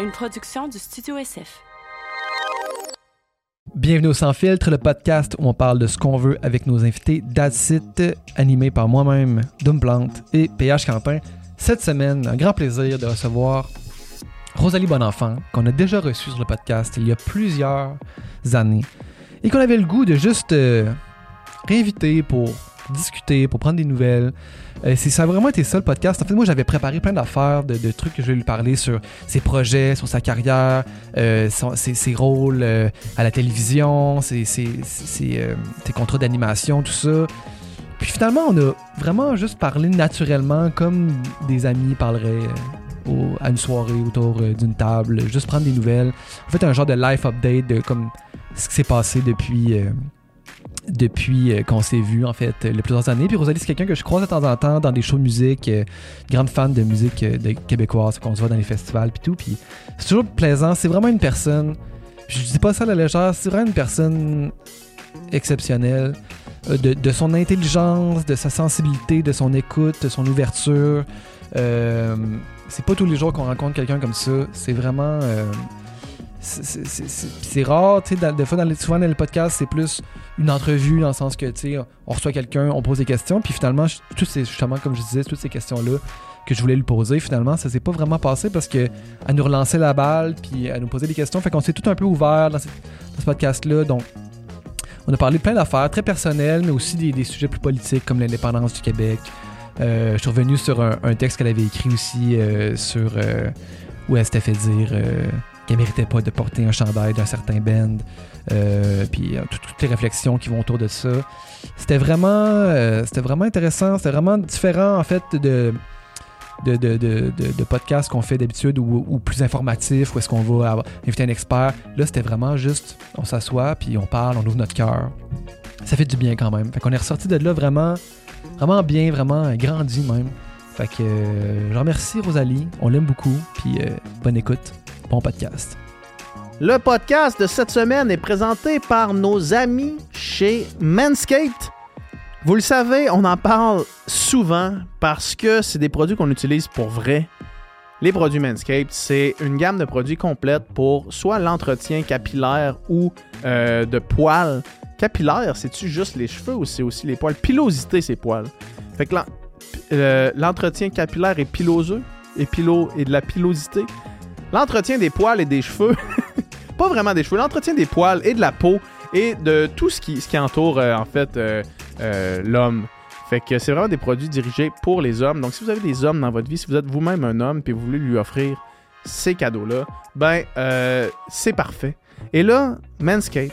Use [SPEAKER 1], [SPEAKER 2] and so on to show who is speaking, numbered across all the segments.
[SPEAKER 1] une production du Studio SF.
[SPEAKER 2] Bienvenue au Sans Filtre, le podcast où on parle de ce qu'on veut avec nos invités d'Adsit, animé par moi-même, Plante et PH Quentin. Cette semaine, un grand plaisir de recevoir Rosalie Bonenfant, qu'on a déjà reçue sur le podcast il y a plusieurs années et qu'on avait le goût de juste euh, réinviter pour discuter, pour prendre des nouvelles. Euh, ça a vraiment été ça le podcast. En fait, moi, j'avais préparé plein d'affaires, de, trucs que je vais lui parler sur ses projets, sur sa carrière, euh, ses, rôles euh, à la télévision, ses, ses contrats d'animation, tout ça. Puis finalement, on a vraiment juste parlé naturellement, comme des amis parleraient à une soirée autour d'une table, juste prendre des nouvelles. En fait, un genre de life update de comme ce qui s'est passé depuis depuis euh, qu'on s'est vu en fait les plusieurs années. Puis Rosalie, c'est quelqu'un que je croise de temps en temps dans des shows de musique, euh, grande fan de musique euh, de québécoise, qu'on se voit dans les festivals puis tout. Puis c'est toujours plaisant. C'est vraiment une personne. Je dis pas ça à la légère. C'est vraiment une personne exceptionnelle. De, son intelligence, de sa sensibilité, de son écoute, de son ouverture. c'est pas tous les jours qu'on rencontre quelqu'un comme ça. C'est vraiment c'est rare, tu sais, des fois, dans souvent dans le podcast, c'est plus une entrevue dans le sens que, tu sais, on reçoit quelqu'un, on pose des questions, puis finalement, toutes ces, justement, comme je disais, toutes ces questions-là que je voulais lui poser, finalement, ça s'est pas vraiment passé parce que elle nous relançait la balle, puis elle nous posait des questions, fait qu'on s'est tout un peu ouvert dans, ce podcast-là, donc on a parlé de plein d'affaires très personnelles, mais aussi des, sujets plus politiques comme l'indépendance du Québec. Euh, je suis revenu sur un, texte qu'elle avait écrit aussi euh, sur euh, où elle s'était fait dire qu'elle méritait pas de porter un chandail d'un certain band. Euh, puis euh, toutes les réflexions qui vont autour de ça. C'était vraiment, euh, vraiment intéressant. C'était vraiment différent en fait de de, de, podcasts qu'on fait d'habitude ou, plus informatifs, où est-ce qu'on va inviter un expert. Là, c'était vraiment juste, on s'assoit, puis on parle, on ouvre notre cœur. Ça fait du bien quand même. Fait qu'on est ressorti de là vraiment, vraiment bien, vraiment grandi même. Fait que je remercie Rosalie, on l'aime beaucoup, puis bonne écoute. Bon podcast.
[SPEAKER 3] Le podcast de cette semaine est présenté par nos amis chez Manscaped. Vous le savez, on en parle souvent parce que c'est des produits qu'on utilise pour vrai. Les produits Manscaped, c'est une gamme de produits complète pour soit l'entretien capillaire ou euh, de poils. Capillaire, c'est-tu juste les cheveux ou c'est aussi les poils? Pilosité, c'est poils. Fait que euh, l'entretien capillaire est piloseux et, pilo, et de la pilosité. L'entretien des poils et des cheveux, pas vraiment des cheveux, l'entretien des poils et de la peau et de tout ce qui, entoure euh, en fait euh, euh, l'homme. Fait que c'est vraiment des produits dirigés pour les hommes. Donc si vous avez des hommes dans votre vie, si vous êtes vous-même un homme et vous voulez lui offrir ces cadeaux-là, ben c'est parfait. Et là, Manscaped,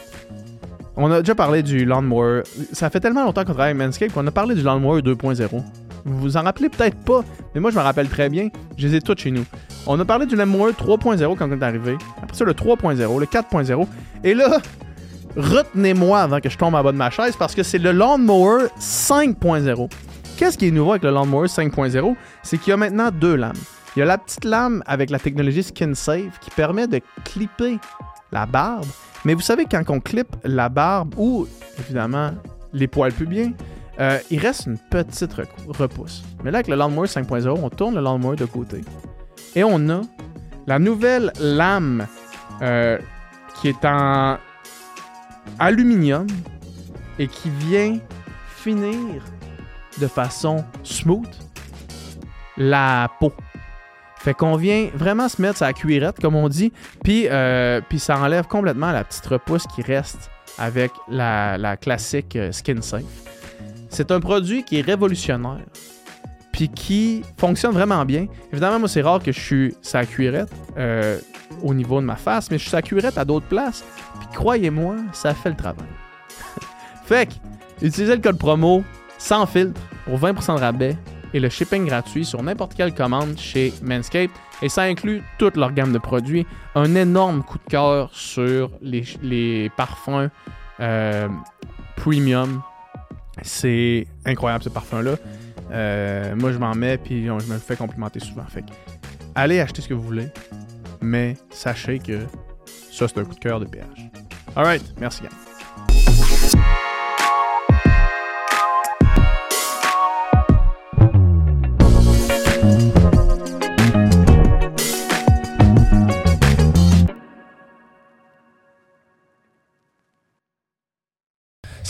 [SPEAKER 3] on a déjà parlé du Lawnmower. Ça fait tellement longtemps qu'on travaille avec Manscaped qu'on a parlé du Lawnmower 2.0. Vous vous en rappelez peut-être pas, mais moi je me rappelle très bien. Je les ai toutes chez nous. On a parlé du Lawnmower 3.0 quand on est arrivé. Après ça, le 3.0, le 4.0. Et là, retenez-moi avant que je tombe en bas de ma chaise parce que c'est le Lawnmower 5.0. Qu'est-ce qui est nouveau avec le Lawnmower 5.0? C'est qu'il y a maintenant deux lames. Il y a la petite lame avec la technologie Skin Save qui permet de clipper la barbe. Mais vous savez, quand on clip la barbe ou évidemment les poils pubiens, euh, il reste une petite repousse. Mais là, avec le Lawnmower 5.0, on tourne le Lawnmower de côté. Et on a la nouvelle lame euh, qui est en aluminium et qui vient finir de façon smooth la peau. Fait qu'on vient vraiment se mettre sa cuirette, comme on dit, puis, euh, ça enlève complètement la petite repousse qui reste avec la, la classique Skin Safe. C'est un produit qui est révolutionnaire. Puis qui fonctionne vraiment bien. Évidemment, moi, c'est rare que je suis sa cuirette euh, au niveau de ma face, mais je suis sa cuirette à d'autres places. Puis croyez-moi, ça fait le travail. fait que, utilisez le code promo sans filtre pour 20% de rabais et le shipping gratuit sur n'importe quelle commande chez Manscaped. Et ça inclut toute leur gamme de produits. Un énorme coup de cœur sur les, parfums euh, premium c'est incroyable ce parfum-là. Euh, moi, je m'en mets puis je me le fais complimenter souvent. Fait allez acheter ce que vous voulez, mais sachez que ça, c'est un coup de cœur de PH. Alright, merci.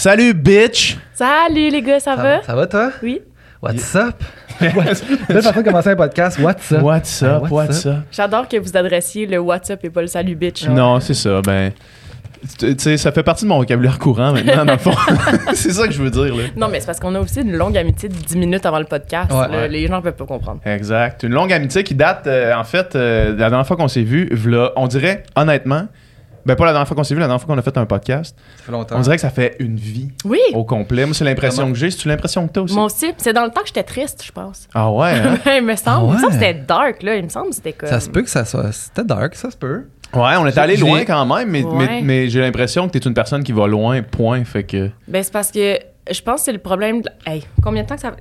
[SPEAKER 3] Salut, bitch!
[SPEAKER 1] Salut les gars, ça, va?
[SPEAKER 2] Ça va, toi?
[SPEAKER 1] Oui.
[SPEAKER 2] What's up? Belle façon de commencer un podcast. What's up?
[SPEAKER 3] What's up?
[SPEAKER 2] What's
[SPEAKER 3] What's up?
[SPEAKER 1] J'adore que vous adressiez le WhatsApp et pas le salut bitch.
[SPEAKER 3] Non, c'est ça. Ben, tu sais, ça fait partie de mon vocabulaire courant maintenant, dans le fond. c'est ça que je veux dire, là.
[SPEAKER 1] Non, mais c'est parce qu'on a aussi une longue amitié de 10 minutes avant le podcast.
[SPEAKER 2] Ouais.
[SPEAKER 1] là. Les gens peuvent pas comprendre.
[SPEAKER 3] Exact. Une longue amitié qui date, euh, en fait, euh, la dernière fois qu'on s'est vu, on dirait, honnêtement, ben pas la dernière fois qu'on s'est vu, la dernière fois qu'on a fait un podcast,
[SPEAKER 2] Ça fait longtemps.
[SPEAKER 3] on dirait que ça fait une vie
[SPEAKER 1] Oui,
[SPEAKER 3] au complet. Moi, c'est l'impression que j'ai. C'est-tu l'impression que t'as aussi?
[SPEAKER 1] moi aussi. C'est dans le temps que j'étais triste, je pense.
[SPEAKER 3] Ah ouais, hein?
[SPEAKER 1] il me semble.
[SPEAKER 2] Ah
[SPEAKER 1] Il me semble que c'était dark, là. Il me semble que c'était comme.
[SPEAKER 2] Ça se peut que ça soit. C'était dark, ça se peut.
[SPEAKER 3] Ouais, on est allé loin quand même, mais,
[SPEAKER 1] Ouais.
[SPEAKER 3] mais, mais j'ai l'impression que t'es une personne qui va loin, point. Fait que.
[SPEAKER 1] Ben, c'est parce que je pense que c'est le problème. de- Hey, combien de temps que ça.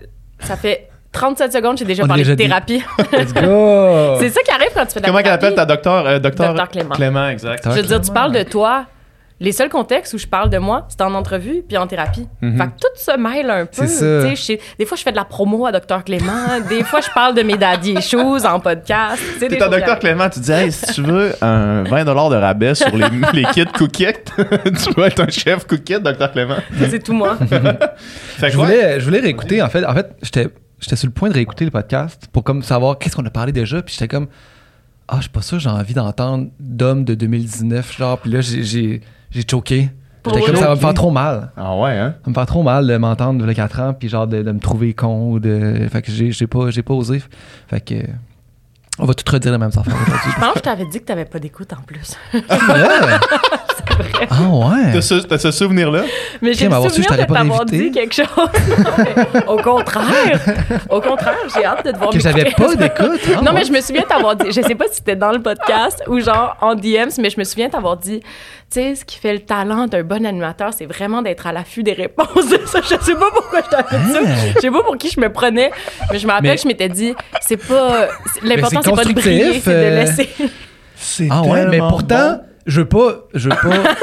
[SPEAKER 1] Ça fait 37 secondes, j'ai déjà
[SPEAKER 2] On
[SPEAKER 1] parlé
[SPEAKER 2] déjà
[SPEAKER 1] de
[SPEAKER 2] dit.
[SPEAKER 1] thérapie.
[SPEAKER 2] Let's go!
[SPEAKER 1] c'est ça qui arrive quand tu fais de la
[SPEAKER 3] Comment qu'elle appelle ta docteur? euh, docteur,
[SPEAKER 1] Docteur Clément.
[SPEAKER 3] Clément, exact.
[SPEAKER 2] Docteur
[SPEAKER 1] Je veux dire, tu parles de toi. Les seuls contextes où je parle de moi, c'est en entrevue puis en thérapie.
[SPEAKER 3] Mhm.
[SPEAKER 1] Fait que tout se mêle un peu.
[SPEAKER 2] Ça.
[SPEAKER 1] Sais, Des fois, je fais de la promo à Dr Clément. des fois, je parle de mes daddy issues en podcast.
[SPEAKER 3] T'es un docteur Clément, tu dis, hey, si tu veux un 20 de rabais sur les, les kits Cookit, tu peux être un chef Cookit, docteur Clément.
[SPEAKER 1] C'est tout moi.
[SPEAKER 3] Fait que
[SPEAKER 2] Je voulais, je voulais réécouter, en fait. En fait, j'étais, j'étais sur le point de réécouter le podcast pour comme savoir qu'est-ce qu'on a parlé déjà. Puis j'étais comme, ah, je suis pas sûr, j'ai envie d'entendre d'homme de 2019, genre. Puis là, j'ai, j'ai, j'ai choqué. J'étais comme, ça va me faire trop mal.
[SPEAKER 3] Ah ouais, hein?
[SPEAKER 2] Ça va me faire trop mal de m'entendre de 4 ans, puis genre de, de me trouver con. Ou de... Fait que j'ai, j'ai, pas, j'ai pas osé. Fait que. On va tout redire la même affaire aujourd'hui.
[SPEAKER 1] Je pense que je t'avais dit que t'avais pas d'écoute en plus.
[SPEAKER 2] Ah, ouais? Ah ouais?
[SPEAKER 3] T'as ce, t'as ce souvenir-là?
[SPEAKER 1] Mais j'ai le
[SPEAKER 2] avoir su, je
[SPEAKER 1] souvenir de t'avoir
[SPEAKER 2] invité.
[SPEAKER 1] dit quelque chose. Non, mais au contraire. Au contraire, j'ai hâte de te voir
[SPEAKER 2] Que j'avais pas d'écoute? Ah,
[SPEAKER 1] non, mais je me souviens t'avoir dit, je sais pas si c'était dans le podcast ou genre en DMs, mais je me souviens t'avoir dit, sais, ce qui fait le talent d'un bon animateur, c'est vraiment d'être à l'affût des réponses ça. Je sais pas pourquoi je t'avais dit ça.
[SPEAKER 2] Hein?
[SPEAKER 1] Je sais pas pour qui je me prenais, mais je me rappelle
[SPEAKER 2] Mais-
[SPEAKER 1] que je m'étais dit, c'est pas. L'important,
[SPEAKER 2] c'est
[SPEAKER 1] pas de briller, c'est de
[SPEAKER 2] euh,
[SPEAKER 1] laisser.
[SPEAKER 3] C'est
[SPEAKER 2] Ah ouais, mais pourtant, je veux pas. Je veux pas.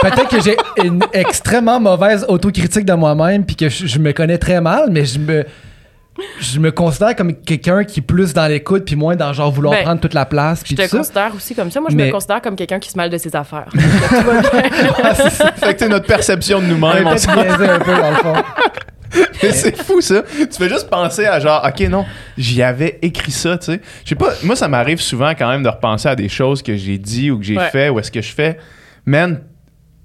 [SPEAKER 2] Peut-être que j'ai une extrêmement mauvaise autocritique de moi-même, puis que je, je me connais très mal, mais je me. Je me considère comme quelqu'un qui est plus dans l'écoute, puis moins dans genre vouloir
[SPEAKER 1] Ben,
[SPEAKER 2] prendre toute la place,
[SPEAKER 1] Je
[SPEAKER 2] puis
[SPEAKER 1] te
[SPEAKER 2] ça.
[SPEAKER 1] considère aussi comme ça. Moi, je
[SPEAKER 2] Mais-
[SPEAKER 1] me considère comme quelqu'un qui se mêle de ses affaires. Bien.
[SPEAKER 3] Fait que c'est notre perception de nous-mêmes. on
[SPEAKER 2] un peu, dans le fond.
[SPEAKER 3] Mais c'est fou ça. Tu fais juste penser à genre, ok non, j'y avais écrit ça, tu sais. Je sais pas, moi ça m'arrive souvent quand même de repenser à des choses que j'ai dit ou que j'ai
[SPEAKER 1] Ouais.
[SPEAKER 3] fait ou est-ce que je fais. Man,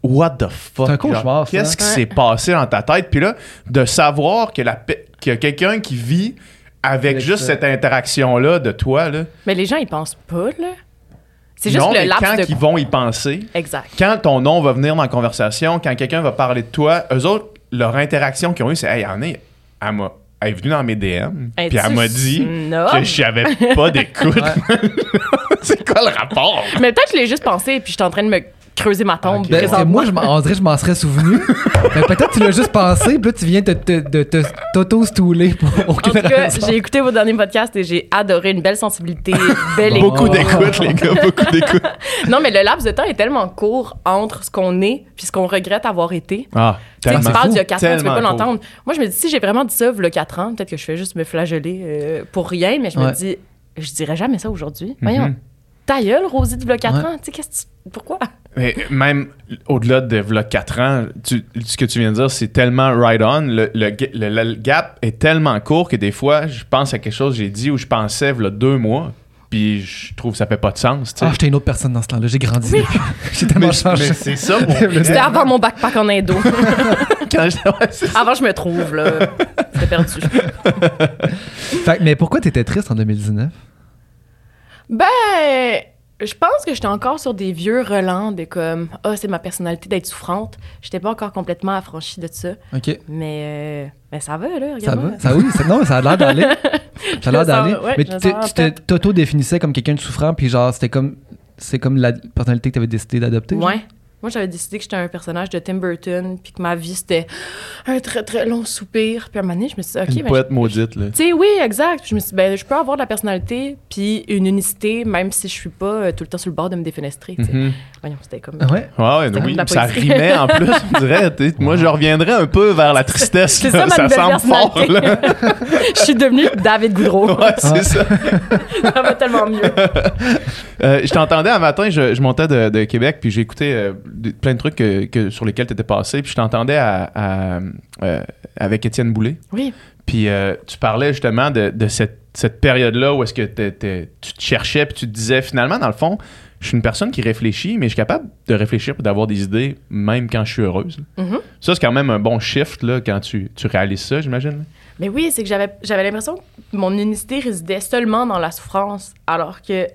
[SPEAKER 3] what the fuck?
[SPEAKER 2] C'est un cauchemar,
[SPEAKER 3] genre,
[SPEAKER 2] ça.
[SPEAKER 3] Qu'est-ce qui s'est passé dans ta tête? Puis là, de savoir que la qu'il y a quelqu'un qui vit avec
[SPEAKER 2] Avec
[SPEAKER 3] juste
[SPEAKER 2] ça.
[SPEAKER 3] cette interaction-là de toi, là.
[SPEAKER 1] Mais les gens, ils pensent pas, là. C'est juste
[SPEAKER 3] non,
[SPEAKER 1] le
[SPEAKER 3] mais
[SPEAKER 1] laps
[SPEAKER 3] quand
[SPEAKER 1] de.
[SPEAKER 3] ils vont y penser,
[SPEAKER 1] Exact.
[SPEAKER 3] quand ton nom va venir dans la conversation, quand quelqu'un va parler de toi, eux autres, leur interaction qu'ils ont eue, c'est Hey, en est, elle, m'a- elle est venue dans mes DM, puis elle m'a dit
[SPEAKER 1] snob?
[SPEAKER 3] que j'avais pas d'écoute. C'est quoi le rapport?
[SPEAKER 1] Mais peut-être que je l'ai juste pensé, puis j'étais en train de me creuser ma tombe.
[SPEAKER 2] Ben, moi, je on dirait que je m'en serais souvenu. Mais peut-être que tu l'as juste pensé, puis là, tu viens de te- te t'auto-stouler pour
[SPEAKER 1] En
[SPEAKER 2] aucune
[SPEAKER 1] tout cas,
[SPEAKER 2] raison.
[SPEAKER 1] j'ai écouté vos derniers podcasts et j'ai adoré une belle sensibilité, belle
[SPEAKER 2] Bon.
[SPEAKER 3] Beaucoup
[SPEAKER 1] écoute.
[SPEAKER 3] d'écoute, les gars, beaucoup d'écoute.
[SPEAKER 1] Non, mais le laps de temps est tellement court entre ce qu'on est puis ce qu'on regrette avoir été.
[SPEAKER 3] Ah,
[SPEAKER 1] Tu sais, tu parles d'il y a 4 ans, tu peux pas l'entendre. Moi, je me dis, si j'ai vraiment dit ça, il y a 4 ans, peut-être que je fais juste me flageller euh, pour rien, mais je me dis, je dirais jamais ça aujourd'hui. Voyons,
[SPEAKER 3] Mhm.
[SPEAKER 1] ta gueule, Rosie, d'il y a 4
[SPEAKER 2] Ouais.
[SPEAKER 1] ans. Tu sais, qu'est-ce que tu- Pourquoi?
[SPEAKER 3] Mais même au-delà de v'là 4 ans, tu- ce que tu viens de dire, c'est tellement right on. Le, le le- le gap est tellement court que des fois, je pense à quelque chose que j'ai dit ou je pensais v'là deux mois, puis je trouve que ça fait pas de sens. tu sais.
[SPEAKER 2] Ah, j'étais une autre personne dans ce temps-là. J'ai grandi
[SPEAKER 1] Oui.
[SPEAKER 2] J'ai tellement
[SPEAKER 3] mais,
[SPEAKER 2] changé.
[SPEAKER 3] mais c'est ça, mon
[SPEAKER 1] C'était avant mon backpack en indo.
[SPEAKER 3] quand je- ouais,
[SPEAKER 1] avant, je me trouve, là. C'était perdu.
[SPEAKER 2] Fait que- mais pourquoi t'étais triste en 2019?
[SPEAKER 1] Ben, je pense que j'étais encore sur des vieux relents de comme, ah, c'est ma personnalité d'être souffrante. J'étais pas encore complètement affranchie de ça.
[SPEAKER 2] OK.
[SPEAKER 1] Mais, euh, mais ça va, là,
[SPEAKER 2] Ça va? Ça, oui, ça, non, ça a l'air d'aller. Ça a l'air d'aller.
[SPEAKER 1] ouais,
[SPEAKER 2] mais tu tu te- t'auto-définissais comme quelqu'un de souffrant, puis genre, c'était comme. C'est comme la personnalité que t'avais décidé d'adopter. genre?
[SPEAKER 1] Moi, j'avais décidé que j'étais un personnage de Tim Burton, puis que ma vie, c'était un très, très long soupir. Puis à un moment donné, je me suis dit, OK,
[SPEAKER 3] Une
[SPEAKER 1] ben,
[SPEAKER 3] poète maudite, là.
[SPEAKER 1] Tu sais, oui, exact. Puis Je me suis dit, ben, je peux avoir de la personnalité, puis une unicité, même si je suis pas euh, tout le temps sur le bord de me défenestrer. tu sais.
[SPEAKER 3] Mhm.
[SPEAKER 1] Voyons, c'était comme.
[SPEAKER 2] Ah Ouais?
[SPEAKER 3] Ouais, ouais,
[SPEAKER 1] C'était
[SPEAKER 3] oui, ça rimait en plus, on dirait. Moi, je reviendrais un peu vers la tristesse.
[SPEAKER 1] C'est ça, ma
[SPEAKER 3] semble fort, là.
[SPEAKER 1] je suis devenue David Goudreau.
[SPEAKER 3] Ouais, c'est
[SPEAKER 2] Ouais.
[SPEAKER 3] ça.
[SPEAKER 1] ça va tellement mieux.
[SPEAKER 3] Euh, je t'entendais un matin, je, je montais de, de Québec, puis j'ai écouté euh, plein de trucs que, que- sur lesquels tu étais passé. Puis je t'entendais à- à, euh, avec Étienne Boulay.
[SPEAKER 1] Oui.
[SPEAKER 3] Puis euh, tu parlais justement de, de cette, cette période-là où est-ce que t'es- t'es- tu te cherchais puis tu te disais finalement, dans le fond, je suis une personne qui réfléchit, mais je suis capable de réfléchir et d'avoir des idées même quand je suis heureuse.
[SPEAKER 1] Mhm.
[SPEAKER 3] Ça, c'est quand même un bon shift là, quand tu, tu réalises ça, j'imagine.
[SPEAKER 1] Mais oui, c'est que j'avais j'avais l'impression que mon unicité résidait seulement dans la souffrance, alors que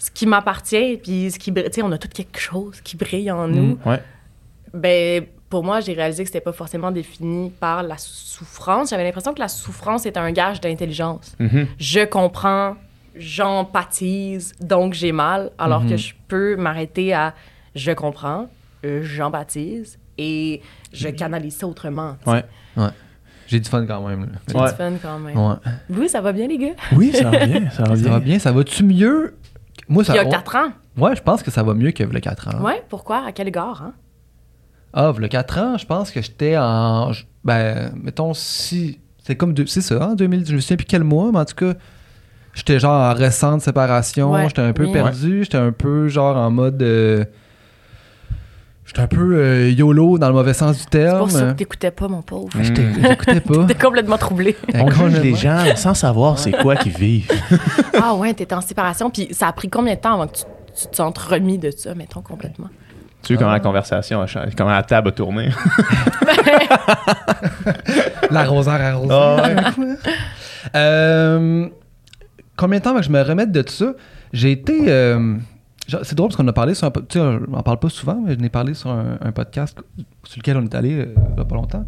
[SPEAKER 1] ce qui m'appartient, puis ce qui brille, on a tout quelque chose qui brille en nous.
[SPEAKER 3] Mm, ouais.
[SPEAKER 1] Ben, pour moi, j'ai réalisé que c'était pas forcément défini par la souffrance. J'avais l'impression que la souffrance était un gage d'intelligence.
[SPEAKER 3] Mhm.
[SPEAKER 1] Je comprends, j'empathise, donc j'ai mal, alors que je peux m'arrêter à je comprends, euh, j'empathise et je canalise ça autrement. tu sais.
[SPEAKER 3] Ouais.
[SPEAKER 2] J'ai du fun quand même.
[SPEAKER 3] Ouais.
[SPEAKER 1] du fun quand même.
[SPEAKER 2] Ouais.
[SPEAKER 1] Oui, ça va bien, les gars?
[SPEAKER 3] Oui, ça va bien. Ça va
[SPEAKER 2] Ça va bien, ça va-tu mieux? Moi, ça
[SPEAKER 1] Il y a
[SPEAKER 2] ouais.
[SPEAKER 1] quatre ans.
[SPEAKER 2] Ouais, je pense que ça va mieux que le 4 ans.
[SPEAKER 1] Ouais, pourquoi? À quel égard? Hein?
[SPEAKER 2] Ah, le 4 ans, je pense que j'étais en. Ben, mettons, si. C'est comme. C'est ça, en 2000. Je me souviens plus quel mois, mais en tout cas, j'étais genre en récente séparation.
[SPEAKER 1] Ouais,
[SPEAKER 2] j'étais un peu
[SPEAKER 1] oui.
[SPEAKER 2] perdu. J'étais un peu genre en mode. euh, J'étais un peu euh, YOLO dans le mauvais sens du
[SPEAKER 1] C'est
[SPEAKER 2] terme.
[SPEAKER 1] pour ça que t'écoutais pas, mon pauvre.
[SPEAKER 3] Mm.
[SPEAKER 2] J'étais- J'écoutais pas.
[SPEAKER 1] T'es complètement troublé.
[SPEAKER 3] On juge les gens sans savoir c'est quoi qu'ils vivent.
[SPEAKER 1] ah ouais, t'étais en séparation. Puis ça a pris combien de temps avant que tu, tu te sentes remis de ça, mettons, complètement?
[SPEAKER 3] Tu sais comment la conversation a changé, comment la table a tourné.
[SPEAKER 2] L'arroseur arrosé. Euh, combien de temps avant que je me remette de tout ça? J'ai été. euh, c'est drôle parce qu'on a parlé sur un. Tu sais, on en parle pas souvent, mais je n'ai parlé sur un, un podcast sur lequel on est allé euh, il y a pas longtemps.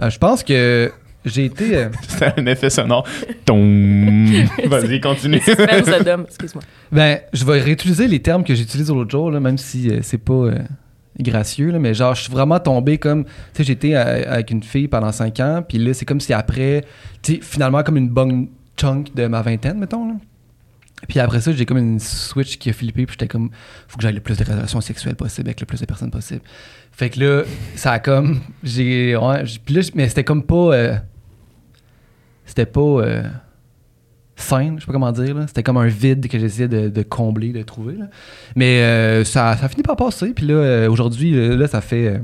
[SPEAKER 2] Euh, je pense que j'ai été. euh,
[SPEAKER 3] C'était un effet sonore. Tom. Vas-y, continue.
[SPEAKER 1] Excuse-moi.
[SPEAKER 2] ben, je vais réutiliser les termes que j'ai utilisés l'autre jour, là, même si euh, c'est pas. euh, gracieux là, mais genre je suis vraiment tombé comme tu sais j'étais avec une fille pendant 5 ans puis là c'est comme si après tu sais finalement comme une bonne chunk de ma vingtaine mettons là. Puis après ça, j'ai comme une switch qui a flippé, puis j'étais comme, faut que j'aille le plus de relations sexuelles possible avec le plus de personnes possible. Fait que là, ça a comme, j'ai, ouais, puis là, mais c'était comme pas, euh, c'était pas euh, sain, je sais pas comment dire. C'était comme un vide que j'essayais de, combler, de trouver, là. Mais euh, ça, ça a fini par passer, puis là, euh, aujourd'hui, là, ça fait,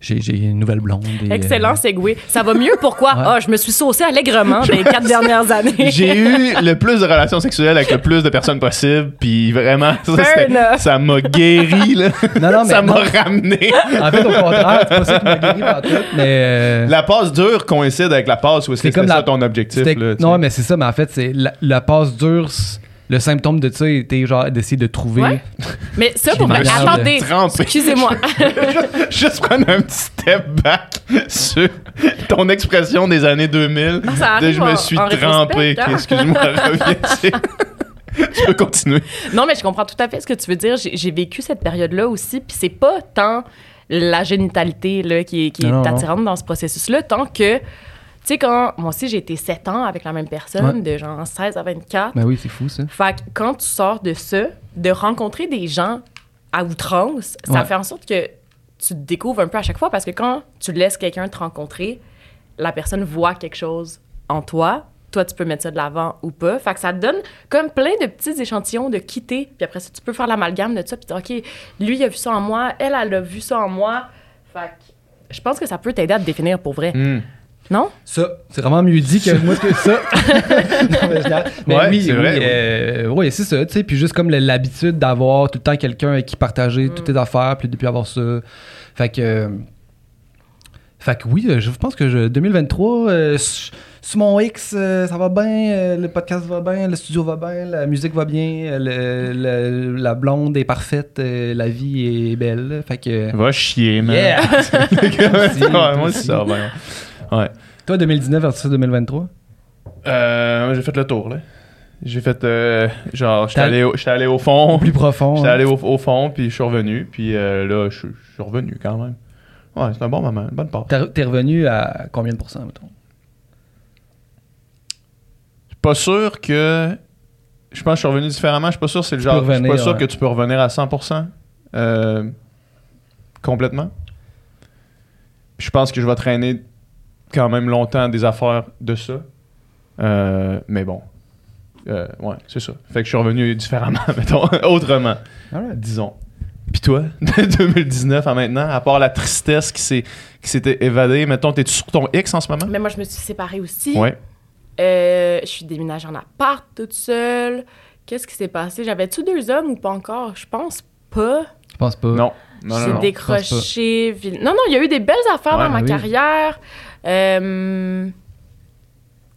[SPEAKER 2] j'ai, une nouvelle blonde. et, euh,
[SPEAKER 1] Excellent segway. Ça va mieux, pourquoi?
[SPEAKER 2] Ouais.
[SPEAKER 1] Ah, je me suis saucée allègrement des quatre dernières années.
[SPEAKER 3] J'ai eu le plus de relations sexuelles avec le plus de personnes possible, puis vraiment, ça, m'a guéri, là.
[SPEAKER 2] Non, non, mais
[SPEAKER 3] ça m'a ramené.
[SPEAKER 2] En fait, au contraire, c'est pas ça qui m'a guéri par tout, mais... euh,
[SPEAKER 3] La passe dure coïncide avec la passe où est-ce que
[SPEAKER 2] C'est comme
[SPEAKER 3] c'était ça
[SPEAKER 2] la-
[SPEAKER 3] ton objectif. Là,
[SPEAKER 2] non,
[SPEAKER 3] sais.
[SPEAKER 2] mais c'est ça, mais en fait, c'est la, la passe dure. Le symptôme de ça était genre d'essayer de trouver.
[SPEAKER 1] Ouais. Mais ça, pour
[SPEAKER 2] me
[SPEAKER 1] vrai, attendez, excusez-moi.
[SPEAKER 3] Juste prendre un petit step back sur ton expression des années 2000.
[SPEAKER 1] Ah, ça
[SPEAKER 3] de je me suis
[SPEAKER 1] en
[SPEAKER 3] trempé.
[SPEAKER 1] hein?
[SPEAKER 3] Excuse-moi, reviens. tu peux continuer.
[SPEAKER 1] Non, mais je comprends tout à fait ce que tu veux dire. J'ai vécu cette période-là aussi, puis c'est pas tant la génitalité là, qui est, qui attirante dans ce processus-là, tant que, tu sais, quand moi aussi j'ai été 7 ans avec la même personne,
[SPEAKER 2] Ouais.
[SPEAKER 1] de genre 16 à 24,
[SPEAKER 2] Ben oui, c'est fou ça.
[SPEAKER 1] Fait que quand tu sors de ça, de rencontrer des gens à outrance, ça
[SPEAKER 2] Ouais.
[SPEAKER 1] fait en sorte que tu te découvres un peu à chaque fois parce que quand tu laisses quelqu'un te rencontrer, la personne voit quelque chose en toi. Toi, tu peux mettre ça de l'avant ou pas. Fait que ça te donne comme plein de petits échantillons de quitter. Puis après ça, tu peux faire l'amalgame de ça. Puis dire, OK, lui, il a vu ça en moi. Elle, elle a vu ça en moi. Fait que je pense que ça peut t'aider à te définir pour vrai.
[SPEAKER 3] Hmm.
[SPEAKER 1] Non?
[SPEAKER 2] Ça, c'est vraiment mieux dit que moi que ça. Non, mais je- mais
[SPEAKER 3] Ouais,
[SPEAKER 2] oui,
[SPEAKER 3] c'est
[SPEAKER 2] oui,
[SPEAKER 3] vrai, oui.
[SPEAKER 2] euh, ouais, c'est ça, tu sais. Puis juste comme l'habitude d'avoir tout le temps quelqu'un avec qui partager toutes tes affaires, puis depuis avoir ça. Fait que. euh, Fait que oui, euh, je pense que je- 2023, euh, sur mon X, euh, ça va bien, euh, le podcast va bien, le studio va bien, la musique va bien, euh, le- le- la blonde est parfaite, euh, la vie est belle. Fait que.
[SPEAKER 3] Va chier, man.
[SPEAKER 2] Yeah!
[SPEAKER 3] ouais, moi, ça, ben. Ouais.
[SPEAKER 2] Toi, 2019 versus 2023?
[SPEAKER 3] Euh, j'ai fait le tour, là. J'ai fait, euh, genre, j'étais allé, au- j'étais allé au fond.
[SPEAKER 2] Plus profond.
[SPEAKER 3] J'étais
[SPEAKER 2] hein.
[SPEAKER 3] allé au, au fond, puis je suis revenu. Puis euh, là, je suis revenu quand même. Ouais, c'est un bon moment, une bonne part.
[SPEAKER 2] T'es t'es revenu à combien de pourcents, mettons?
[SPEAKER 3] Je suis pas sûr que. Je pense que je suis revenu différemment. Je suis pas sûr que c'est le
[SPEAKER 2] Tu
[SPEAKER 3] genre. Je suis pas sûr
[SPEAKER 2] ouais.
[SPEAKER 3] que tu peux revenir à 100%. euh, complètement. Puis je pense que je vais traîner quand même longtemps des affaires de ça. Euh, mais bon. Euh, ouais, c'est ça. Fait que je suis revenu différemment, mettons, autrement, disons. Puis toi, de 2019 à maintenant, à part la tristesse qui s'est qui s'était évadée, mettons, t'es-tu sur ton X en ce moment?
[SPEAKER 1] Mais moi, je me suis séparée aussi.
[SPEAKER 3] Ouais.
[SPEAKER 1] Euh, je suis déménagée en appart toute seule. Qu'est-ce qui s'est passé? J'avais-tu deux hommes ou pas encore? Je pense pas.
[SPEAKER 2] Je pense pas.
[SPEAKER 3] Non. Non, non,
[SPEAKER 1] J'ai décroché. Non, non, il y a eu des belles affaires
[SPEAKER 3] Ouais,
[SPEAKER 1] dans ma
[SPEAKER 2] oui.
[SPEAKER 1] carrière. Euh,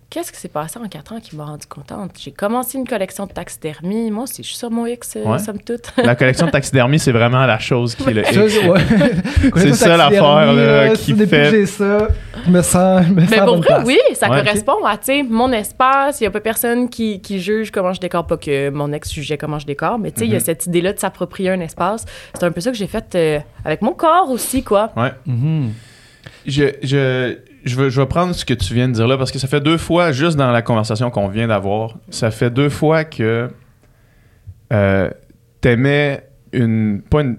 [SPEAKER 1] Qu'est-ce qui s'est passé en quatre ans qui m'a rendu contente? J'ai commencé une collection de taxidermie. Moi aussi, je suis sur mon X, euh,
[SPEAKER 3] Ouais.
[SPEAKER 1] somme toute.
[SPEAKER 3] La collection de taxidermie, c'est vraiment la chose qui est le X.
[SPEAKER 2] c'est- ouais.
[SPEAKER 3] C'est ça l'affaire, là,
[SPEAKER 2] là,
[SPEAKER 3] qui fait-
[SPEAKER 2] que j'ai ça, je me sens, je me sens
[SPEAKER 1] Mais
[SPEAKER 2] à
[SPEAKER 1] pour
[SPEAKER 2] bonne
[SPEAKER 1] vrai,
[SPEAKER 2] place.
[SPEAKER 1] oui, ça
[SPEAKER 3] Ouais.
[SPEAKER 1] correspond à, tu sais, mon espace. Il n'y a pas personne qui, qui juge comment je décore. Pas que mon ex jugeait comment je décore, mais tu sais, il y a
[SPEAKER 3] Mhm.
[SPEAKER 1] cette idée-là de s'approprier un espace. C'est un peu ça que j'ai fait euh, avec mon corps aussi, quoi.
[SPEAKER 2] Mhm.
[SPEAKER 3] Je, je, je, veux, je vais prendre ce que tu viens de dire là parce que ça fait deux fois, juste dans la conversation qu'on vient d'avoir, ça fait deux fois que euh, t'aimais une, pas une.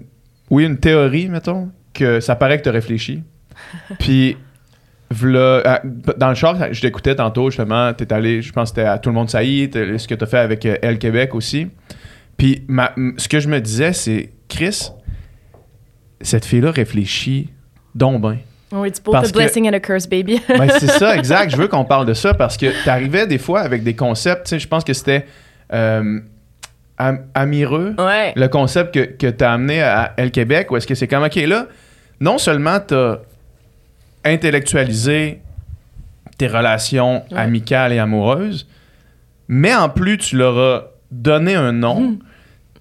[SPEAKER 3] Oui, une théorie, mettons, que ça paraît que t'as réfléchi. Puis, v'là- à- dans le char, je t'écoutais tantôt, justement, t'es allé, je pense que c'était à Tout le monde saillit, ce que t'as fait avec euh, Elle Québec aussi. Puis, ma- ce que je me disais, c'est, Chris, cette fille-là réfléchit donc ben.
[SPEAKER 1] Oui,
[SPEAKER 3] Parce
[SPEAKER 1] the
[SPEAKER 3] que-
[SPEAKER 1] blessing and a curse, baby.
[SPEAKER 3] Ben, c'est ça, exact. Je veux qu'on parle de ça parce que t'arrivais des fois avec des concepts, je pense que c'était euh, am- amireux,
[SPEAKER 1] ouais.
[SPEAKER 3] le concept que, que t'as amené à El Québec, où est-ce que c'est comme, OK, là, non seulement t'as intellectualisé tes relations
[SPEAKER 1] Ouais.
[SPEAKER 3] amicales et amoureuses, mais en plus, tu leur as donné un nom,
[SPEAKER 1] Mm.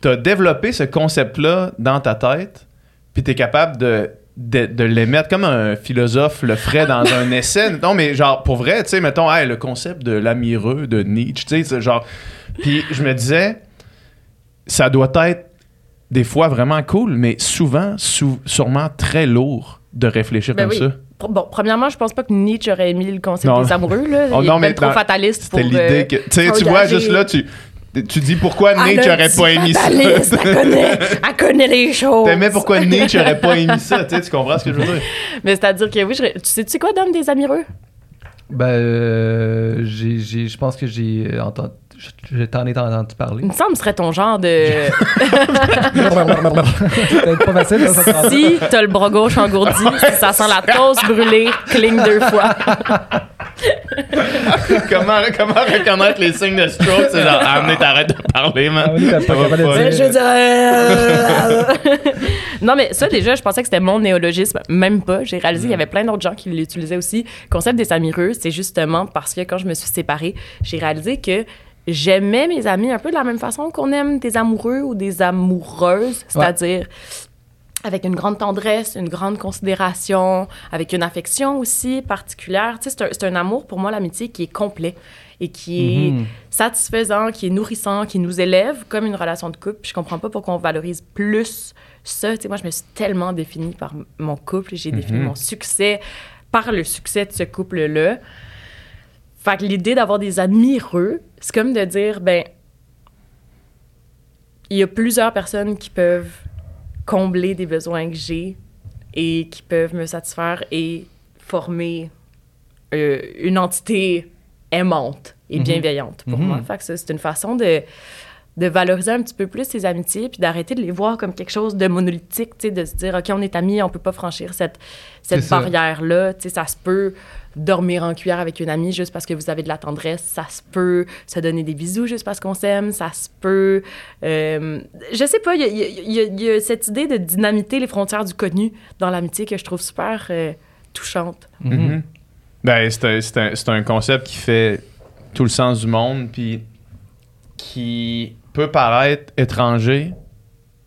[SPEAKER 3] t'as développé ce concept-là dans ta tête, puis t'es capable de, de, de l'émettre comme un philosophe le ferait dans un essai. Non, mais genre, pour vrai, tu sais, mettons, hey, le concept de l'amireux de Nietzsche, tu sais, genre... Puis je me disais, ça doit être des fois vraiment cool, mais souvent, sou- sûrement très lourd de réfléchir
[SPEAKER 1] Ben
[SPEAKER 3] comme
[SPEAKER 1] oui.
[SPEAKER 3] ça.
[SPEAKER 1] Bon, premièrement, je pense pas que Nietzsche aurait émis le concept
[SPEAKER 3] Non.
[SPEAKER 1] des amoureux. Là.
[SPEAKER 3] Oh,
[SPEAKER 1] Il
[SPEAKER 3] non,
[SPEAKER 1] est
[SPEAKER 3] mais
[SPEAKER 1] trop fataliste pour...
[SPEAKER 3] C'était l'idée
[SPEAKER 1] euh,
[SPEAKER 3] que... Tu vois, juste là, tu, tu dis pourquoi
[SPEAKER 1] Ah,
[SPEAKER 3] Nietzsche
[SPEAKER 1] le
[SPEAKER 3] aurait
[SPEAKER 1] petit
[SPEAKER 3] pas émis ça.
[SPEAKER 1] elle connaît, elle connaît les choses.
[SPEAKER 3] T'aimais pourquoi Nietzsche aurait pas émis ça, tu sais, tu comprends ce que je veux dire?
[SPEAKER 1] Mais c'est-à-dire que oui, je... tu sais-tu quoi, Dame des amireux?
[SPEAKER 2] Ben, euh, j'ai, j'ai- je pense que j'ai euh, entendu. Je, t'en ai entendu parler.
[SPEAKER 1] Il me semble que ce serait ton genre de...
[SPEAKER 2] C'est pas facile, là, ça se
[SPEAKER 1] si t'as le bras gauche engourdi, si ça sent la toast brûlée, cligne deux fois.
[SPEAKER 3] comment, comment reconnaître les signes de stroke? C'est genre, ah, mais t'arrêtes de parler, man.
[SPEAKER 2] Ah oui, pas
[SPEAKER 3] pas.
[SPEAKER 2] dire.
[SPEAKER 1] Je dirais... non, mais ça, déjà, je pensais que c'était mon néologisme. Même pas. J'ai réalisé qu'il y avait plein d'autres gens qui l'utilisaient aussi. Le concept des amireux, c'est justement parce que quand je me suis séparée, j'ai réalisé que j'aimais mes amis un peu de la même façon qu'on aime des amoureux ou des amoureuses, c'est-à-dire avec une grande tendresse, une grande considération, avec une affection aussi particulière. Tu sais, c'est un, amour, pour moi, l'amitié, qui est complet et qui est
[SPEAKER 2] Mhm.
[SPEAKER 1] satisfaisant, qui est nourrissant, qui nous élève comme une relation de couple. Puis je comprends pas pourquoi on valorise plus ça. Tu sais, moi, je me suis tellement définie par mon couple. J'ai défini
[SPEAKER 3] Mhm.
[SPEAKER 1] mon succès par le succès de ce couple-là. Fait que l'idée d'avoir des amireux, c'est comme de dire, ben, il y a plusieurs personnes qui peuvent combler des besoins que j'ai et qui peuvent me satisfaire et former euh, une entité aimante et
[SPEAKER 2] Mhm.
[SPEAKER 1] bienveillante pour
[SPEAKER 2] Mhm.
[SPEAKER 1] moi. Fait que ça, c'est une façon de, de valoriser un petit peu plus ces amitiés puis d'arrêter de les voir comme quelque chose de monolithique, tu sais, de se dire, OK, on est amis, on peut pas franchir cette, cette barrière-là. Tu sais, ça se peut dormir en cuillère avec une amie juste parce que vous avez de la tendresse. Ça se peut se donner des bisous juste parce qu'on s'aime. Ça se peut... euh, je sais pas, il y a, y y y cette idée de dynamiter les frontières du connu dans l'amitié que je trouve super euh, touchante.
[SPEAKER 2] Mhm.
[SPEAKER 3] Mhm. Ben, c'est un, c'est un- c'est un concept qui fait tout le sens du monde, puis qui peut paraître étranger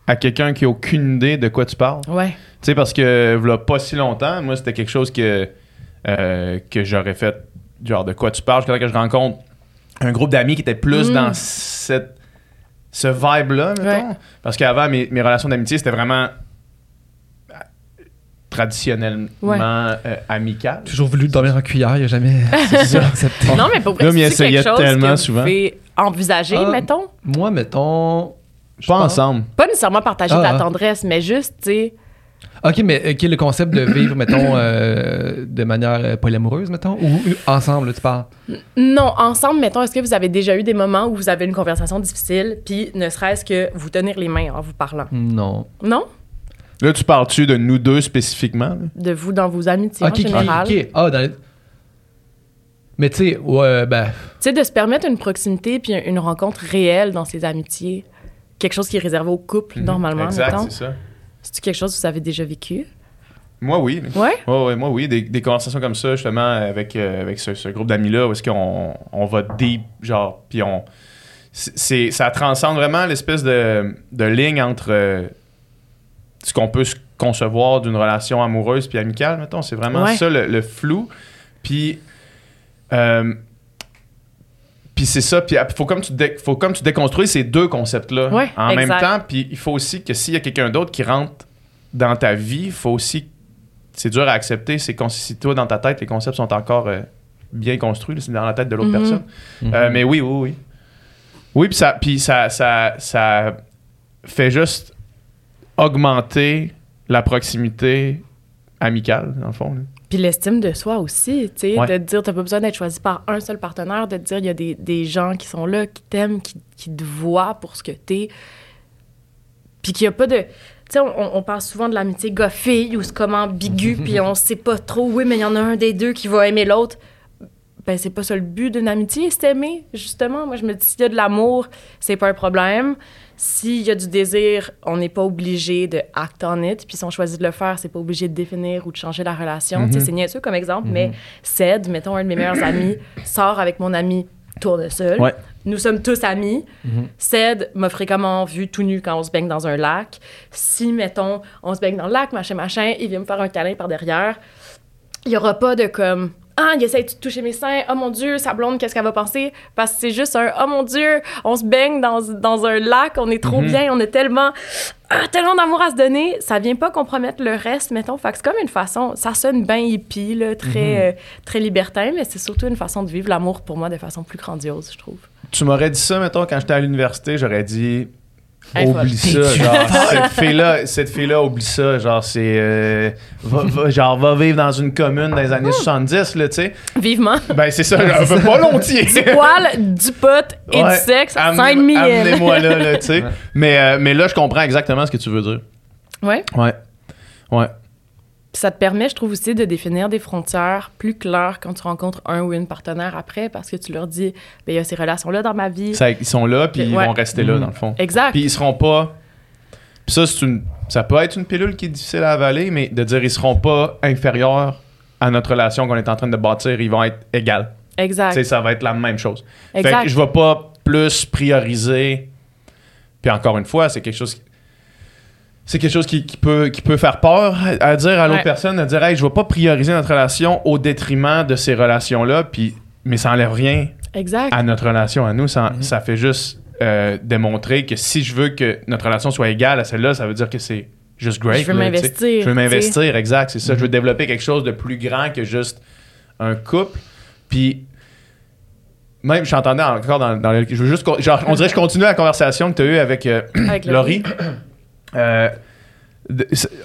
[SPEAKER 3] à quelqu'un qui a aucune idée de quoi tu parles.
[SPEAKER 1] Ouais.
[SPEAKER 3] Tu sais, parce que, voilà, pas si longtemps, moi, c'était quelque chose que, euh, que j'aurais fait, genre, de quoi tu parles, jusqu'à temps que je rencontre un groupe d'amis qui était plus
[SPEAKER 1] Mm.
[SPEAKER 3] dans cette, ce vibe-là, mettons.
[SPEAKER 1] Ouais.
[SPEAKER 3] Parce qu'avant, mes, mes relations d'amitié, c'était vraiment traditionnellement
[SPEAKER 1] Ouais.
[SPEAKER 3] euh, amical.
[SPEAKER 2] Toujours voulu dormir en cuillère, il a jamais accepté.
[SPEAKER 1] Non, mais pour vrai, c'est quelque chose
[SPEAKER 3] tellement
[SPEAKER 1] que
[SPEAKER 3] souvent.
[SPEAKER 1] vous pouvez envisager,
[SPEAKER 2] Ah.
[SPEAKER 1] mettons?
[SPEAKER 2] Moi, mettons. je
[SPEAKER 3] Pas
[SPEAKER 2] pense-
[SPEAKER 3] ensemble.
[SPEAKER 1] Pas nécessairement partager de
[SPEAKER 2] Ah,
[SPEAKER 1] la
[SPEAKER 2] ah.
[SPEAKER 1] tendresse, mais juste, tu sais...
[SPEAKER 2] Ok, mais ok, le concept de vivre, mettons, euh, de manière euh, polyamoureuse, mettons, ou euh, ensemble, tu parles?
[SPEAKER 1] Non, ensemble, mettons, est-ce que vous avez déjà eu des moments où vous avez une conversation difficile, puis ne serait-ce que vous tenir les mains en vous parlant?
[SPEAKER 2] Non.
[SPEAKER 1] Non?
[SPEAKER 3] Là, tu parles-tu de nous deux spécifiquement? là?
[SPEAKER 1] De vous dans vos amitiés
[SPEAKER 2] Ok,
[SPEAKER 1] en
[SPEAKER 2] ok,
[SPEAKER 1] général.
[SPEAKER 2] ok. Ah, dans les- Mais tu sais, ouais, ben.
[SPEAKER 1] Tu sais, de se permettre une proximité puis une rencontre réelle dans ses amitiés. Quelque chose qui est réservé au couple, normalement,
[SPEAKER 3] Mhm. Exact,
[SPEAKER 1] mettons.
[SPEAKER 3] c'est ça.
[SPEAKER 1] C'est-tu quelque chose que vous avez déjà vécu?
[SPEAKER 3] Moi, oui.
[SPEAKER 1] Ouais?
[SPEAKER 3] Ouais, ouais, moi, oui. Des, des conversations comme ça, justement, avec, euh, avec ce, ce groupe d'amis-là, où est-ce qu'on on va deep, genre, puis on. c'est- C'est, ça transcende vraiment l'espèce de, de ligne entre euh, ce qu'on peut se concevoir d'une relation amoureuse puis amicale, mettons. C'est vraiment
[SPEAKER 1] Ouais.
[SPEAKER 3] ça, le, le flou. Puis. euh, puis c'est ça, puis il faut comme tu dé- faut comme tu déconstruis ces deux concepts-là
[SPEAKER 1] Ouais,
[SPEAKER 3] en même temps. Puis il faut aussi que s'il y a quelqu'un d'autre qui rentre dans ta vie, il faut aussi c'est dur à accepter. C'est quand si toi, dans ta tête, les concepts sont encore euh, bien construits, c'est dans la tête de l'autre
[SPEAKER 1] Mhm.
[SPEAKER 3] personne. Euh, mais oui, oui, oui. Oui, puis ça, puis ça, ça, ça fait juste augmenter la proximité amicale, dans le fond. là.
[SPEAKER 1] Puis l'estime de soi aussi, tu sais,
[SPEAKER 3] Ouais.
[SPEAKER 1] de te dire, t'as pas besoin d'être choisi par un seul partenaire, de te dire, il y a des, des gens qui sont là, qui t'aiment, qui, qui te voient pour ce que t'es. Puis qu'il y a pas de... Tu sais, on, on parle souvent de l'amitié gars-fille ou c'est comme ambigu, puis on sait pas trop, oui, mais il y en a un des deux qui va aimer l'autre. Ben, c'est pas ça le but d'une amitié, c'est aimer, justement. Moi, je me dis, s'il y a de l'amour, c'est pas un problème. S'il y a du désir, on n'est pas obligé de act on it. Puis si on choisit de le faire, c'est pas obligé de définir ou de changer la relation. Tu sais, C'est niaiseux comme exemple, mais Ced, mettons, un de mes meilleurs amis, sort avec mon ami Tournesol.
[SPEAKER 3] Ouais.
[SPEAKER 1] Nous sommes tous amis. Ced m'a fréquemment vu tout nu quand on se baigne dans un lac. Si, mettons, on se baigne dans le lac, machin, machin, il vient me faire un câlin par derrière, il y aura pas de comme ah, il essaie de toucher mes seins. Oh mon Dieu, sa blonde, qu'est-ce qu'elle va penser? Parce que c'est juste un Oh mon Dieu, on se baigne dans, dans un lac, on est trop bien, on est tellement, ah, tellement d'amour à se donner. Ça vient pas compromettre le reste, mettons. Fait que c'est comme une façon, ça sonne bien hippie, là, très, euh, très libertin, mais c'est surtout une façon de vivre l'amour pour moi de façon plus grandiose, je trouve.
[SPEAKER 3] Tu m'aurais dit ça, mettons, quand j'étais à l'université, j'aurais dit.
[SPEAKER 1] Hey,
[SPEAKER 3] oublie ça, genre, cette fille-là, cette fille-là, oublie ça, genre, c'est, euh, va, va- genre, va vivre dans une commune dans les années 70, là, tu sais.
[SPEAKER 1] Vivement.
[SPEAKER 3] Ben, c'est ça, je veux pas volontiers.
[SPEAKER 1] du poil, du pot et
[SPEAKER 3] Ouais.
[SPEAKER 1] du sexe,
[SPEAKER 3] Amenez-
[SPEAKER 1] 5 000.
[SPEAKER 3] Amenez-moi là, là, tu sais. Mais, euh, mais là, je comprends exactement ce que tu veux dire.
[SPEAKER 1] Ouais.
[SPEAKER 3] Ouais. Ouais.
[SPEAKER 1] Puis ça te permet, je trouve aussi, de définir des frontières plus claires quand tu rencontres un ou une partenaire après, parce que tu leur dis, ben il y a ces relations-là dans ma vie.
[SPEAKER 3] Ça- ils sont là, puis ils
[SPEAKER 1] Ouais.
[SPEAKER 3] vont rester là,
[SPEAKER 2] Mhm.
[SPEAKER 3] dans le fond.
[SPEAKER 1] Exact.
[SPEAKER 3] Puis ils seront pas. Puis ça, c'est une. Ça peut être une pilule qui est difficile à avaler, mais de dire ils seront pas inférieurs à notre relation qu'on est en train de bâtir, ils vont être égales.
[SPEAKER 1] Exact.
[SPEAKER 3] sais, ça va être la même chose. Fait
[SPEAKER 1] Exact.
[SPEAKER 3] que je vais pas plus prioriser. Puis encore une fois, c'est quelque chose. C'est quelque chose qui, qui peut, qui peut faire peur à dire à l'autre
[SPEAKER 1] Ouais.
[SPEAKER 3] personne, de dire Hey, je vais pas prioriser notre relation au détriment de ces relations-là, puis, mais ça enlève rien
[SPEAKER 1] Exact.
[SPEAKER 3] à notre relation à nous. Ça,
[SPEAKER 2] Mhm.
[SPEAKER 3] ça fait juste euh, démontrer que si je veux que notre relation soit égale à celle-là, ça veut dire que c'est juste great.
[SPEAKER 1] Je veux m'investir,
[SPEAKER 3] Je veux m'investir, exact. C'est ça. Je veux développer quelque chose de plus grand que juste un couple. Puis, même, je t'entendais encore dans, dans le. Je veux juste. Genre, on dirait que je continue la conversation que tu as eue avec, euh,
[SPEAKER 1] Avec
[SPEAKER 3] Laurie. Euh,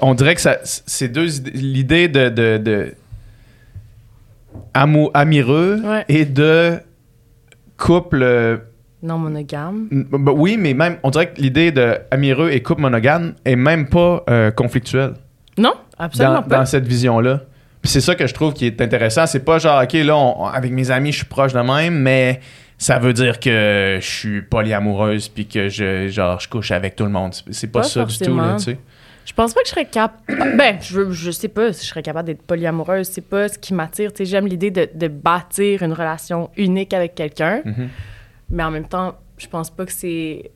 [SPEAKER 3] on dirait que ça, c'est deux idées- l'idée de, de, de amou- amoureux
[SPEAKER 1] Ouais.
[SPEAKER 3] et de couple. euh,
[SPEAKER 1] Non monogame.
[SPEAKER 3] n- bah oui, mais même, on dirait que l'idée de amoureux et couple monogame est même pas euh, conflictuelle
[SPEAKER 1] Non, absolument
[SPEAKER 3] dans,
[SPEAKER 1] pas.
[SPEAKER 3] dans cette vision-là. Puis c'est ça que je trouve qui est intéressant. C'est pas genre, OK, là, on- avec mes amis, je suis proche de même, mais ça veut dire que je suis polyamoureuse puis que je, genre, je couche avec tout le monde. C'est- pas,
[SPEAKER 1] Pas
[SPEAKER 3] ça du tout, là, tu sais.
[SPEAKER 1] Je pense pas que je serais capable. Ben, je, sais pas si je serais capable d'être polyamoureuse. C'est pas ce qui m'attire. Tu sais, j'aime l'idée de, de bâtir une relation unique avec quelqu'un.
[SPEAKER 3] Mhm.
[SPEAKER 1] Mais en même temps, je pense pas que c'est.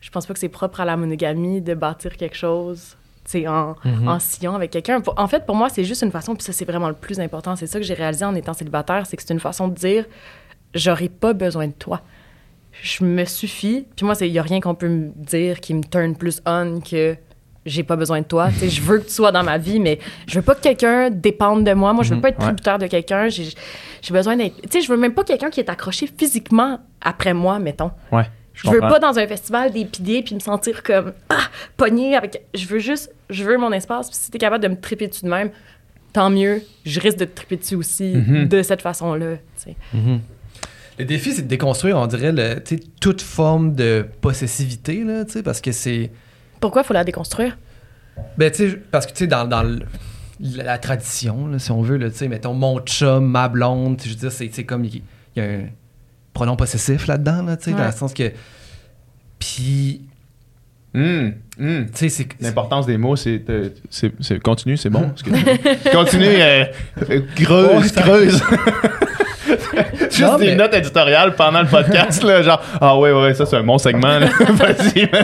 [SPEAKER 1] Je pense pas que c'est propre à la monogamie de bâtir quelque chose. tu sais, En,
[SPEAKER 2] Mhm.
[SPEAKER 1] en sillon avec quelqu'un. En fait, pour moi, c'est juste une façon, puis ça, c'est vraiment le plus important. C'est ça que j'ai réalisé en étant célibataire, c'est que c'est une façon de dire j'aurai pas besoin de toi. Je me suffis. Puis moi, il y a rien qu'on peut me dire qui me turn plus on que j'ai pas besoin de toi. Je veux que tu sois dans ma vie, mais je veux pas que quelqu'un dépende de moi. Moi, je veux
[SPEAKER 2] Mhm,
[SPEAKER 1] pas être
[SPEAKER 3] ouais.
[SPEAKER 1] tributaire de quelqu'un. J'ai j'ai besoin d'être. Tu sais, je veux même pas quelqu'un qui est accroché physiquement après moi, mettons.
[SPEAKER 3] Ouais.
[SPEAKER 1] Je veux
[SPEAKER 3] comprends.
[SPEAKER 1] pas dans un festival d'épider puis me sentir comme ah, pogné avec. Je veux juste, je veux mon espace. Puis si t'es capable de me triper dessus de même, tant mieux. Je risque de te triper dessus aussi
[SPEAKER 3] Mhm.
[SPEAKER 1] de cette façon-là. tu sais.
[SPEAKER 2] Mhm. Le défi, c'est de déconstruire, on dirait, le, tu sais, toute forme de possessivité, là, tu sais, parce que c'est...
[SPEAKER 1] Pourquoi il faut la déconstruire?
[SPEAKER 2] Ben, tu sais, parce que, tu sais, dans, dans le- la, la tradition, là, si on veut, tu sais, mettons, mon chum, ma blonde, je veux dire, c'est comme, il y, a un pronom possessif là-dedans, là, tu sais, dans le sens que. Puis, tu sais, c'est.
[SPEAKER 3] L'importance des mots, c'est. euh, c'est- c'est- Continue, c'est bon. Continue, euh, euh, creuse, creuse. Juste
[SPEAKER 2] Non,
[SPEAKER 3] des
[SPEAKER 2] mais-
[SPEAKER 3] notes éditoriales pendant le podcast, là, genre, ah ouais, ouais, ça c'est un bon segment. Vas-y.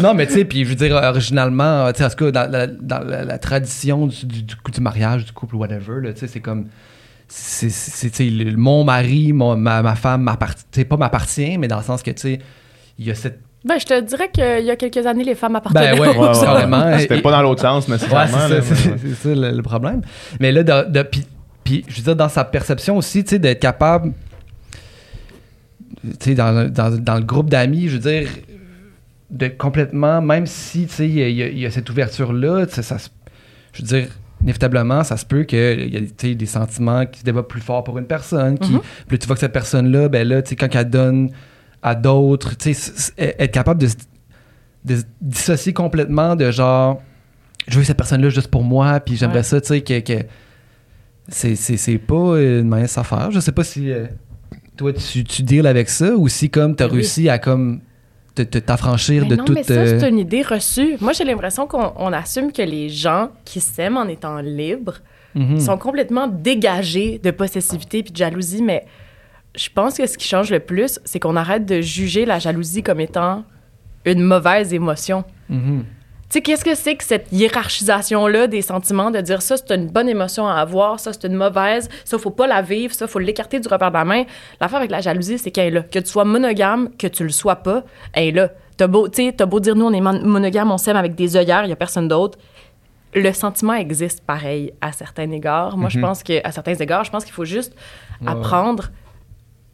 [SPEAKER 2] Non, mais tu sais, puis je veux dire, originalement, tu sais, en tout cas, dans la, dans la- la tradition du, du, du coup, du mariage, du couple, whatever, là, tu sais, c'est comme. C'est, c'est, tu sais, le- mon mari, mon- ma, ma femme m'appartient. Tu sais, pas m'appartient, mais dans le sens que, tu sais, il y a cette.
[SPEAKER 1] Ben, je te dirais qu'il y a quelques années, les femmes appartenaient
[SPEAKER 2] Ben ouais,
[SPEAKER 3] Ouais, ouais. C'était pas dans l'autre sens,
[SPEAKER 2] Ouais, c'est ça,
[SPEAKER 3] mais-
[SPEAKER 2] c'est ça le, le problème. Mais là, de, de- puis, puis, je veux dire, dans sa perception aussi, tu sais, d'être capable, tu sais, dans, dans, dans le groupe d'amis, je veux dire, de complètement, même si, tu sais, il y, a- y cette ouverture-là, tu sais, ça, se- je veux dire, inévitablement, ça se peut qu'il y a tu sais, des sentiments qui se développent plus fort pour une personne, qui,
[SPEAKER 1] Mhm.
[SPEAKER 2] puis tu vois que cette personne-là, ben là, tu sais, quand elle donne à d'autres, tu sais, c- c- être capable de, se- de se dissocier complètement de genre, je veux cette personne-là juste pour moi, puis j'aimerais
[SPEAKER 1] Ouais.
[SPEAKER 2] ça, tu sais, que, que c'est, c'est, c'est pas une mince affaire. Je sais pas si euh, toi, tu, tu deals avec ça ou si, comme, t'as
[SPEAKER 1] Oui.
[SPEAKER 2] réussi à, comme, t'affranchir de
[SPEAKER 1] non,
[SPEAKER 2] toute...
[SPEAKER 1] mais ça,
[SPEAKER 2] euh,
[SPEAKER 1] c'est une idée reçue. Moi, j'ai l'impression qu'on on assume que les gens qui s'aiment en étant libres
[SPEAKER 2] mhm.
[SPEAKER 1] sont complètement dégagés de possessivité puis de jalousie, mais je pense que ce qui change le plus, c'est qu'on arrête de juger la jalousie comme étant une mauvaise émotion.
[SPEAKER 2] Mhm.
[SPEAKER 1] Tu sais, qu'est-ce que c'est que cette hiérarchisation-là des sentiments, de dire ça, c'est une bonne émotion à avoir, ça, c'est une mauvaise, ça, faut pas la vivre, ça, faut l'écarter du revers de la main. L'affaire avec la jalousie, c'est qu'elle est là. Que tu sois monogame, que tu le sois pas, elle est là. T'as beau, beau dire, nous, on est mon- monogame, on s'aime avec des œillères, il y a personne d'autre. Le sentiment existe pareil à certains égards. Moi, je
[SPEAKER 3] Mhm.
[SPEAKER 1] pense que, à certains égards, je pense qu'il faut juste
[SPEAKER 2] Ouais,
[SPEAKER 1] apprendre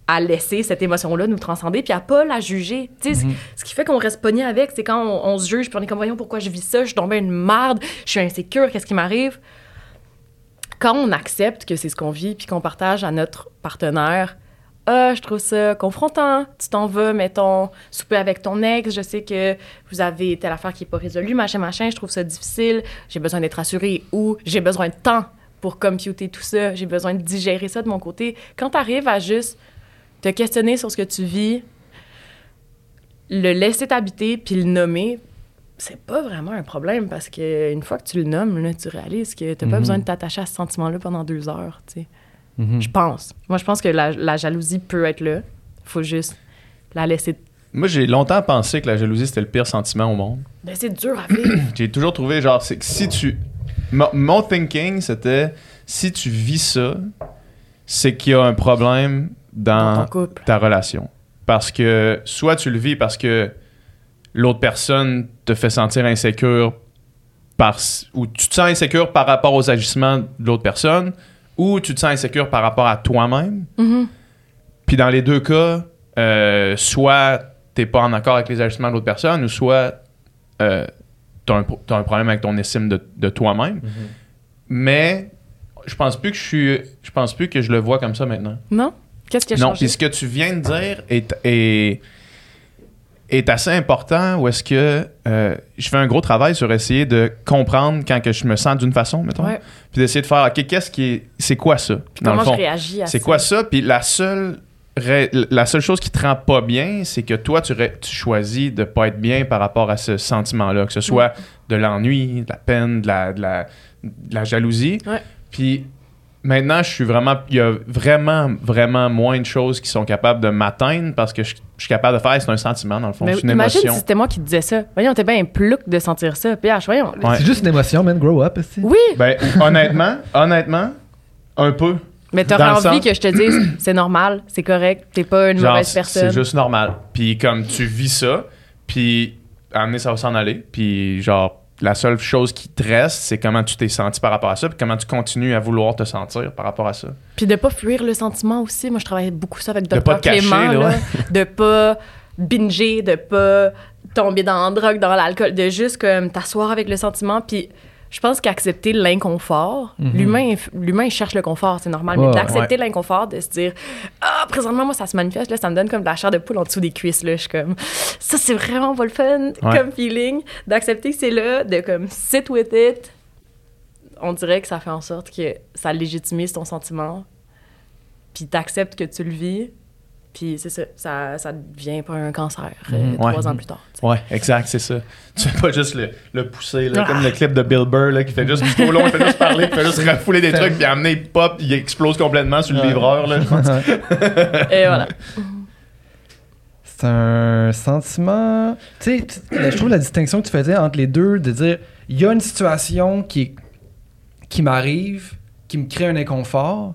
[SPEAKER 1] à laisser cette émotion-là nous transcender puis à pas la juger. Tu sais,
[SPEAKER 2] Mhm.
[SPEAKER 1] ce qui fait qu'on reste pogné avec, c'est quand on, on se juge puis on est comme, voyons pourquoi je vis ça, je suis tombée une merde, je suis insécure, qu'est-ce qui m'arrive? Quand on accepte que c'est ce qu'on vit puis qu'on partage à notre partenaire, ah, je trouve ça confrontant. Tu t'en vas, mettons, souper avec ton ex. Je sais que vous avez telle affaire qui n'est pas résolue, machin, machin. Je trouve ça difficile. J'ai besoin d'être rassurée ou j'ai besoin de temps pour computer tout ça. J'ai besoin de digérer ça de mon côté. Quand tu arrives à juste te questionner sur ce que tu vis, le laisser t'habiter puis le nommer, c'est pas vraiment un problème parce que une fois que tu le nommes, là, tu réalises que t'as pas
[SPEAKER 2] Mhm.
[SPEAKER 1] besoin de t'attacher à ce sentiment-là pendant deux heures. tu sais.
[SPEAKER 2] Mhm.
[SPEAKER 1] Je pense. Moi, je pense que la, la jalousie peut être là. faut juste la laisser.
[SPEAKER 3] Moi, j'ai longtemps pensé que la jalousie, c'était le pire sentiment au monde.
[SPEAKER 1] Ben, c'est dur à vivre.
[SPEAKER 3] J'ai toujours trouvé, genre, c'est que si tu. Mon, mon thinking, c'était si tu vis ça, c'est qu'il y a un problème
[SPEAKER 1] dans
[SPEAKER 3] dans
[SPEAKER 1] ton couple.
[SPEAKER 3] ta relation. Parce que soit tu le vis parce que l'autre personne te fait sentir insécure par, ou tu te sens insécure par rapport aux agissements de l'autre personne, ou tu te sens insécure par rapport à toi-même.
[SPEAKER 1] Mhm.
[SPEAKER 3] Puis dans les deux cas, euh, soit t'es pas en accord avec les agissements de l'autre personne, ou soit euh, t'as un, t'as un problème avec ton estime de, de toi-même. Mais je pense plus que je suis, je pense plus que je le vois comme ça maintenant.
[SPEAKER 1] Non? Qu'est-ce qui a
[SPEAKER 3] Non,
[SPEAKER 1] changé?
[SPEAKER 3] puis ce que tu viens de dire est, est, est assez important où est-ce que euh, je fais un gros travail sur essayer de comprendre quand que je me sens d'une façon, mettons,
[SPEAKER 1] Ouais.
[SPEAKER 3] puis d'essayer de faire, OK, qu'est-ce qui est, c'est quoi ça, dans
[SPEAKER 1] Comment
[SPEAKER 3] le fond?
[SPEAKER 1] je réagis à
[SPEAKER 3] C'est
[SPEAKER 1] ça?
[SPEAKER 3] quoi ça? Puis la seule, la seule chose qui te rend pas bien, c'est que toi, tu, choisis de pas être bien par rapport à ce sentiment-là, que ce soit de l'ennui, de la peine, de la, de la, de la jalousie.
[SPEAKER 1] Ouais.
[SPEAKER 3] Puis maintenant, je suis vraiment. Il y a vraiment, vraiment moins de choses qui sont capables de m'atteindre parce que je, je suis capable de faire. C'est un sentiment, dans le fond.
[SPEAKER 1] Mais
[SPEAKER 3] C'est une
[SPEAKER 1] imagine
[SPEAKER 3] émotion.
[SPEAKER 1] si c'était moi qui te disais ça. Voyons, t'es bien plouc de sentir ça. PH, voyons.
[SPEAKER 3] Ouais.
[SPEAKER 2] C'est juste une émotion, man. Grow up, aussi.
[SPEAKER 1] Oui,
[SPEAKER 3] Ben, honnêtement, honnêtement, un peu.
[SPEAKER 1] mais t'aurais envie
[SPEAKER 3] sens-
[SPEAKER 1] que je te dise c'est normal, c'est correct, t'es pas une
[SPEAKER 3] Genre,
[SPEAKER 1] mauvaise personne.
[SPEAKER 3] C'est juste normal. Puis comme tu vis ça, puis amener ça va s'en aller. Puis genre, la seule chose qui te reste, c'est comment tu t'es senti par rapport à ça, puis comment tu continues à vouloir te sentir par rapport à ça.
[SPEAKER 1] Puis de pas fuir le sentiment aussi. Moi, je travaillais beaucoup ça avec
[SPEAKER 3] De
[SPEAKER 1] Dr.
[SPEAKER 3] pas te cacher,
[SPEAKER 1] Clément.
[SPEAKER 3] là,
[SPEAKER 1] là.
[SPEAKER 3] ouais.
[SPEAKER 1] de pas binger, de pas tomber dans la drogue, dans l'alcool, de juste comme t'asseoir avec le sentiment. Puis je pense qu'accepter l'inconfort,
[SPEAKER 2] Mhm.
[SPEAKER 1] l'humain, cherche le confort, c'est normal, mais d'accepter l'inconfort, de se dire ah présentement moi ça se manifeste là, ça me donne comme de la chair de poule en dessous des cuisses là, je suis comme ça c'est vraiment pas le fun
[SPEAKER 3] Ouais.
[SPEAKER 1] comme feeling, d'accepter que c'est là, de comme sit with it. On dirait que ça fait en sorte que ça légitimise ton sentiment, puis t'acceptes que tu le vis, puis c'est ça, ça, ça devient pas un cancer euh,
[SPEAKER 2] Mhm.
[SPEAKER 1] trois ans plus tard.
[SPEAKER 3] Ouais, exact, c'est ça. Tu fais pas juste le, le pousser, là, comme le clip de Bill Burr, là, qui fait juste tout au long, il fait juste parler, il fait juste refouler des trucs, puis amener, il pop, il explose complètement sur le
[SPEAKER 2] Ouais.
[SPEAKER 3] livreur, là.
[SPEAKER 1] Et voilà.
[SPEAKER 2] C'est un sentiment. Tu sais, je trouve la distinction que tu faisais entre les deux, de dire il y a une situation qui, qui m'arrive, qui me crée un inconfort,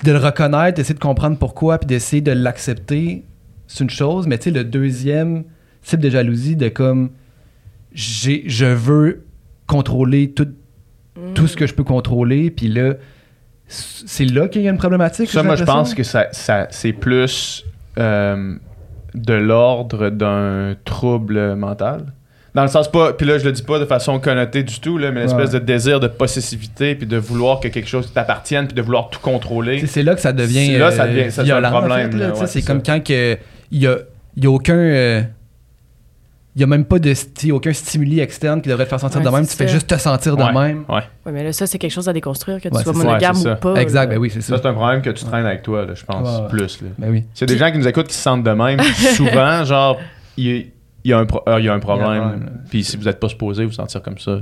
[SPEAKER 2] puis de le reconnaître, d'essayer de comprendre pourquoi, puis d'essayer de l'accepter, c'est une chose. Mais tu sais, le deuxième type de jalousie, de comme j'ai, je veux contrôler tout, tout ce que je peux contrôler, puis là, c'est là qu'il y a une problématique.
[SPEAKER 3] Ça, moi, je pense que ça, ça, c'est plus euh, de l'ordre d'un trouble mental. Dans le sens pas, puis là je le dis pas de façon connotée du tout, là, mais l'espèce
[SPEAKER 2] Ouais.
[SPEAKER 3] de désir de possessivité, puis de vouloir que quelque chose t'appartienne, puis de vouloir tout contrôler.
[SPEAKER 2] C'est là que ça devient,
[SPEAKER 3] C'est là, ça
[SPEAKER 2] euh,
[SPEAKER 3] devient- ça devient un
[SPEAKER 2] violent, en
[SPEAKER 3] problème,
[SPEAKER 2] fait,
[SPEAKER 3] ouais,
[SPEAKER 2] c'est comme
[SPEAKER 3] ça.
[SPEAKER 2] quand que il y a, il y a aucun euh, il y a même pas de sti- aucun stimuli externe qui devrait te faire sentir
[SPEAKER 1] Ouais,
[SPEAKER 2] de même, tu fais
[SPEAKER 1] ça.
[SPEAKER 2] juste te sentir de
[SPEAKER 3] Ouais.
[SPEAKER 2] même.
[SPEAKER 3] Ouais.
[SPEAKER 1] Ouais, mais là, ça, c'est quelque chose à déconstruire, que tu
[SPEAKER 2] Ouais,
[SPEAKER 1] sois
[SPEAKER 2] ça.
[SPEAKER 1] monogame ou
[SPEAKER 3] ça.
[SPEAKER 1] pas.
[SPEAKER 2] exact,
[SPEAKER 1] là.
[SPEAKER 2] ben oui, c'est ça.
[SPEAKER 3] Ça, c'est un problème que tu traînes avec toi, là, je pense, plus. Là.
[SPEAKER 2] Ben oui.
[SPEAKER 3] C'est des gens qui nous écoutent qui se sentent de même. Souvent, genre, il y, a- il y a un pro- euh, il y a un problème. Puis si vous n'êtes pas supposé vous sentir comme ça,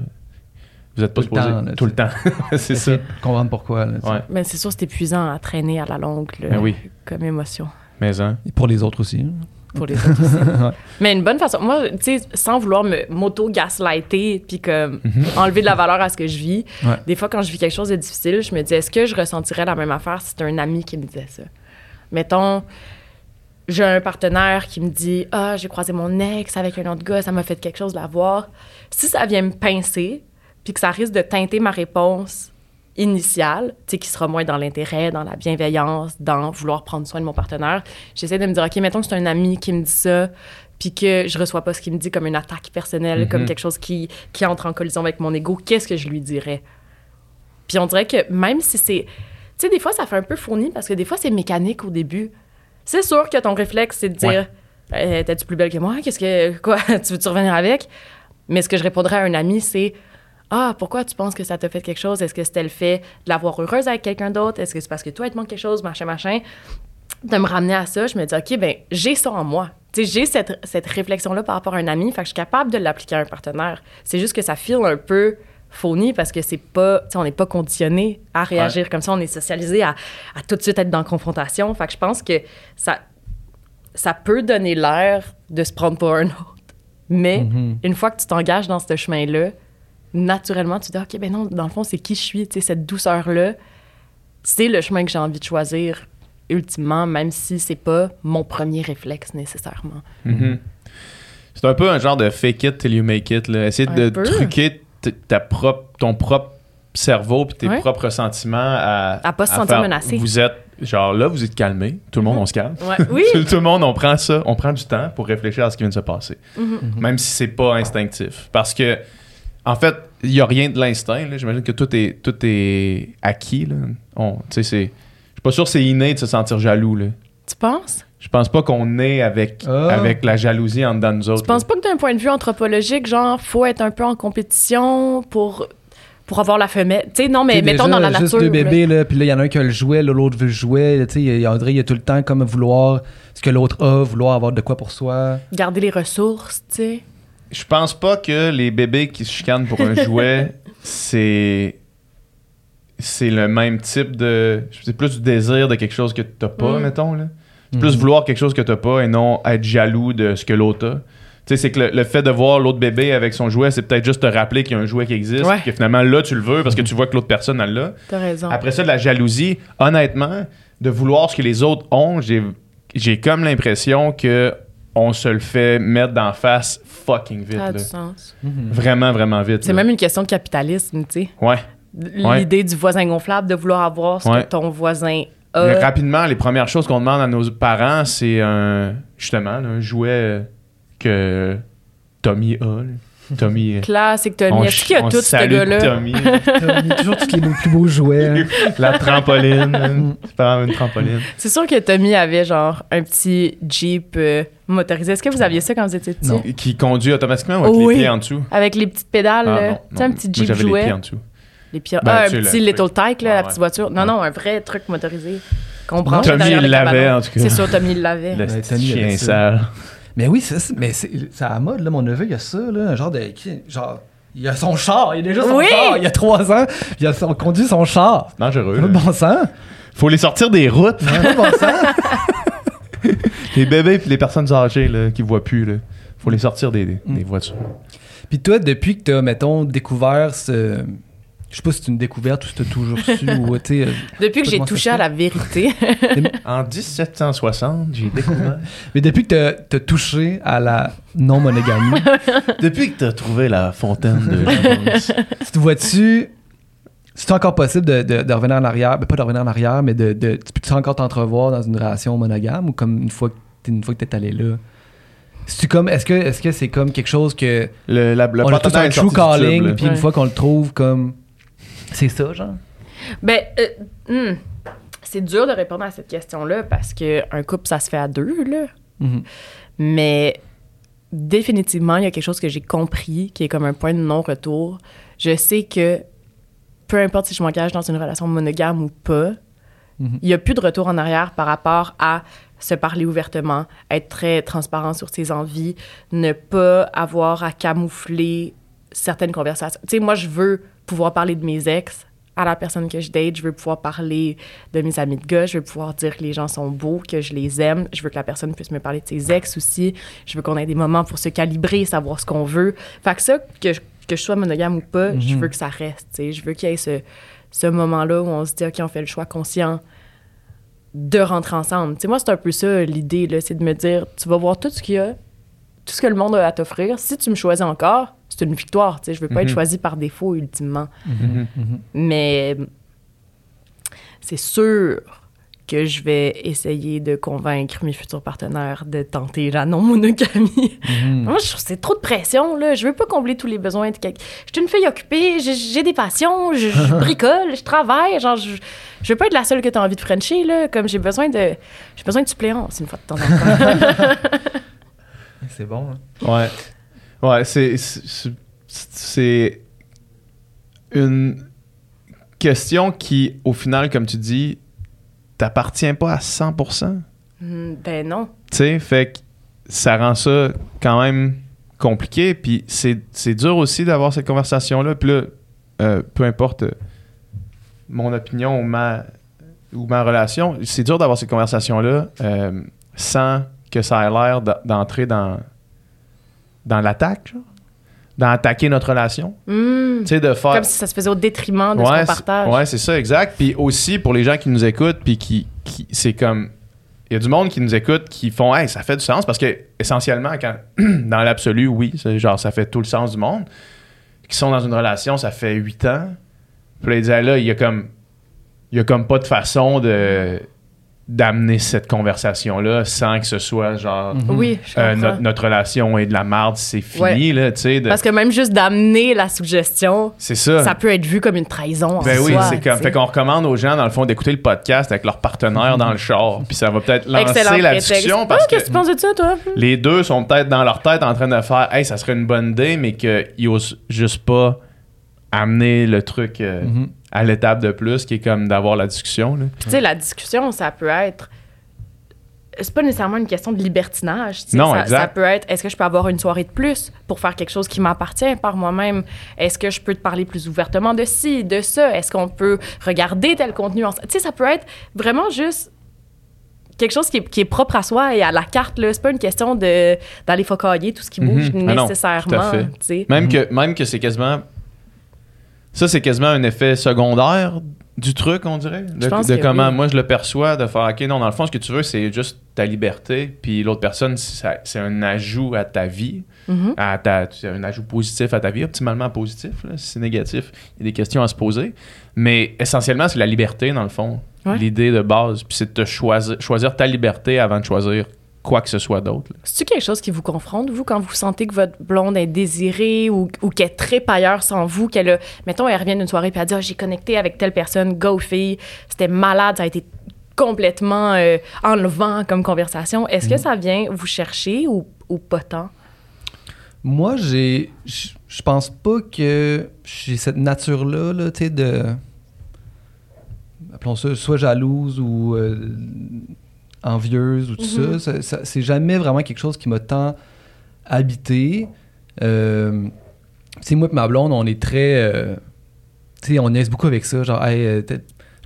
[SPEAKER 3] vous n'êtes pas
[SPEAKER 2] Tout le
[SPEAKER 3] supposé
[SPEAKER 2] temps, là,
[SPEAKER 3] tout le temps. c'est ça.
[SPEAKER 2] Essayer de comprendre pourquoi. là.
[SPEAKER 3] Ouais.
[SPEAKER 1] Mais c'est sûr, c'est épuisant à traîner à la longue, là,
[SPEAKER 3] Ben oui.
[SPEAKER 1] comme émotion.
[SPEAKER 3] Mais hein.
[SPEAKER 2] Et pour les autres aussi. hein.
[SPEAKER 1] Pour les autres aussi.
[SPEAKER 2] Ouais.
[SPEAKER 1] Mais une bonne façon. Moi, tu sais, sans vouloir me m'auto-gaslighter puis comme
[SPEAKER 3] Mhm.
[SPEAKER 1] enlever de la valeur à ce que je vis,
[SPEAKER 2] Ouais.
[SPEAKER 1] des fois, quand je vis quelque chose de difficile, je me dis, est-ce que je ressentirais la même affaire si c'était un ami qui me disait ça? Mettons, j'ai un partenaire qui me dit, ah, j'ai croisé mon ex avec un autre gars, ça m'a fait quelque chose de la voir. Si ça vient me pincer, puis que ça risque de teinter ma réponse initiale, tu sais, qui sera moins dans l'intérêt, dans la bienveillance, dans vouloir prendre soin de mon partenaire, j'essaie de me dire, OK, mettons que c'est un ami qui me dit ça, puis que je reçois pas ce qu'il me dit comme une attaque personnelle,
[SPEAKER 3] Mhm.
[SPEAKER 1] comme quelque chose qui, qui entre en collision avec mon ego, qu'est-ce que je lui dirais? Puis on dirait que même si c'est... Tu sais, des fois, ça fait un peu fourni parce que des fois, c'est mécanique au début. C'est sûr que ton réflexe, c'est de dire Euh, T'es-tu plus belle que moi? Qu'est-ce que. Quoi? Tu veux-tu revenir avec? Mais ce que je répondrais à un ami, c'est Ah, pourquoi tu penses que ça t'a fait quelque chose? Est-ce que c'était le fait de l'avoir heureuse avec quelqu'un d'autre? Est-ce que c'est parce que toi, il te manque quelque chose? Machin, machin. De me ramener à ça, je me dis OK, ben j'ai ça en moi. Tu sais, j'ai cette, cette réflexion-là par rapport à un ami, fait que je suis capable de l'appliquer à un partenaire. C'est juste que ça file un peu phony parce que c'est pas, tu sais, on n'est pas conditionné à réagir comme ça, on est socialisé à, à tout de suite être dans la confrontation. Fait que je pense que ça, ça peut donner l'air de se prendre pour un autre. Mais
[SPEAKER 2] Mhm.
[SPEAKER 1] une fois que tu t'engages dans ce chemin-là, naturellement, tu te dis, OK, ben non, dans le fond, c'est qui je suis, tu sais, cette douceur-là, c'est le chemin que j'ai envie de choisir ultimement, même si c'est pas mon premier réflexe nécessairement.
[SPEAKER 3] Mhm. C'est un peu un genre de fake it till you make it. Là. Essayer
[SPEAKER 1] Un
[SPEAKER 3] de
[SPEAKER 1] peu.
[SPEAKER 3] truquer ta propre, ton propre cerveau puis tes
[SPEAKER 1] Ouais.
[SPEAKER 3] propres sentiments à.
[SPEAKER 1] À pas se sentir
[SPEAKER 3] faire-
[SPEAKER 1] menacé.
[SPEAKER 3] Vous êtes, genre là, vous êtes calmé. Tout le monde,
[SPEAKER 1] Mhm.
[SPEAKER 3] on se calme.
[SPEAKER 1] Ouais. Oui!
[SPEAKER 3] tout, tout le monde, on prend ça, on prend du temps pour réfléchir à ce qui vient de se passer.
[SPEAKER 1] Mhm.
[SPEAKER 3] Même si c'est pas instinctif. Parce que, en fait, il y a rien de l'instinct. là. J'imagine que tout est, tout est acquis. Là. On, tu sais, c'est. Je suis pas sûr que c'est inné de se sentir jaloux. Là.
[SPEAKER 1] Tu penses?
[SPEAKER 3] Je pense pas qu'on naît avec,
[SPEAKER 2] Ah.
[SPEAKER 3] avec la jalousie en dedans de nous autres.
[SPEAKER 1] Tu penses pas que d'un point de vue anthropologique, genre, faut être un peu en compétition pour, pour avoir la femelle? Tu sais, non, mais
[SPEAKER 2] Tu sais,
[SPEAKER 1] mettons
[SPEAKER 2] déjà,
[SPEAKER 1] dans la
[SPEAKER 2] juste
[SPEAKER 1] nature.
[SPEAKER 2] deux bébés, là, puis là, il y en a un qui a le jouet, l'autre veut le jouet. Tu sais, il y a- André, il y a tout le temps comme vouloir ce que l'autre a, vouloir avoir de quoi pour soi.
[SPEAKER 1] Garder les ressources, tu sais.
[SPEAKER 3] Je pense pas que les bébés qui se chicanent pour un jouet, c'est. C'est le même type de. C'est plus du désir de quelque chose que t'as pas,
[SPEAKER 1] Mm.
[SPEAKER 3] mettons. là. C'est plus vouloir quelque chose que t'as pas et non être jaloux de ce que l'autre a. Tu sais, c'est que le, le fait de voir l'autre bébé avec son jouet, c'est peut-être juste te rappeler qu'il y a un jouet qui existe,
[SPEAKER 1] Ouais.
[SPEAKER 3] que finalement là tu le veux parce que tu vois que l'autre personne elle l'a.
[SPEAKER 1] T'as raison.
[SPEAKER 3] Après ça, de la jalousie, honnêtement, de vouloir ce que les autres ont, j'ai, j'ai comme l'impression que on se le fait mettre d'en face fucking vite.
[SPEAKER 1] ça a
[SPEAKER 3] là.
[SPEAKER 1] du sens.
[SPEAKER 3] Vraiment, vraiment vite.
[SPEAKER 1] C'est
[SPEAKER 3] là.
[SPEAKER 1] même une question de capitalisme, tu sais.
[SPEAKER 3] Ouais. Ouais.
[SPEAKER 1] L'idée du voisin gonflable, de vouloir avoir ce
[SPEAKER 3] Ouais.
[SPEAKER 1] que ton voisin
[SPEAKER 3] Mais
[SPEAKER 1] a.
[SPEAKER 3] rapidement, les premières choses qu'on demande à nos parents, c'est un, justement un jouet euh, que Tommy a. là. Tommy. euh,
[SPEAKER 1] Classique Tommy. Est-ce qu'il y a tout ce gars-là?
[SPEAKER 3] Tommy.
[SPEAKER 2] Tommy, toujours tous les plus beaux jouets. hein.
[SPEAKER 3] La trampoline. hein. C'est pas vraiment une trampoline.
[SPEAKER 1] C'est sûr que Tommy avait genre un petit Jeep euh, motorisé. Est-ce que vous aviez ça quand vous étiez petit?
[SPEAKER 2] Non.
[SPEAKER 3] Qui conduit automatiquement ou avec
[SPEAKER 1] Oui.
[SPEAKER 3] les pieds en dessous?
[SPEAKER 1] Avec les petites pédales,
[SPEAKER 3] Ah, non,
[SPEAKER 1] un petit
[SPEAKER 3] Moi,
[SPEAKER 1] Jeep
[SPEAKER 3] les
[SPEAKER 1] jouet.
[SPEAKER 3] pieds en dessous.
[SPEAKER 1] Les
[SPEAKER 3] Ben,
[SPEAKER 1] ah, un petit
[SPEAKER 3] truc.
[SPEAKER 1] Little Tyke, là, la petite voiture. Non,
[SPEAKER 3] Ouais.
[SPEAKER 1] non, un vrai truc motorisé. Qu'on branche
[SPEAKER 3] Tommy, il
[SPEAKER 1] le
[SPEAKER 3] l'avait, en tout cas.
[SPEAKER 1] C'est sûr, Tommy il l'avait.
[SPEAKER 3] Le chien
[SPEAKER 2] ça.
[SPEAKER 3] sale.
[SPEAKER 2] Mais oui, c'est ça. Mais c'est c'est à la mode, là. Mon neveu, il y a ça, là. Un genre de. qui- Genre. Il a son char, il a déjà son
[SPEAKER 1] Oui!
[SPEAKER 2] char, il y a trois ans, il a son- conduit son char.
[SPEAKER 3] Dangereux.
[SPEAKER 2] N'a
[SPEAKER 3] là.
[SPEAKER 2] pas de bon sens.
[SPEAKER 3] Faut les sortir des routes.
[SPEAKER 2] Pas de bon sens.
[SPEAKER 3] Les bébés et les personnes âgées là, qui voient plus. Là. Faut les sortir des, des,
[SPEAKER 2] Mm.
[SPEAKER 3] des voitures.
[SPEAKER 2] Puis toi, depuis que tu as, mettons, découvert ce. Je sais pas si c'est une découverte ou si tu toujours su ou, euh,
[SPEAKER 1] Depuis que j'ai touché à la vérité.
[SPEAKER 3] En 1760, j'ai découvert.
[SPEAKER 2] Mais depuis que tu as touché à la non-monogamie,
[SPEAKER 3] Depuis que t'as trouvé la fontaine de l'avance.
[SPEAKER 2] tu te vois-tu. C'est encore possible de, de- de revenir en arrière, ben pas de revenir en arrière, mais de, de tu peux encore t'entrevoir dans une relation monogame ou comme une fois que t'es une fois que t'es allé là? C'est comme est-ce que est-ce que c'est comme quelque chose que
[SPEAKER 3] Le, la, le
[SPEAKER 2] on a tous un
[SPEAKER 3] est
[SPEAKER 2] true calling puis une fois qu'on le trouve comme c'est ça genre?
[SPEAKER 1] ben, euh, hmm, c'est dur de répondre à cette question-là parce que un couple, ça se fait à deux, là.
[SPEAKER 2] Mhm.
[SPEAKER 1] Mais définitivement, il y a quelque chose que j'ai compris qui est comme un point de non-retour. Je sais que peu importe si je m'engage dans une relation monogame ou pas,
[SPEAKER 2] Mhm.
[SPEAKER 1] il n'y a plus de retour en arrière par rapport à se parler ouvertement, être très transparent sur ses envies, ne pas avoir à camoufler certaines conversations. Tu sais, moi, je veux pouvoir parler de mes ex à la personne que je date, je veux pouvoir parler de mes amis de gars, je veux pouvoir dire que les gens sont beaux, que je les aime, je veux que la personne puisse me parler de ses ex aussi, je veux qu'on ait des moments pour se calibrer, savoir ce qu'on veut. Fait que ça, que je, que je sois monogame ou pas, je
[SPEAKER 2] Mhm.
[SPEAKER 1] veux que ça reste, tu sais. Je veux qu'il y ait ce, ce moment-là où on se dit, OK, on fait le choix conscient de rentrer ensemble. Tu sais, moi, c'est un peu ça l'idée, c'est de me dire, tu vas voir tout ce qu'il y a, tout ce que le monde a à t'offrir. Si tu me choisis encore, c'est une victoire. Tu sais, je veux pas être
[SPEAKER 3] Mhm.
[SPEAKER 1] choisi par défaut, ultimement.
[SPEAKER 3] Mhm.
[SPEAKER 1] Mais c'est sûr que je vais essayer de convaincre mes futurs partenaires de tenter la non-monogamie.
[SPEAKER 2] Mhm.
[SPEAKER 1] Moi, je trouve que c'est trop de pression, là. Je veux pas combler tous les besoins de quelqu'un. Je suis une fille occupée, j'ai j'ai des passions, je, je bricole, je travaille. Genre, je, je veux pas être la seule que tu as envie de frencher, là. Comme j'ai besoin de... J'ai besoin de suppléance une fois de temps en temps.
[SPEAKER 2] C'est bon. hein.
[SPEAKER 3] Ouais. Ouais, c'est. c'est- une question qui, au final, comme tu dis, t'appartient pas à 100%.
[SPEAKER 1] Hmm, ben non.
[SPEAKER 3] Tu sais, fait que ça rend ça quand même compliqué. Puis c'est dur aussi d'avoir cette conversation-là. Puis là, euh, peu importe euh, mon opinion ou ma, ou ma relation, c'est dur d'avoir cette conversation-là euh, sans que ça ait l'air d'entrer dans, dans l'attaque, genre. Dans attaquer notre relation.
[SPEAKER 1] Hmm.
[SPEAKER 3] De faire.
[SPEAKER 1] Comme si ça se faisait au détriment de ce
[SPEAKER 3] Ouais,
[SPEAKER 1] qu'on
[SPEAKER 3] c'est-
[SPEAKER 1] partage.
[SPEAKER 3] Ouais, c'est ça, exact. Puis aussi, pour les gens qui nous écoutent, puis qui, qui- c'est comme. Il y a du monde qui nous écoute qui font Hey, ça fait du sens parce que, essentiellement, quand, dans l'absolu, oui, genre, ça fait tout le sens du monde. Qui sont dans une relation, ça fait huit ans. Puis là, ils disaient là, il y a comme. Il y a comme pas de façon de d'amener cette conversation-là sans que ce soit genre.
[SPEAKER 2] Mhm.
[SPEAKER 1] Oui, je
[SPEAKER 3] euh, notre, notre relation est de la marde, c'est fini, là, tu sais. de-
[SPEAKER 1] Parce que même juste d'amener la suggestion,
[SPEAKER 3] C'est ça.
[SPEAKER 1] ça peut être vu comme une trahison en
[SPEAKER 3] Ben oui, c'est comme. Fait qu'on recommande aux gens, dans le fond, d'écouter le podcast avec leur partenaire dans le char. Puis ça va peut-être lancer
[SPEAKER 1] Excellent
[SPEAKER 3] la
[SPEAKER 1] prétexte.
[SPEAKER 3] discussion parce que
[SPEAKER 1] qu'est-ce que tu penses de ça, toi?
[SPEAKER 3] les deux sont peut-être dans leur tête en train de faire Hey, ça serait une bonne idée, mais qu'ils osent juste pas amener le truc euh,
[SPEAKER 2] Mhm.
[SPEAKER 3] à l'étape de plus, qui est comme d'avoir la discussion. là.
[SPEAKER 1] Puis, tu sais, la discussion, ça peut être. C'est pas nécessairement une question de libertinage. tu sais.
[SPEAKER 3] Non,
[SPEAKER 1] ça,
[SPEAKER 3] exact.
[SPEAKER 1] ça peut être est-ce que je peux avoir une soirée de plus pour faire quelque chose qui m'appartient par moi-même? Est-ce que je peux te parler plus ouvertement de ci, de ça? Est-ce qu'on peut regarder tel contenu? Tu sais, ça peut être vraiment juste quelque chose qui est, qui est propre à soi et à la carte. là. C'est pas une question de d'aller focailler tout ce qui bouge
[SPEAKER 3] Mhm. Ah non,
[SPEAKER 1] nécessairement.
[SPEAKER 3] tout à fait. Même que, même que c'est quasiment. Ça, c'est quasiment un effet secondaire du truc, on dirait. De, comment
[SPEAKER 1] oui.
[SPEAKER 3] moi je le perçois, de faire OK, non, dans le fond, ce que tu veux, c'est juste ta liberté, puis l'autre personne, c'est un ajout à ta vie,
[SPEAKER 1] Mhm.
[SPEAKER 3] à ta, c'est un ajout positif à ta vie, optimalement positif. là. Si c'est négatif, il y a des questions à se poser. Mais essentiellement, c'est la liberté, dans le fond.
[SPEAKER 1] Ouais.
[SPEAKER 3] L'idée de base. Puis c'est de te choisir, choisir ta liberté avant de choisir quoi que ce soit d'autre.
[SPEAKER 1] C'est-tu quelque chose qui vous confronte, vous, quand vous sentez que votre blonde est désirée ou, ou qu'elle tripe ailleurs sans vous, qu'elle a, mettons, elle revient d'une soirée puis elle dit Ah, j'ai connecté avec telle personne, go fille, c'était malade, ça a été complètement euh, enlevant comme conversation. Est-ce que ça vient vous chercher ou, ou pas tant?
[SPEAKER 2] Moi, j'ai. Je je pense pas que j'ai cette nature-là, là, tu sais, de. Appelons ça soit jalouse ou euh, envieuse ou tout
[SPEAKER 1] Mhm.
[SPEAKER 2] ça. Ça- ça- C'est jamais vraiment quelque chose qui m'a tant habité. Euh, tu sais, moi et ma blonde, on est très. euh, tu sais, on niaise beaucoup avec ça. Genre, hey, euh,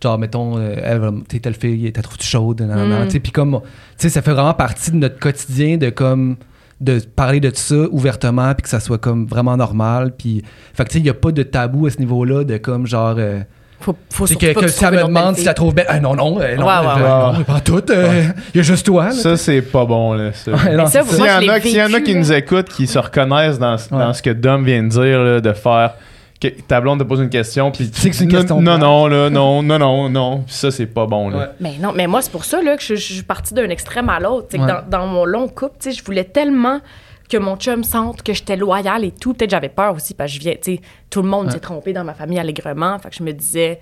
[SPEAKER 2] genre mettons, euh, elle, tu telle fille, t'as trouvé chaude?
[SPEAKER 1] Mm.
[SPEAKER 2] Tu sais, puis comme. Tu sais, ça fait vraiment partie de notre quotidien de comme de parler de ça ouvertement puis que ça soit comme vraiment normal puis fait que tu sais il y a pas de tabou à ce niveau-là de comme genre euh,
[SPEAKER 1] Faut, faut surtout
[SPEAKER 2] que,
[SPEAKER 1] pas
[SPEAKER 2] que
[SPEAKER 1] tu
[SPEAKER 2] si elle me demande si
[SPEAKER 1] fille.
[SPEAKER 2] trouve belle ah non non euh, non,
[SPEAKER 1] Ouais, ouais,
[SPEAKER 2] euh,
[SPEAKER 3] ouais.
[SPEAKER 2] non, pas tout euh, il y a juste toi là.
[SPEAKER 3] Ça, c'est pas bon, là. ça.
[SPEAKER 2] Ouais, non,
[SPEAKER 1] Mais ça,
[SPEAKER 2] c'est
[SPEAKER 3] S'il y, en a, s'il y en a
[SPEAKER 1] vécu,
[SPEAKER 3] qui nous écoutent, qui se reconnaissent dans, ce que Dom vient de dire, là, de faire que ta blonde te pose une question, puis
[SPEAKER 2] Tu sais que c'est une question
[SPEAKER 3] Non, non, là, non, non, non, non. Puis ça, c'est pas bon, là.
[SPEAKER 2] Ouais.
[SPEAKER 1] Mais non, mais moi, c'est pour ça là, que je, je suis partie d'un extrême à l'autre. Tu sais, que
[SPEAKER 2] Ouais.
[SPEAKER 1] Dans, dans mon long couple, tu sais, je voulais tellement que mon chum sente que j'étais loyale et tout. Peut-être j'avais peur aussi parce que je viens, tu sais, tout le monde
[SPEAKER 2] Ouais.
[SPEAKER 1] s'est trompé dans ma famille allègrement. Fait que je me disais,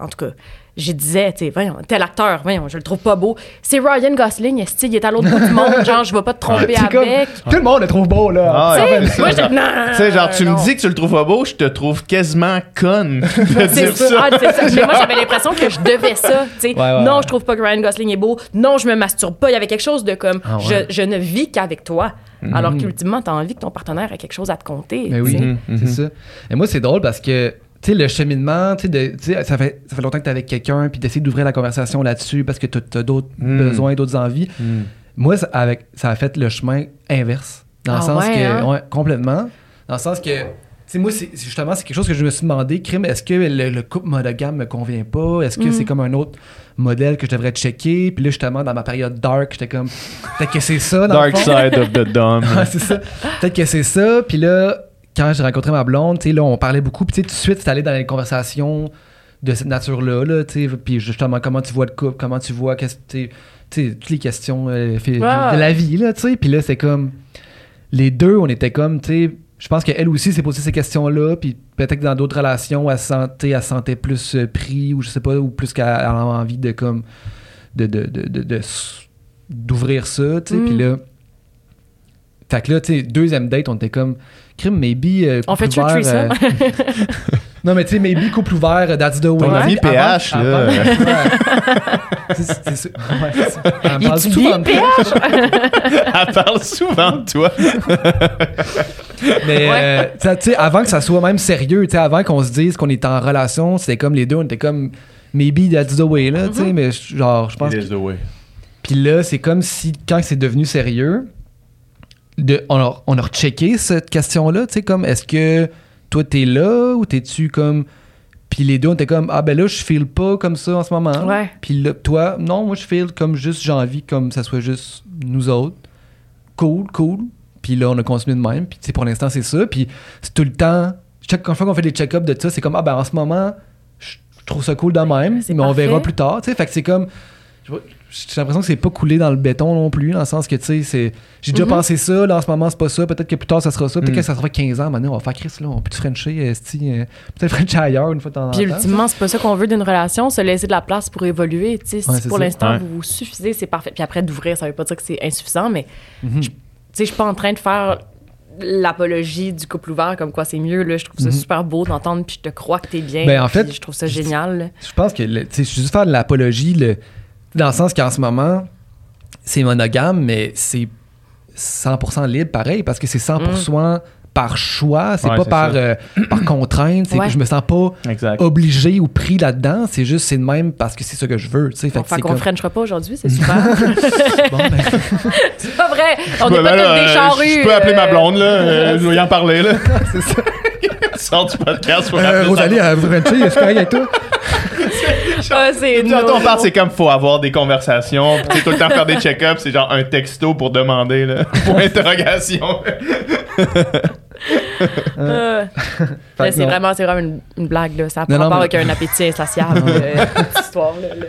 [SPEAKER 1] en tout cas, je disais, tu sais, voyons, tel acteur, voyons, je le trouve pas beau. C'est Ryan Gosling, est il est à l'autre bout du monde, genre, je vais pas te tromper
[SPEAKER 2] C'est comme-
[SPEAKER 1] avec.
[SPEAKER 2] tout le monde le trouve beau là
[SPEAKER 3] Ah,
[SPEAKER 1] Tu
[SPEAKER 3] ouais,
[SPEAKER 1] sais,
[SPEAKER 3] ça,
[SPEAKER 1] moi,
[SPEAKER 3] genre-
[SPEAKER 1] non, non,
[SPEAKER 3] Tu sais, genre, tu me dis que tu le trouves pas beau, je te trouve quasiment conne de
[SPEAKER 1] C'est
[SPEAKER 3] dire
[SPEAKER 1] ça.
[SPEAKER 3] ça.
[SPEAKER 1] Ah, c'est ça. Mais moi, j'avais l'impression que je devais ça. tu sais.
[SPEAKER 2] Ouais, ouais,
[SPEAKER 1] non,
[SPEAKER 2] ouais.
[SPEAKER 1] je trouve pas que Ryan Gosling est beau. Non, je me masturbe pas. Il y avait quelque chose de comme,
[SPEAKER 2] Ah, ouais.
[SPEAKER 1] je, je ne vis qu'avec toi. Alors qu'ultimement, t'as envie que ton partenaire ait quelque chose à te compter.
[SPEAKER 2] Mais oui,
[SPEAKER 1] tu sais.
[SPEAKER 3] Mhm,
[SPEAKER 2] c'est
[SPEAKER 3] mhm.
[SPEAKER 2] ça. Et moi, c'est drôle parce que, tu sais, le cheminement, tu sais, tu ça fait, ça fait longtemps que tu es avec quelqu'un, puis d'essayer d'ouvrir la conversation là-dessus parce que tu as, d'autres besoins, d'autres envies. Moi, ça, avec, ça a fait le chemin inverse. Dans le
[SPEAKER 1] Ah
[SPEAKER 2] sens
[SPEAKER 1] ouais,
[SPEAKER 2] que,
[SPEAKER 1] hein?
[SPEAKER 2] ouais, complètement. Dans le sens que, tu sais, moi, c'est, c'est justement, c'est quelque chose que je me suis demandé, crime, est-ce que le, le couple monogame me convient pas? Est-ce que
[SPEAKER 1] Mm.
[SPEAKER 2] c'est comme un autre modèle que je devrais checker? Puis là, justement, dans ma période dark, j'étais comme, peut-être que c'est ça, dans le
[SPEAKER 3] Dark
[SPEAKER 2] fond.
[SPEAKER 3] side of the dumb.
[SPEAKER 2] Ouais, c'est ça. Peut-être que c'est ça. Puis là, quand j'ai rencontré ma blonde, tu sais, là, on parlait beaucoup. Puis tout de suite, c'est allé dans les conversations de cette nature-là. Là, tu sais. puis justement, comment tu vois le couple, comment tu vois, qu'est-ce tu toutes les questions euh, fait- de, la vie, là, tu sais. Puis là, c'est comme. Les deux, on était comme, tu sais. Je pense qu'elle aussi s'est posé ces questions-là. Puis peut-être que dans d'autres relations, elle se sentait, elle se sentait plus euh, pris, ou je sais pas, ou plus qu'elle elle avait envie de, comme. de. de, de, de- d'ouvrir ça, tu sais.
[SPEAKER 1] Mm.
[SPEAKER 2] Puis là. Fait que là, tu sais, deuxième date, on était comme, crime, maybe. euh,
[SPEAKER 1] On le
[SPEAKER 2] ouvert, euh, non, mais tu sais, maybe couple ouvert, euh, that's the way.
[SPEAKER 3] Ton ami
[SPEAKER 2] Avant-
[SPEAKER 3] PH, là.
[SPEAKER 2] avant- Ouais. C'est- ça. Elle parle souvent de
[SPEAKER 3] Elle parle souvent de toi.
[SPEAKER 2] Mais
[SPEAKER 1] Ouais.
[SPEAKER 2] euh, tu sais, avant que ça soit même sérieux, tu sais, avant qu'on se dise qu'on est en relation, c'était comme les deux, on était comme maybe that's the way, là, tu sais, mais je- genre, je pense
[SPEAKER 3] It is the way.
[SPEAKER 2] Puis là, c'est comme si, quand c'est devenu sérieux, de, on, a, on a rechecké cette question-là, tu sais, comme, est-ce que toi, t'es là ou t'es-tu comme... Puis les deux, on était comme, ah ben là, je feel pas comme ça en ce moment.
[SPEAKER 1] Ouais.
[SPEAKER 2] Puis là, toi, non, moi, je feel comme juste, j'ai envie comme ça soit juste nous autres. Cool, cool. Puis là, on a continué de même. Puis tu sais, pour l'instant, c'est ça. Puis c'est tout le temps, chaque fois qu'on fait des check-ups de ça, c'est comme, ah ben en ce moment, je trouve ça cool de même, mais on verra plus tard. Tu sais, fait que c'est comme, j'ai l'impression que c'est pas coulé dans le béton non plus, dans le sens que, tu sais, c'est. J'ai déjà
[SPEAKER 1] Mhm.
[SPEAKER 2] pensé ça, là, en ce moment, c'est pas ça. Peut-être que plus tard, ça sera ça. Peut-être
[SPEAKER 3] Mm.
[SPEAKER 2] que ça sera 15 ans. Maintenant, on va faire Chris, là. On peut-tu Frencher, esti, euh, peut-être Frencher ailleurs une fois de temps en
[SPEAKER 1] Puis ultimement, c'est pas ça qu'on veut d'une relation, se laisser de la place pour évoluer. Tu sais, si
[SPEAKER 2] Ouais,
[SPEAKER 1] pour l'instant,
[SPEAKER 3] Ouais.
[SPEAKER 1] vous vous suffisez, c'est parfait. Puis après, d'ouvrir, ça veut pas dire que c'est insuffisant, mais
[SPEAKER 2] Mhm.
[SPEAKER 1] tu sais, je suis pas en train de faire l'apologie du couple ouvert comme quoi c'est mieux. Là. Je trouve ça
[SPEAKER 2] Mhm.
[SPEAKER 1] super beau d'entendre, puis je te crois que t'es bien.
[SPEAKER 2] Ben, en fait,
[SPEAKER 1] je trouve ça génial.
[SPEAKER 2] Je pense que, tu sais, je suis juste faire de l'apologie, le- dans le sens qu'en ce moment, c'est monogame, mais c'est 100% libre pareil, parce que c'est 100% par choix, c'est
[SPEAKER 3] Ouais,
[SPEAKER 2] pas par, euh, par contrainte, c'est
[SPEAKER 1] Ouais.
[SPEAKER 2] que je me sens pas
[SPEAKER 3] Exact.
[SPEAKER 2] obligé ou pris là-dedans, c'est juste, c'est de même parce que c'est ça que je veux, tu sais. Fait
[SPEAKER 1] qu'on
[SPEAKER 2] comme-
[SPEAKER 1] ne frenchera pas aujourd'hui, c'est super.
[SPEAKER 2] Bon, ben,
[SPEAKER 1] c'est pas vrai. On n'est pas
[SPEAKER 3] là,
[SPEAKER 1] toutes des
[SPEAKER 3] euh,
[SPEAKER 1] charrues.
[SPEAKER 3] Je peux appeler ma
[SPEAKER 1] euh,
[SPEAKER 3] blonde, là. euh, je vais y en parler, là.
[SPEAKER 2] c'est ça.
[SPEAKER 3] Sors du podcast pour
[SPEAKER 2] Euh, Rosalie, est-ce toi?
[SPEAKER 1] Ah, c'est
[SPEAKER 3] Quand on parle, c'est comme faut avoir des conversations. Puis tout le temps faire des check-ups, c'est genre un texto pour demander, là. Pour interrogation.
[SPEAKER 1] Euh,
[SPEAKER 2] que
[SPEAKER 1] c'est
[SPEAKER 2] non.
[SPEAKER 1] vraiment, c'est vraiment une, une blague, là. Ça n'a pas rapport avec un appétit insatiable, euh, cette histoire-là. là.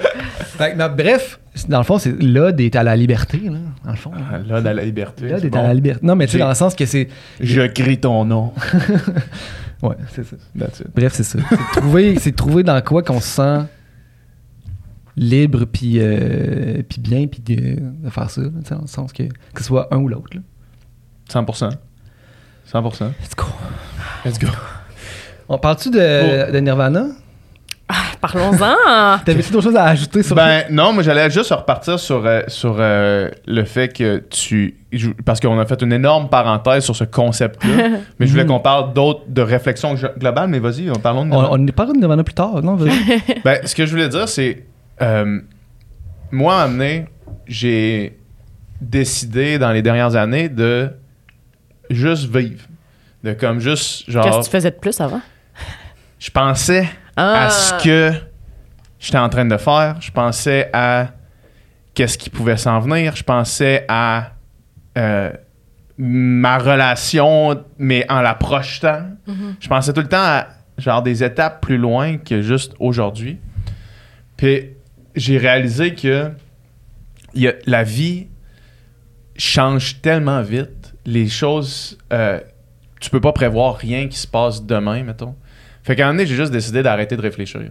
[SPEAKER 2] Fait que, non, bref, dans le fond, c'est l'ode est à la liberté, là, dans le fond.
[SPEAKER 3] Ah, Là, dans la liberté.
[SPEAKER 2] L'ode est
[SPEAKER 3] bon.
[SPEAKER 2] à la liberté. Non, mais tu sais, dans le sens que c'est.
[SPEAKER 3] Je crie ton nom.
[SPEAKER 2] Ouais, c'est ça.
[SPEAKER 3] That's it.
[SPEAKER 2] Bref, c'est ça. C'est trouver, trouver dans quoi qu'on se sent libre, puis, euh, puis bien, puis de, de faire ça, dans le sens que, que ce soit un ou l'autre. là.
[SPEAKER 3] 100%. 100%.
[SPEAKER 2] Let's go.
[SPEAKER 3] Let's go.
[SPEAKER 2] On parle-tu de, de Nirvana?
[SPEAKER 1] Parlons-en.
[SPEAKER 2] T'avais-tu d'autres choses à ajouter sur
[SPEAKER 3] Ben non, mais j'allais juste repartir sur, euh, sur euh, le fait que tu... Parce qu'on a fait une énorme parenthèse sur ce concept-là, mais je voulais qu'on parle d'autres, de réflexion glo- globale, mais vas-y, parlons de
[SPEAKER 2] On, on y parlera de Nirvana plus tard, non?
[SPEAKER 3] Ben, ce que je voulais dire, c'est. Euh, moi, donné, j'ai décidé dans les dernières années de juste vivre. De comme juste,
[SPEAKER 1] Qu'est-ce
[SPEAKER 3] genre.
[SPEAKER 1] que tu faisais de plus avant?
[SPEAKER 3] Je pensais
[SPEAKER 1] Ah.
[SPEAKER 3] à ce que j'étais en train de faire. Je pensais à qu'est-ce qui pouvait s'en venir. Je pensais à euh, ma relation, mais en la projetant. Je pensais tout le temps à genre des étapes plus loin que juste aujourd'hui. Puis j'ai réalisé que il y a- la vie change tellement vite. Les choses, euh, tu peux pas prévoir rien qui se passe demain, mettons. Fait qu'à un moment donné, j'ai juste décidé d'arrêter de réfléchir.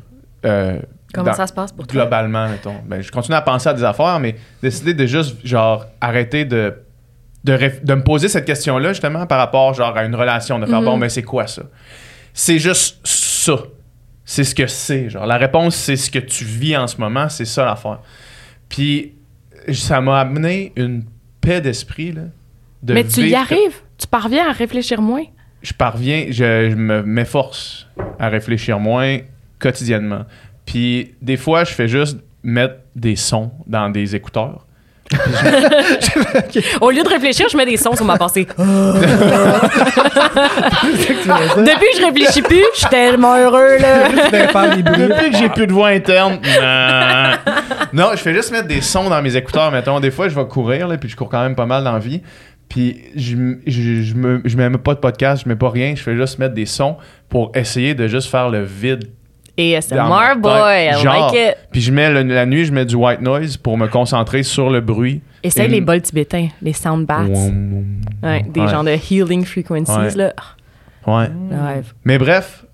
[SPEAKER 3] Euh,
[SPEAKER 1] Comment
[SPEAKER 3] dans-
[SPEAKER 1] ça se passe pour toi?
[SPEAKER 3] globalement, mettons. Ben, je continue à penser à des affaires, mais décider de juste, genre, arrêter de, de, réf- de me poser cette question-là, justement, par rapport, genre, à une relation, de faire,
[SPEAKER 1] Mhm.
[SPEAKER 3] bon, mais c'est quoi ça? C'est juste ça. C'est ce que c'est, genre. La réponse, c'est ce que tu vis en ce moment, c'est ça l'affaire. Puis, ça m'a amené une paix d'esprit, là. de
[SPEAKER 1] Mais tu y arrives. Tu parviens à réfléchir moins.
[SPEAKER 3] je parviens, je, je me m'efforce à réfléchir moins quotidiennement. Puis des fois, je fais juste mettre des sons dans des écouteurs.
[SPEAKER 1] Au lieu de réfléchir, je mets des sons sur ma pensée. Depuis que je réfléchis plus, je suis tellement heureux, là.
[SPEAKER 3] Depuis que j'ai plus de voix interne, non. non, je fais juste mettre des sons dans mes écouteurs. Mettons, des fois, je vais courir, là, puis je cours quand même pas mal dans la vie. Puis je, je, je me, je mets pas de podcast, je mets pas rien, je fais juste mettre des sons pour essayer de juste faire le vide
[SPEAKER 1] ASMR boy, I.
[SPEAKER 3] Genre,
[SPEAKER 1] like it.
[SPEAKER 3] Puis je mets le- la nuit, je mets du white noise pour me concentrer sur le bruit.
[SPEAKER 1] Essaye
[SPEAKER 3] Et-
[SPEAKER 1] les bols tibétains, les sound baths. Ouais, des
[SPEAKER 3] Ouais.
[SPEAKER 1] genres de healing frequencies,
[SPEAKER 3] Ouais.
[SPEAKER 1] là.
[SPEAKER 3] Ouais.
[SPEAKER 1] Le rêve.
[SPEAKER 3] Mais bref,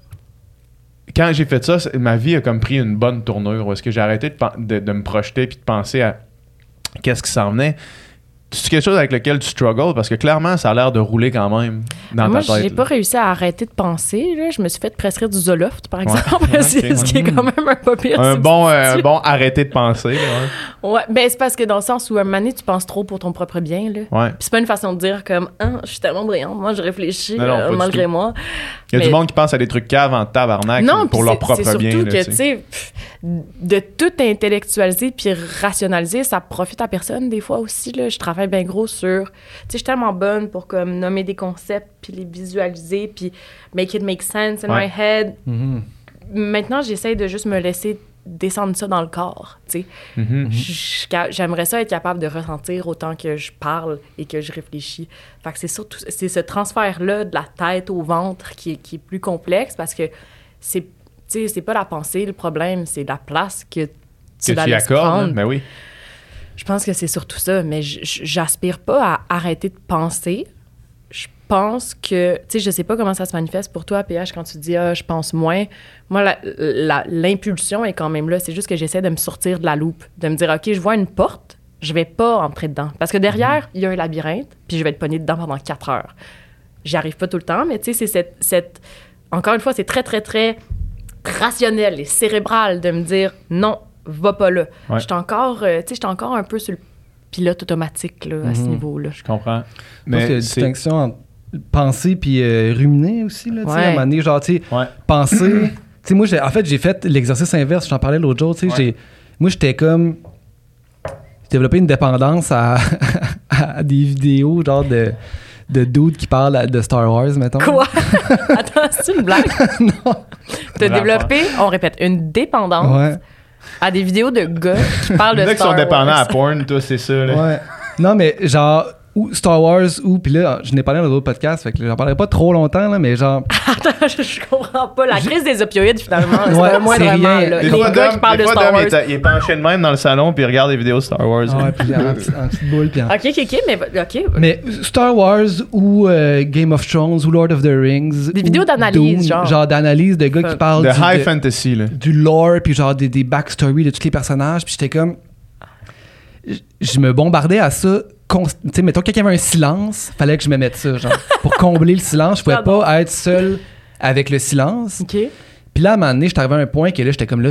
[SPEAKER 3] quand j'ai fait ça, c'est- ma vie a comme pris une bonne tournure. Où est-ce que j'ai arrêté de, pen- de- de me projeter puis de penser à qu'est-ce qui s'en venait. C'est quelque chose avec lequel tu struggles parce que clairement, ça a l'air de rouler quand même dans
[SPEAKER 1] Moi,
[SPEAKER 3] ta tête.
[SPEAKER 1] j'ai
[SPEAKER 3] là.
[SPEAKER 1] pas réussi à arrêter de penser. Là. Je me suis fait prescrire du Zoloft, par exemple.
[SPEAKER 3] Ouais,
[SPEAKER 1] C'est-
[SPEAKER 3] ok.
[SPEAKER 1] Ce qui est quand même un pas pire
[SPEAKER 3] Un bon, euh, bon arrêter de penser. là,
[SPEAKER 1] Ouais, ben c'est parce que dans le sens où un moment donné, tu penses trop pour ton propre bien, là.
[SPEAKER 3] ouais.
[SPEAKER 1] Puis c'est pas une façon de dire comme ah, je suis tellement brillante, moi je réfléchis
[SPEAKER 3] Non, non,
[SPEAKER 1] euh, malgré moi.
[SPEAKER 3] Il y a
[SPEAKER 1] Mais-
[SPEAKER 3] du monde qui pense à des trucs caves en tabarnak
[SPEAKER 1] Non,
[SPEAKER 3] pour leur propre bien.
[SPEAKER 1] surtout que
[SPEAKER 3] tu sais.
[SPEAKER 1] de tout intellectualiser puis rationaliser, ça profite à personne des fois aussi là. Je travaille bien gros sur, tu sais, je suis tellement bonne pour comme nommer des concepts puis les visualiser puis make it make sense in
[SPEAKER 3] Ouais.
[SPEAKER 1] my head.
[SPEAKER 2] Mhm.
[SPEAKER 1] Maintenant, j'essaie de juste me laisser descendre ça dans le corps, tu sais.
[SPEAKER 3] Mhm.
[SPEAKER 1] Je- J'aimerais ça être capable de ressentir autant que je parle et que je réfléchis. Fait que c'est surtout c'est ce transfert-là de la tête au ventre qui est, qui est plus complexe parce que c'est tu sais, c'est pas la pensée le problème, c'est la place que
[SPEAKER 3] Que
[SPEAKER 1] tu
[SPEAKER 3] tu
[SPEAKER 1] la
[SPEAKER 3] y
[SPEAKER 1] laisses
[SPEAKER 3] accordes.
[SPEAKER 1] prendre.
[SPEAKER 3] Ben oui.
[SPEAKER 1] Je pense que c'est surtout ça, mais j'aspire pas à arrêter de penser. Je pense que, tu sais, je sais pas comment ça se manifeste pour toi, PH, quand tu dis, ah, je pense moins. Moi, l'impulsion est quand même là. C'est juste que j'essaie de me sortir de la loupe, de me dire, OK, je vois une porte, je vais pas entrer dedans. Parce que derrière, il y a un labyrinthe, puis je vais être pogné dedans pendant quatre heures. J'y arrive pas tout le temps, mais tu sais, c'est cette, cette. Encore une fois, c'est très, très, très rationnel et cérébral de me dire, non, va pas là.
[SPEAKER 3] Ouais.
[SPEAKER 1] J'étais encore, euh, tu sais, j'étais encore un peu sur le pilote automatique là, à ce
[SPEAKER 2] Mhm.
[SPEAKER 1] niveau-là.
[SPEAKER 3] Je comprends.
[SPEAKER 2] Je pense qu'il y a
[SPEAKER 3] Mais
[SPEAKER 2] une distinction entre penser puis euh, ruminer aussi. Là, tu sais,
[SPEAKER 1] Ouais.
[SPEAKER 2] À un moment donné, genre, tu sais,
[SPEAKER 3] Ouais.
[SPEAKER 2] penser. tu sais, moi, j'ai- en fait, j'ai fait l'exercice inverse. J'en parlais l'autre jour. Tu sais,
[SPEAKER 3] Ouais.
[SPEAKER 2] j'ai- moi, j'étais comme. J'ai développé une dépendance à, à des vidéos, genre de, de dudes qui parlent à- de Star Wars, mettons.
[SPEAKER 1] Quoi? Attends, c'est une blague?
[SPEAKER 2] non.
[SPEAKER 1] T'as développé, on répète, une dépendance
[SPEAKER 2] Ouais.
[SPEAKER 1] À des vidéos de gars qui parlent
[SPEAKER 3] Les
[SPEAKER 1] de
[SPEAKER 3] gars qui
[SPEAKER 1] Star
[SPEAKER 3] sont dépendants à
[SPEAKER 1] Wars.
[SPEAKER 3] porn, toi, c'est ça. Là.
[SPEAKER 2] Ouais. Non, mais genre, ou Star Wars, ou. Puis là, je n'ai parlé dans d'autres podcasts, fait que j'en parlerai pas trop longtemps, là, mais genre.
[SPEAKER 1] Attends, je, je comprends pas. La crise des opioïdes, finalement, c'est
[SPEAKER 2] Ouais,
[SPEAKER 1] moins vraiment. là.
[SPEAKER 3] Des
[SPEAKER 1] Les
[SPEAKER 3] fois,
[SPEAKER 1] gars qui parlent de Star Wars.
[SPEAKER 3] il est- il est penché de même dans le salon puis il regarde des vidéos Star Wars.
[SPEAKER 2] Ah ouais, puis en, petit- en petite boule, puis en-
[SPEAKER 1] Ok, ok, ok, mais ok.
[SPEAKER 2] Mais Star Wars ou euh, Game of Thrones ou Lord of the Rings.
[SPEAKER 1] Des vidéos d'analyse, genre.
[SPEAKER 2] Genre d'analyse de gars
[SPEAKER 1] Fun.
[SPEAKER 2] qui parlent
[SPEAKER 3] De
[SPEAKER 2] du,
[SPEAKER 3] high
[SPEAKER 2] de-
[SPEAKER 3] fantasy, là.
[SPEAKER 2] du lore, puis genre des, des backstories de tous les personnages. Puis j'étais comme. Je me bombardais à ça. Tu sais, mettons, quand il y avait un silence, fallait que je me mette ça, genre. pour combler le silence, je pouvais pas être seul avec le silence.
[SPEAKER 1] Ok.
[SPEAKER 2] Puis là, à un moment donné, j'étais arrivé à un point que là, j'étais comme là,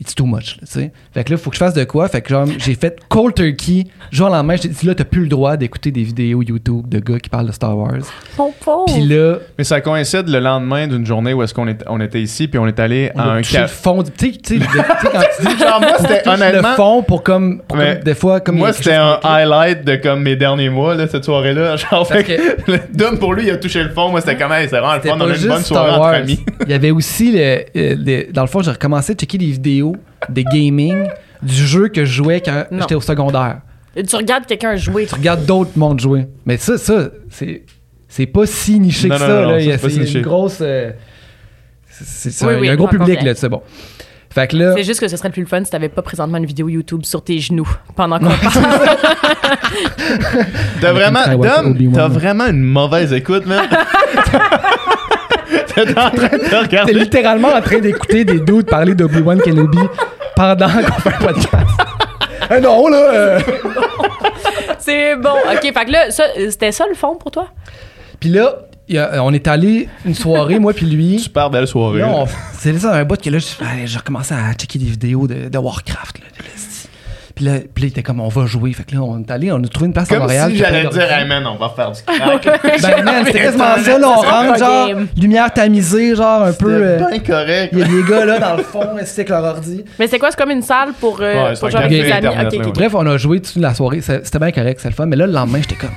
[SPEAKER 2] it's too much, sais. Fait que là, faut que je fasse de quoi? Fait que genre, j'ai fait cold turkey. Genre, la main, j'ai dit là, t'as plus le droit d'écouter des vidéos YouTube de gars qui parlent de Star Wars.
[SPEAKER 1] Mon pauvre.
[SPEAKER 2] Puis là,
[SPEAKER 3] Mais ça coïncide le lendemain d'une journée où est-ce qu'on est- on était ici puis on est allé à un
[SPEAKER 2] le
[SPEAKER 3] café.
[SPEAKER 2] fond du. Tu sais, tu sais, quand tu dis
[SPEAKER 3] Genre, moi, c'était honnêtement.
[SPEAKER 2] le fond pour comme. pour
[SPEAKER 3] Mais
[SPEAKER 2] comme- des fois, comme.
[SPEAKER 3] Moi, c'était un highlight de comme mes derniers mois, là, cette soirée-là. Genre, fait
[SPEAKER 2] que-
[SPEAKER 3] que, Dom, pour lui, il a touché le fond. Moi, c'était comme, hey, c'est vraiment le fun. On a une bonne
[SPEAKER 2] Star
[SPEAKER 3] soirée entre
[SPEAKER 2] Wars.
[SPEAKER 3] amis.
[SPEAKER 2] Il y avait aussi, le, le- dans le fond, j'ai recommencé à checker des vidéos de gaming du jeu que je jouais quand
[SPEAKER 1] Non.
[SPEAKER 2] j'étais au secondaire.
[SPEAKER 1] Tu regardes quelqu'un jouer.
[SPEAKER 2] Tu regardes d'autres mondes jouer. Mais ça, ça, c'est, c'est pas si niché
[SPEAKER 3] Non,
[SPEAKER 2] que
[SPEAKER 3] non,
[SPEAKER 2] ça.
[SPEAKER 3] non,
[SPEAKER 2] là.
[SPEAKER 3] non,
[SPEAKER 2] Il y a,
[SPEAKER 3] ça, c'est pas
[SPEAKER 2] c'est
[SPEAKER 3] si niché.
[SPEAKER 2] une grosse. euh, c'est, c'est
[SPEAKER 1] Oui,
[SPEAKER 2] un- il y
[SPEAKER 1] oui,
[SPEAKER 2] a un gros public là, c'est bon. Fait que là,
[SPEAKER 1] C'est juste que ce serait le plus le fun si t'avais pas présentement une vidéo YouTube sur tes genoux pendant qu'on parle.
[SPEAKER 3] T'as vraiment, Dom, t'as vraiment une mauvaise écoute, man. T'es en train de
[SPEAKER 2] t'es
[SPEAKER 3] regarder.
[SPEAKER 2] littéralement en train d'écouter des dudes parler d'Obi-Wan Kenobi pendant qu'on fait un podcast. Ah non, là! euh.
[SPEAKER 1] c'est bon. Ok, fait que là, ça, c'était ça le fond pour toi?
[SPEAKER 2] Puis là, a- on est allé une soirée, moi puis lui.
[SPEAKER 3] Super belle soirée.
[SPEAKER 2] C'est ça un bout que là, je- allez, j'ai recommencé à checker des vidéos de, de Warcraft. Là, de. Puis là, puis là, il était comme, on va jouer. Fait que là, on est allé, on a trouvé une place à
[SPEAKER 3] Comme
[SPEAKER 2] Montréal.
[SPEAKER 3] si j'allais dire, hey man, on va faire du crack.
[SPEAKER 2] Ben man, c'était quasiment ça, là, on rentre, genre,
[SPEAKER 1] game.
[SPEAKER 2] lumière tamisée, genre, un peu... euh,
[SPEAKER 3] C'était bien correct.
[SPEAKER 2] Il y a des gars, là, dans le fond, c'est avec leur ordi.
[SPEAKER 1] Mais c'est quoi? C'est comme une salle pour, euh,
[SPEAKER 3] Ouais, c'est
[SPEAKER 1] pour genre des amis?
[SPEAKER 2] Bref, on a joué toute la soirée. C'était bien correct, c'est le fun. Mais là, le lendemain, j'étais comme,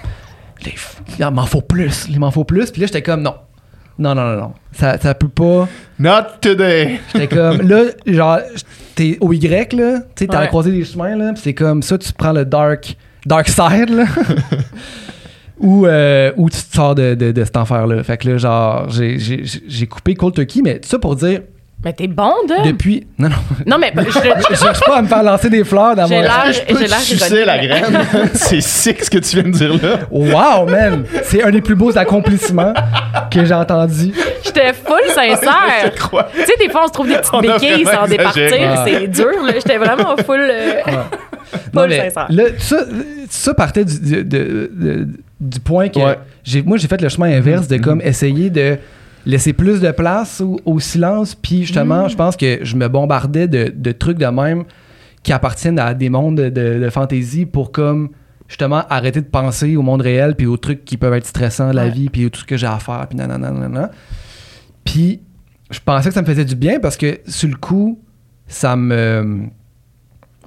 [SPEAKER 2] il m'en faut plus, il m'en faut plus. Puis là, j'étais comme, non. Non, non, non, non. Ça, ça peut pas.
[SPEAKER 3] Not today.
[SPEAKER 2] J'étais comme, là, genre, t'es au Y, là. Tu sais, t'as
[SPEAKER 1] Ouais.
[SPEAKER 2] croisé des chemins, là. Puis c'est comme ça, tu prends le dark, dark side, là. ou, euh, ou tu te sors de, de, de cet enfer-là. Fait que là, genre, j'ai- j'ai j'ai coupé Cold Turkey, mais tout ça pour dire,
[SPEAKER 1] Mais t'es bon, de.
[SPEAKER 2] depuis. Non, non.
[SPEAKER 1] Non, mais je,
[SPEAKER 2] Je cherche pas à me faire lancer des fleurs dans
[SPEAKER 1] J'ai
[SPEAKER 2] mon.
[SPEAKER 1] l'air-
[SPEAKER 3] Je peux sucer la graine. C'est sick ce que tu viens de dire là.
[SPEAKER 2] Wow, man! C'est un des plus beaux accomplissements que j'ai entendu.
[SPEAKER 1] J'étais full
[SPEAKER 3] Je
[SPEAKER 1] sincère.
[SPEAKER 3] te crois.
[SPEAKER 1] Tu sais, des fois, on se trouve des petites béquilles sans départir. C'est dur, là. J'étais vraiment full. euh,
[SPEAKER 2] Non,
[SPEAKER 1] full
[SPEAKER 2] mais
[SPEAKER 1] sincère.
[SPEAKER 2] ça, ça partait du, du- de- de- du point que
[SPEAKER 3] Ouais.
[SPEAKER 2] j'ai, moi, j'ai fait le chemin inverse de comme essayer de laisser plus de place au, au silence. Puis justement, je pense que je me bombardais de, de trucs de même qui appartiennent à des mondes de, de, fantasy pour comme justement arrêter de penser au monde réel puis aux trucs qui peuvent être stressants de la
[SPEAKER 1] Ouais.
[SPEAKER 2] vie puis tout ce que j'ai à faire puis nanana nanana. Puis je pensais que ça me faisait du bien parce que sur le coup, ça me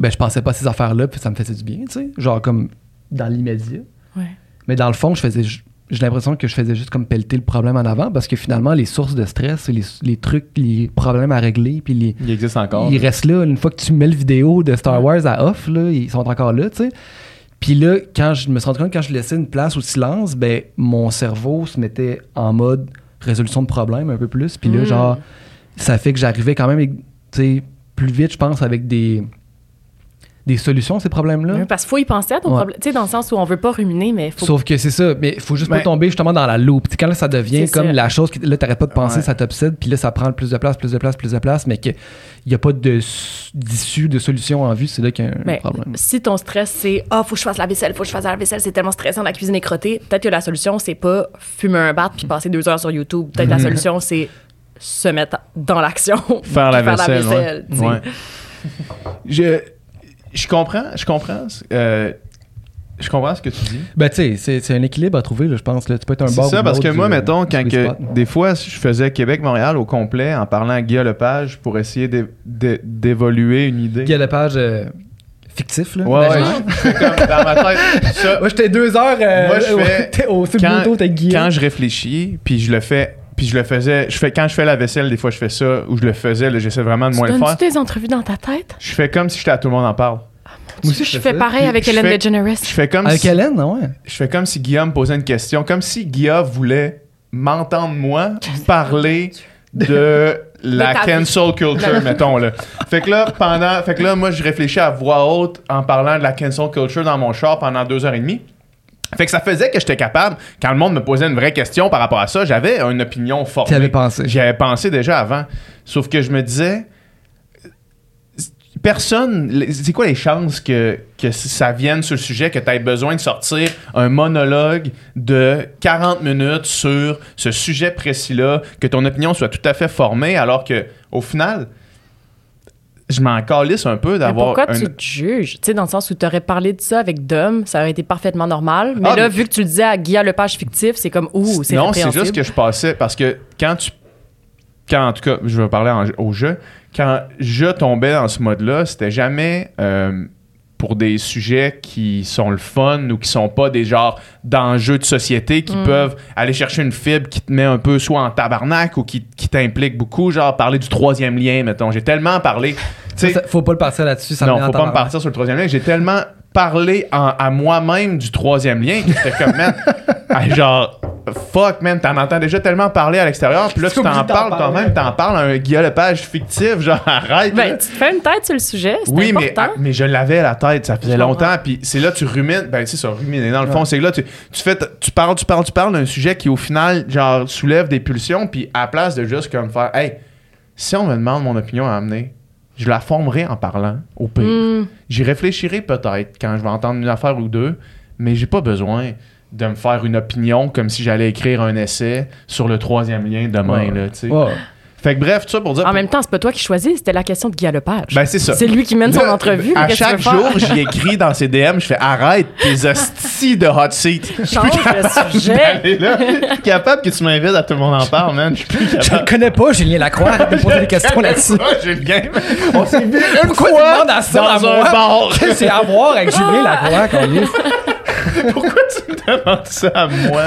[SPEAKER 2] ben je pensais pas à ces affaires là puis ça me faisait du bien, tu sais, genre comme dans l'immédiat.
[SPEAKER 1] Ouais.
[SPEAKER 2] Mais dans le fond, je faisais j'ai l'impression que je faisais juste comme pelleter le problème en avant parce que finalement les sources de stress, les, les trucs, les problèmes à régler puis les
[SPEAKER 3] Il existe encore.
[SPEAKER 2] ils restent là une fois que tu mets le vidéo de Star Wars à off là, ils sont encore là, tu sais. Puis là, quand je me suis rendu compte quand je laissais une place au silence, ben mon cerveau se mettait en mode résolution de problème un peu plus. Puis là,
[SPEAKER 1] Mm.
[SPEAKER 2] genre, ça fait que j'arrivais quand même, avec, tu sais, plus vite, je pense, avec des des solutions à ces problèmes-là?
[SPEAKER 1] Parce qu'il faut y penser à ton
[SPEAKER 2] Ouais.
[SPEAKER 1] problème. Tu sais, dans le sens où on veut pas ruminer, mais faut.
[SPEAKER 2] Sauf que c'est ça, mais il faut juste
[SPEAKER 3] Ben-
[SPEAKER 2] pas tomber justement dans la loupe. Quand là, ça devient comme
[SPEAKER 1] ça.
[SPEAKER 2] la chose que là, t'arrêtes pas de penser,
[SPEAKER 3] Ouais.
[SPEAKER 2] ça t'obsède, puis là, ça prend plus de place, plus de place, plus de place, mais qu'il n'y a pas d'issue, de solution en vue, c'est là qu'il y a un
[SPEAKER 1] Mais
[SPEAKER 2] problème.
[SPEAKER 1] si ton stress, c'est Ah, faut que je fasse la vaisselle, faut que je fasse la vaisselle, c'est tellement stressant, la cuisine est crottée, peut-être que la solution, c'est pas fumer un bat puis passer deux heures sur YouTube. Peut-être la solution, c'est se mettre dans l'action.
[SPEAKER 3] Faire la vaisselle. ouais.
[SPEAKER 1] vaisselle.
[SPEAKER 3] Ouais. Je, je comprends, je comprends. euh, je comprends ce que tu dis.
[SPEAKER 2] Ben, tu sais, c'est- c'est un équilibre à trouver, là, je pense. Là. Tu peux être un
[SPEAKER 3] C'est
[SPEAKER 2] bord
[SPEAKER 3] ça, parce que moi,
[SPEAKER 2] du-
[SPEAKER 3] mettons, quand que, des fois, je faisais Québec-Montréal au complet en parlant à Guillaume Lepage pour essayer d'é- d'é- d'évoluer une idée.
[SPEAKER 2] Il y a la page euh, fictif, là.
[SPEAKER 3] Ouais, ouais, je comme dans ma tête. Ça,
[SPEAKER 2] Moi, j'étais deux heures euh,
[SPEAKER 3] Moi, je fais-
[SPEAKER 2] t'es au
[SPEAKER 3] quand, quand je réfléchis, puis je le fais, puis je le faisais, je fais, quand je fais la vaisselle, des fois, je fais ça, ou je le faisais, là, j'essaie vraiment de
[SPEAKER 1] Tu
[SPEAKER 3] moins le
[SPEAKER 1] donnes-tu
[SPEAKER 3] faire.
[SPEAKER 1] tes entrevues dans ta tête?
[SPEAKER 3] Je fais comme si j'étais à tout le monde en parle.
[SPEAKER 2] Moi aussi,
[SPEAKER 1] Je
[SPEAKER 2] fais
[SPEAKER 1] fais
[SPEAKER 2] ça.
[SPEAKER 1] pareil avec
[SPEAKER 3] je
[SPEAKER 1] Hélène
[SPEAKER 3] fais-
[SPEAKER 1] DeGeneres.
[SPEAKER 3] Je fais comme
[SPEAKER 2] Avec
[SPEAKER 3] si,
[SPEAKER 2] Hélène, non, ouais.
[SPEAKER 3] je fais comme si Guillaume posait une question, comme si Guillaume voulait m'entendre moi parler de la cancel culture, mettons là. Fait que là, pendant, fait que là, moi, je réfléchis à voix haute en parlant de la cancel culture dans mon char pendant deux heures et demie. Fait que ça faisait que j'étais capable, quand le monde me posait une vraie question par rapport à ça, j'avais une opinion formée.
[SPEAKER 2] Tu avais pensé.
[SPEAKER 3] J'y avais pensé déjà avant. Sauf que je me disais, personne, c'est quoi les chances que, que ça vienne sur le sujet, que tu aies besoin de sortir un monologue de 40 minutes sur ce sujet précis-là, que ton opinion soit tout à fait formée, alors que au final, je m'en calisse un peu
[SPEAKER 1] Mais
[SPEAKER 3] d'avoir
[SPEAKER 1] pourquoi
[SPEAKER 3] un...
[SPEAKER 1] tu te juges? Tu sais, dans le sens où tu aurais parlé de ça avec Dom, ça aurait été parfaitement normal. Mais
[SPEAKER 3] Ah,
[SPEAKER 1] là,
[SPEAKER 3] mais-
[SPEAKER 1] vu que tu le disais à Guilla Lepage fictif, c'est comme, ouh, c'est
[SPEAKER 3] Non, c'est juste que je passais parce que quand tu. Quand, en tout cas, je vais parler en- au jeu. Quand je tombais dans ce mode-là, c'était jamais euh, pour des sujets qui sont le fun ou qui sont pas des genres d'enjeux de société qui
[SPEAKER 1] Mm.
[SPEAKER 3] peuvent aller chercher une fibre qui te met un peu soit en tabarnak ou qui, qui t'implique beaucoup, genre parler du troisième lien, mettons. J'ai tellement parlé. tu sais,
[SPEAKER 2] Ça, ça- faut pas le partir là-dessus. Ça
[SPEAKER 3] non,
[SPEAKER 2] me
[SPEAKER 3] faut
[SPEAKER 2] en
[SPEAKER 3] pas me partir sur le troisième lien. J'ai tellement parlé en- à moi-même du troisième lien j'étais comme, man, genre, fuck, man, t'en entends déjà tellement parler à l'extérieur, puis là, tu t'en parles
[SPEAKER 2] parler.
[SPEAKER 3] toi-même, t'en parles à un Guillaume Lepage fictif, genre, arrête. là.
[SPEAKER 1] Ben, tu te fais une tête sur le sujet, c'est
[SPEAKER 3] Oui, mais,
[SPEAKER 1] important.
[SPEAKER 3] ah, mais je l'avais à la tête, ça faisait longtemps, puis c'est là tu rumines, ben c'est ça, ruminer. Dans le fond, c'est que là tu, tu fais, tu parles, tu parles, tu parles d'un sujet qui au final, genre, soulève des pulsions, puis à la place de juste comme faire, hey, si on me demande mon opinion à amener, je la formerai en parlant, au pire.
[SPEAKER 1] Hmm.
[SPEAKER 3] J'y réfléchirai peut-être quand je vais entendre une affaire ou deux, mais j'ai pas besoin de me faire une opinion comme si j'allais écrire un essai sur le troisième lien demain,
[SPEAKER 2] Ouais.
[SPEAKER 3] là. Fait que bref, tout ça pour dire...
[SPEAKER 1] En même temps, c'est pas toi qui choisis, c'était la question de Guilla Lepage.
[SPEAKER 3] ben c'est ça.
[SPEAKER 1] c'est lui qui mène son entrevue.
[SPEAKER 3] À chaque jour, j'y écris dans ses DM, je fais arrête tes hosties de hot seat. Je suis
[SPEAKER 1] Change le sujet.
[SPEAKER 3] là, je suis capable que tu m'invites à tout le monde en parle, man. Je suis plus
[SPEAKER 2] Je le
[SPEAKER 3] capable.
[SPEAKER 2] connais pas, Julien Lacroix. de me poser des questions là-dessus.
[SPEAKER 3] J'ai le game. On s'est vu une
[SPEAKER 2] Pourquoi
[SPEAKER 3] fois
[SPEAKER 2] à ça à
[SPEAKER 3] dans un
[SPEAKER 2] moi?
[SPEAKER 3] bar?
[SPEAKER 2] C'est à voir avec Julien Lacroix, qu'on est?
[SPEAKER 3] Pourquoi tu me demandes ça à moi?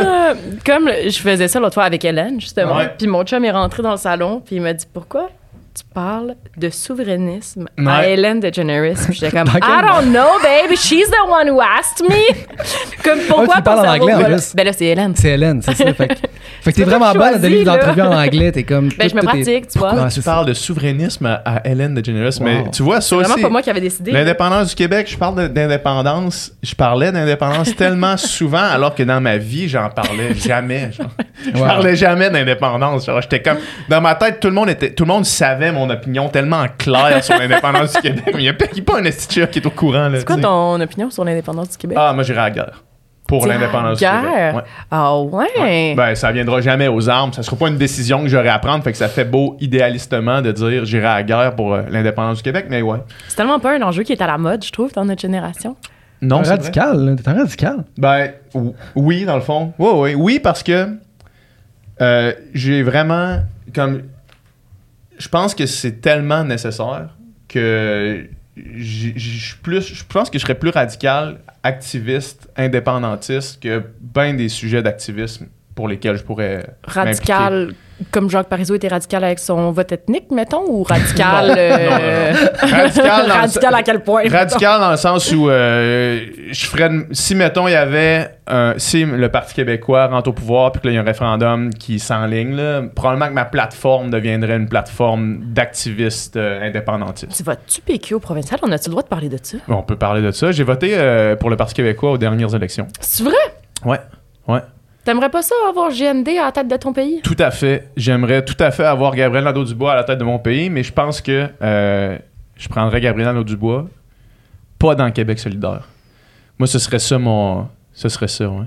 [SPEAKER 1] Ah, Comme je faisais ça l'autre fois avec Hélène, justement. Puis mon chum est rentré dans le salon, puis il m'a dit Pourquoi? Tu parles de souverainisme à. Hélène DeGeneres? Puis j'étais comme I don't know, baby, she's the one who asked me. comme pourquoi
[SPEAKER 2] tu parles en anglais, en plus.
[SPEAKER 1] Ben là, c'est Hélène.
[SPEAKER 2] C'est Hélène, c'est ça. Fait que, fait que t'es vraiment bonne à donner des entrevues en anglais. T'es comme.
[SPEAKER 1] Ben, je me
[SPEAKER 2] tout est-
[SPEAKER 1] pratique, tu vois.
[SPEAKER 2] Ouais,
[SPEAKER 3] Tu parles de souverainisme à, Hélène DeGeneres, mais
[SPEAKER 2] Wow.
[SPEAKER 3] tu vois, ça
[SPEAKER 1] C'est vraiment
[SPEAKER 3] aussi...
[SPEAKER 1] pas moi qui avais décidé.
[SPEAKER 3] L'indépendance du Québec, je parle d'indépendance. Je parlais d'indépendance tellement souvent, alors que dans ma vie, j'en parlais jamais. genre. Je
[SPEAKER 2] Wow.
[SPEAKER 3] parlais jamais d'indépendance. J'étais comme dans ma tête, tout le monde était, tout le monde savait mon opinion tellement claire sur l'indépendance du Québec. Mais il n'y a, pas- a un esti qui est au courant. là,
[SPEAKER 1] C'est quoi ton opinion sur l'indépendance du Québec?
[SPEAKER 3] Ah, moi j'irai à la guerre pour l'indépendance du? Québec. Ouais.
[SPEAKER 1] Ah ouais?
[SPEAKER 3] Ben, ça viendra jamais aux armes. Ça sera pas une décision que j'aurai à prendre. Fait que ça fait beau idéalistement de dire j'irai à la guerre pour euh, l'indépendance du Québec. Mais ouais.
[SPEAKER 1] C'est tellement pas un enjeu qui est à la mode, je trouve, dans notre génération.
[SPEAKER 3] Non,
[SPEAKER 2] T'es
[SPEAKER 3] c'est
[SPEAKER 2] radical. T'es un radical.
[SPEAKER 3] Ben, ou- oui, dans le fond. Oui, oui. Oui, parce que euh, j'ai vraiment. Comme. Je pense que c'est tellement nécessaire que. Je plus. Je pense que je serais plus radical, activiste, indépendantiste que ben des sujets d'activisme pour lesquels je pourrais.
[SPEAKER 1] Radical, comme Jacques Parizeau était radical avec son vote ethnique, mettons, ou radical. euh,
[SPEAKER 3] Radical
[SPEAKER 1] à quel point?
[SPEAKER 3] Radical dans le sens où euh, je ferais si mettons il y avait un- si le Parti québécois rentre au pouvoir puis que là il y a un référendum qui s'enligne probablement que ma plateforme deviendrait une plateforme d'activistes euh, indépendantistes.
[SPEAKER 1] Tu votes-tu PQ au provincial? On a-tu le droit de parler de ça?
[SPEAKER 3] On peut parler de ça. J'ai voté pour le Parti québécois aux dernières élections.
[SPEAKER 1] C'est vrai?
[SPEAKER 3] Ouais. Ouais.
[SPEAKER 1] T'aimerais pas ça avoir GND à la tête de ton pays?
[SPEAKER 3] Tout à fait. J'aimerais tout à fait avoir Gabriel Nadeau-Dubois à la tête de mon pays, mais je pense que euh, je prendrais Gabriel Nadeau-Dubois pas dans Québec solidaire. Moi, ce serait ça mon... Ce serait ça, ouais.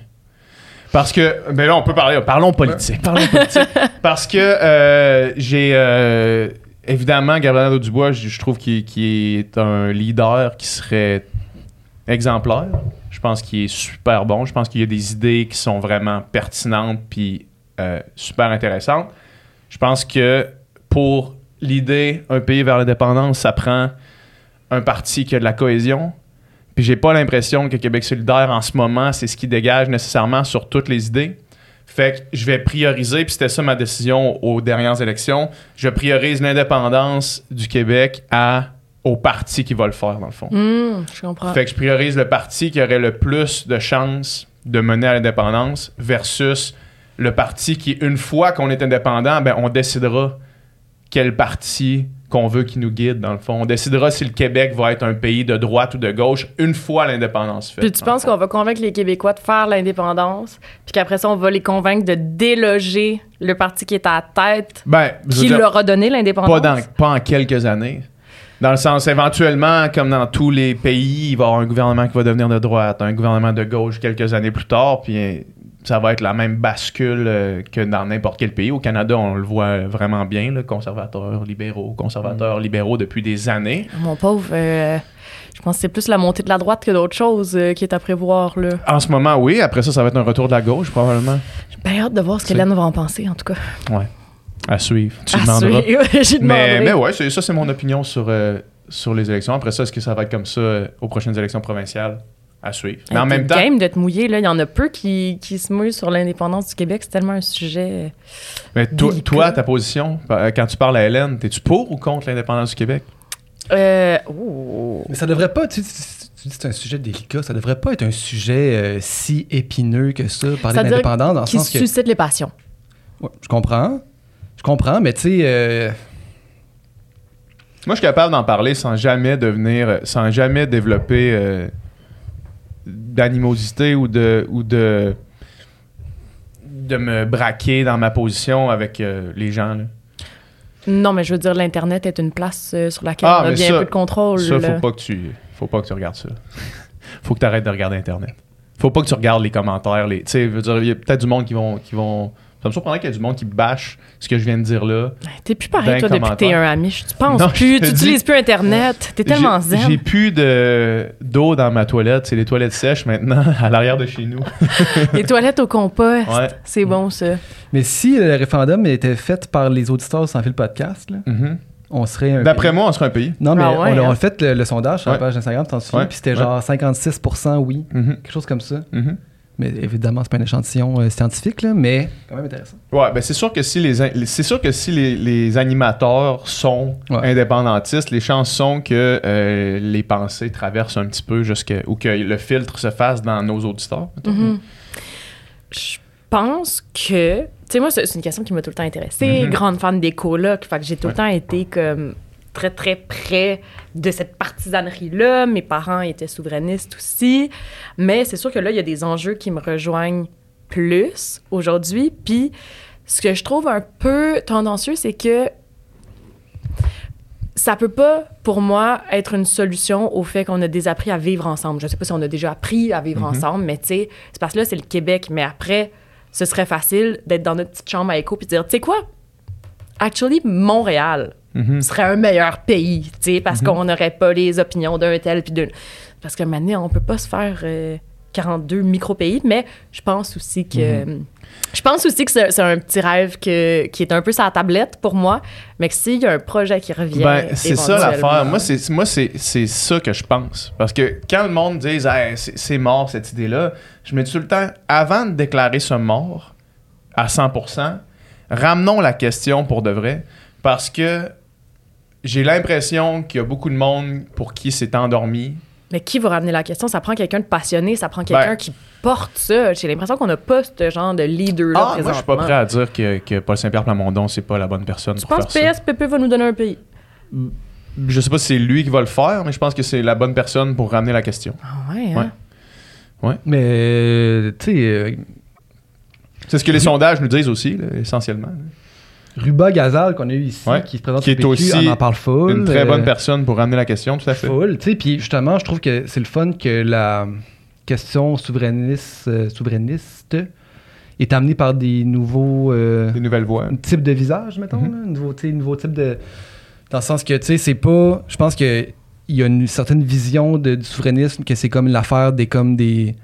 [SPEAKER 3] Parce que... Ben là, on peut parler... Parlons politique. Parlons politique. Parce que euh, j'ai... euh, évidemment, Gabriel Nadeau-Dubois, je, je trouve qu'il qu'il est un leader qui serait exemplaire. Je pense qu'il est super bon. Je pense qu'il y a des idées qui sont vraiment pertinentes puis euh, super intéressantes. Je pense que pour l'idée un pays vers l'indépendance, ça prend un parti qui a de la cohésion. Puis j'ai pas l'impression que Québec solidaire en ce moment, c'est ce qui dégage nécessairement sur toutes les idées. Fait que je vais prioriser, puis c'était ça ma décision aux dernières élections. Je priorise l'indépendance du Québec à au parti qui va le faire, dans le fond.
[SPEAKER 1] Hmm, je comprends.
[SPEAKER 3] Fait que je priorise le parti qui aurait le plus de chances de mener à l'indépendance versus le parti qui, une fois qu'on est indépendant, ben, on décidera quel parti qu'on veut qui nous guide, dans le fond. On décidera si le Québec va être un pays de droite ou de gauche une fois l'indépendance faite.
[SPEAKER 1] Puis tu penses qu'on va convaincre les Québécois de faire l'indépendance, puis qu'après ça, on va les convaincre de déloger le parti qui est à la tête,
[SPEAKER 3] Ben,
[SPEAKER 1] qui leur a donné l'indépendance?
[SPEAKER 3] pas, dans, pas en quelques années. Dans le sens, éventuellement, comme dans tous les pays, il va y avoir un gouvernement qui va devenir de droite, un gouvernement de gauche quelques années plus tard, puis euh, ça va être la même bascule euh, que dans n'importe quel pays. Au Canada, on le voit vraiment bien, là, conservateurs, libéraux, conservateurs, libéraux depuis des années.
[SPEAKER 1] Mon pauvre, euh, je pense que c'est plus la montée de la droite que d'autres choses euh, qui est à prévoir. là.
[SPEAKER 3] En ce moment, oui. Après ça, ça va être un retour de la gauche, probablement.
[SPEAKER 1] J'ai bien hâte de voir ce
[SPEAKER 3] C'est-
[SPEAKER 1] qu'Hélène va en penser, en tout cas.
[SPEAKER 3] Ouais. À suivre. Tu
[SPEAKER 1] À
[SPEAKER 3] demanderas.
[SPEAKER 1] suivre.
[SPEAKER 3] Mais, mais ouais, ça, c'est mon opinion sur, euh, sur les élections. Après ça, est-ce que ça va être comme ça euh, aux prochaines élections provinciales? À suivre. Mais en même temps,
[SPEAKER 1] game de te mouiller, là. Il y en a peu qui, qui se mouillent sur l'indépendance du Québec. C'est tellement un sujet.
[SPEAKER 3] mais toi, ta position, euh, quand tu parles à Hélène, t'es-tu pour ou contre l'indépendance du Québec?
[SPEAKER 1] Euh. ouh.
[SPEAKER 2] Mais ça devrait pas, tu, tu- tu dis que c'est un sujet délicat, ça devrait pas être un sujet euh, si épineux que ça, parler l'indépendance, dans le
[SPEAKER 1] Qui
[SPEAKER 2] sens que...
[SPEAKER 1] suscite les passions.
[SPEAKER 2] Ouais, je comprends, je comprends, mais tu sais, euh,
[SPEAKER 3] Moi, je suis capable d'en parler sans jamais devenir, sans jamais développer euh, d'animosité ou de, ou de de me braquer dans ma position avec euh, les gens. là.
[SPEAKER 1] Non, mais je veux dire, l'Internet est une place euh, sur laquelle
[SPEAKER 3] Ah,
[SPEAKER 1] on a bien
[SPEAKER 3] ça-
[SPEAKER 1] un peu de contrôle.
[SPEAKER 3] Ça,
[SPEAKER 1] là.
[SPEAKER 3] faut pas que tu, faut pas que tu regardes ça. faut que tu arrêtes de regarder Internet. Faut pas que tu regardes les commentaires. Les, tu sais, je veux dire, il y a peut-être du monde qui vont, qui vont. Ça me surprendrait qu'il y ait du monde qui bâche ce que je viens de dire là.
[SPEAKER 1] T'es plus pareil,
[SPEAKER 3] Ben,
[SPEAKER 1] toi, depuis que t'es un ami. Tu penses
[SPEAKER 3] Non, je
[SPEAKER 1] plus, tu utilises plus Internet. T'es tellement
[SPEAKER 3] J'ai-
[SPEAKER 1] zen.
[SPEAKER 3] J'ai plus de d'eau dans ma toilette. C'est les toilettes sèches maintenant à l'arrière de chez nous.
[SPEAKER 1] Les toilettes au compost.
[SPEAKER 3] Ouais.
[SPEAKER 1] C'est bon, ça.
[SPEAKER 2] mais si le référendum était fait par les auditeurs sans fil podcast, là,
[SPEAKER 3] Mhm.
[SPEAKER 2] on serait un
[SPEAKER 3] D'après
[SPEAKER 2] pays-
[SPEAKER 3] moi, on serait un pays.
[SPEAKER 2] Non, mais
[SPEAKER 1] Ah ouais,
[SPEAKER 2] on, a- on
[SPEAKER 1] hein?
[SPEAKER 2] a fait le, le sondage sur la
[SPEAKER 3] Ouais.
[SPEAKER 2] page Instagram, t'en souviens, puis c'était
[SPEAKER 3] Ouais.
[SPEAKER 2] genre 56% oui,
[SPEAKER 3] Mhm.
[SPEAKER 2] quelque chose comme ça.
[SPEAKER 3] Mhm.
[SPEAKER 2] Mais évidemment, c'est pas un échantillon euh, scientifique, là, mais quand même intéressant.
[SPEAKER 3] Ouais, ben c'est sûr que si les c'est sûr que si les, les animateurs sont
[SPEAKER 2] Ouais.
[SPEAKER 3] indépendantistes, les chances sont que euh, les pensées traversent un petit peu jusque ou que le filtre se fasse dans nos auditeurs.
[SPEAKER 1] Mhm. Je pense que. Tu sais, moi, c'est une question qui m'a tout le temps intéressée.
[SPEAKER 3] Mhm.
[SPEAKER 1] Grande fan des colocs. Fait que j'ai tout
[SPEAKER 3] Ouais.
[SPEAKER 1] le temps été comme très, très près de cette partisanerie-là. Mes parents étaient souverainistes aussi. Mais c'est sûr que là, il y a des enjeux qui me rejoignent plus aujourd'hui. Puis, ce que je trouve un peu tendancieux, c'est que ça peut pas, pour moi, être une solution au fait qu'on a désappris à vivre ensemble. Je sais pas si on a déjà appris à vivre
[SPEAKER 3] Mhm.
[SPEAKER 1] ensemble, mais tu sais, c'est parce que là, c'est le Québec. Mais après, ce serait facile d'être dans notre petite chambre à écho puis de dire, tu sais quoi? Actually, Montréal
[SPEAKER 3] Mhm.
[SPEAKER 1] serait un meilleur pays, parce qu'on n'aurait pas les opinions d'un tel puis d'un... Parce que maintenant, on peut pas se faire euh, 42 micro-pays, mais je pense aussi que...
[SPEAKER 3] Mhm.
[SPEAKER 1] Je pense aussi que c'est c'est un petit rêve que, qui est un peu sur la tablette pour moi, mais que s'il y a un projet qui revient.
[SPEAKER 3] Ben, c'est ça l'affaire. Moi, c'est moi c'est c'est ça que je pense. Parce que quand le monde dit Hey, c'est c'est mort cette idée-là, je me dis tout le temps, avant de déclarer ce mort à 100%, ramenons la question pour de vrai. Parce que j'ai l'impression qu'il y a beaucoup de monde pour qui c'est endormi.
[SPEAKER 1] Mais qui va ramener la question? Ça prend quelqu'un de passionné, ça prend quelqu'un
[SPEAKER 3] Ben-
[SPEAKER 1] qui porte ça. J'ai l'impression qu'on n'a pas ce genre de leader-là
[SPEAKER 3] Ah, moi, je suis pas
[SPEAKER 1] présentement.
[SPEAKER 3] prêt à dire que, que Paul Saint-Pierre Plamondon, c'est pas la bonne personne
[SPEAKER 1] Tu
[SPEAKER 3] pour
[SPEAKER 1] penses
[SPEAKER 3] faire ça.
[SPEAKER 1] PSPP va nous donner un pays?
[SPEAKER 3] Je sais pas si c'est lui qui va le faire, mais je pense que c'est la bonne personne pour ramener la question.
[SPEAKER 1] Ah ouais, hein?
[SPEAKER 2] Mais, euh, tu sais, euh,
[SPEAKER 3] C'est ce que les sondages nous disent aussi, là, essentiellement.
[SPEAKER 2] Ruba Gazal qu'on a eu ici,
[SPEAKER 3] Ouais,
[SPEAKER 2] qui se présente
[SPEAKER 3] qui
[SPEAKER 2] au
[SPEAKER 3] est
[SPEAKER 2] PQ,
[SPEAKER 3] aussi
[SPEAKER 2] on en parle full.
[SPEAKER 3] Une très
[SPEAKER 2] euh,
[SPEAKER 3] bonne personne pour ramener la question, tout à fait.
[SPEAKER 2] Full, tu sais, puis justement, je trouve que c'est le fun que la question souverainiste, euh, souverainiste est amenée par des nouveaux euh,
[SPEAKER 3] Des nouvelles voix.
[SPEAKER 2] types de visages, mettons, là, nouveau, type de... Dans le sens que, tu sais, c'est pas... Je pense que il y a une certaine vision de- du souverainisme que c'est comme l'affaire des comme des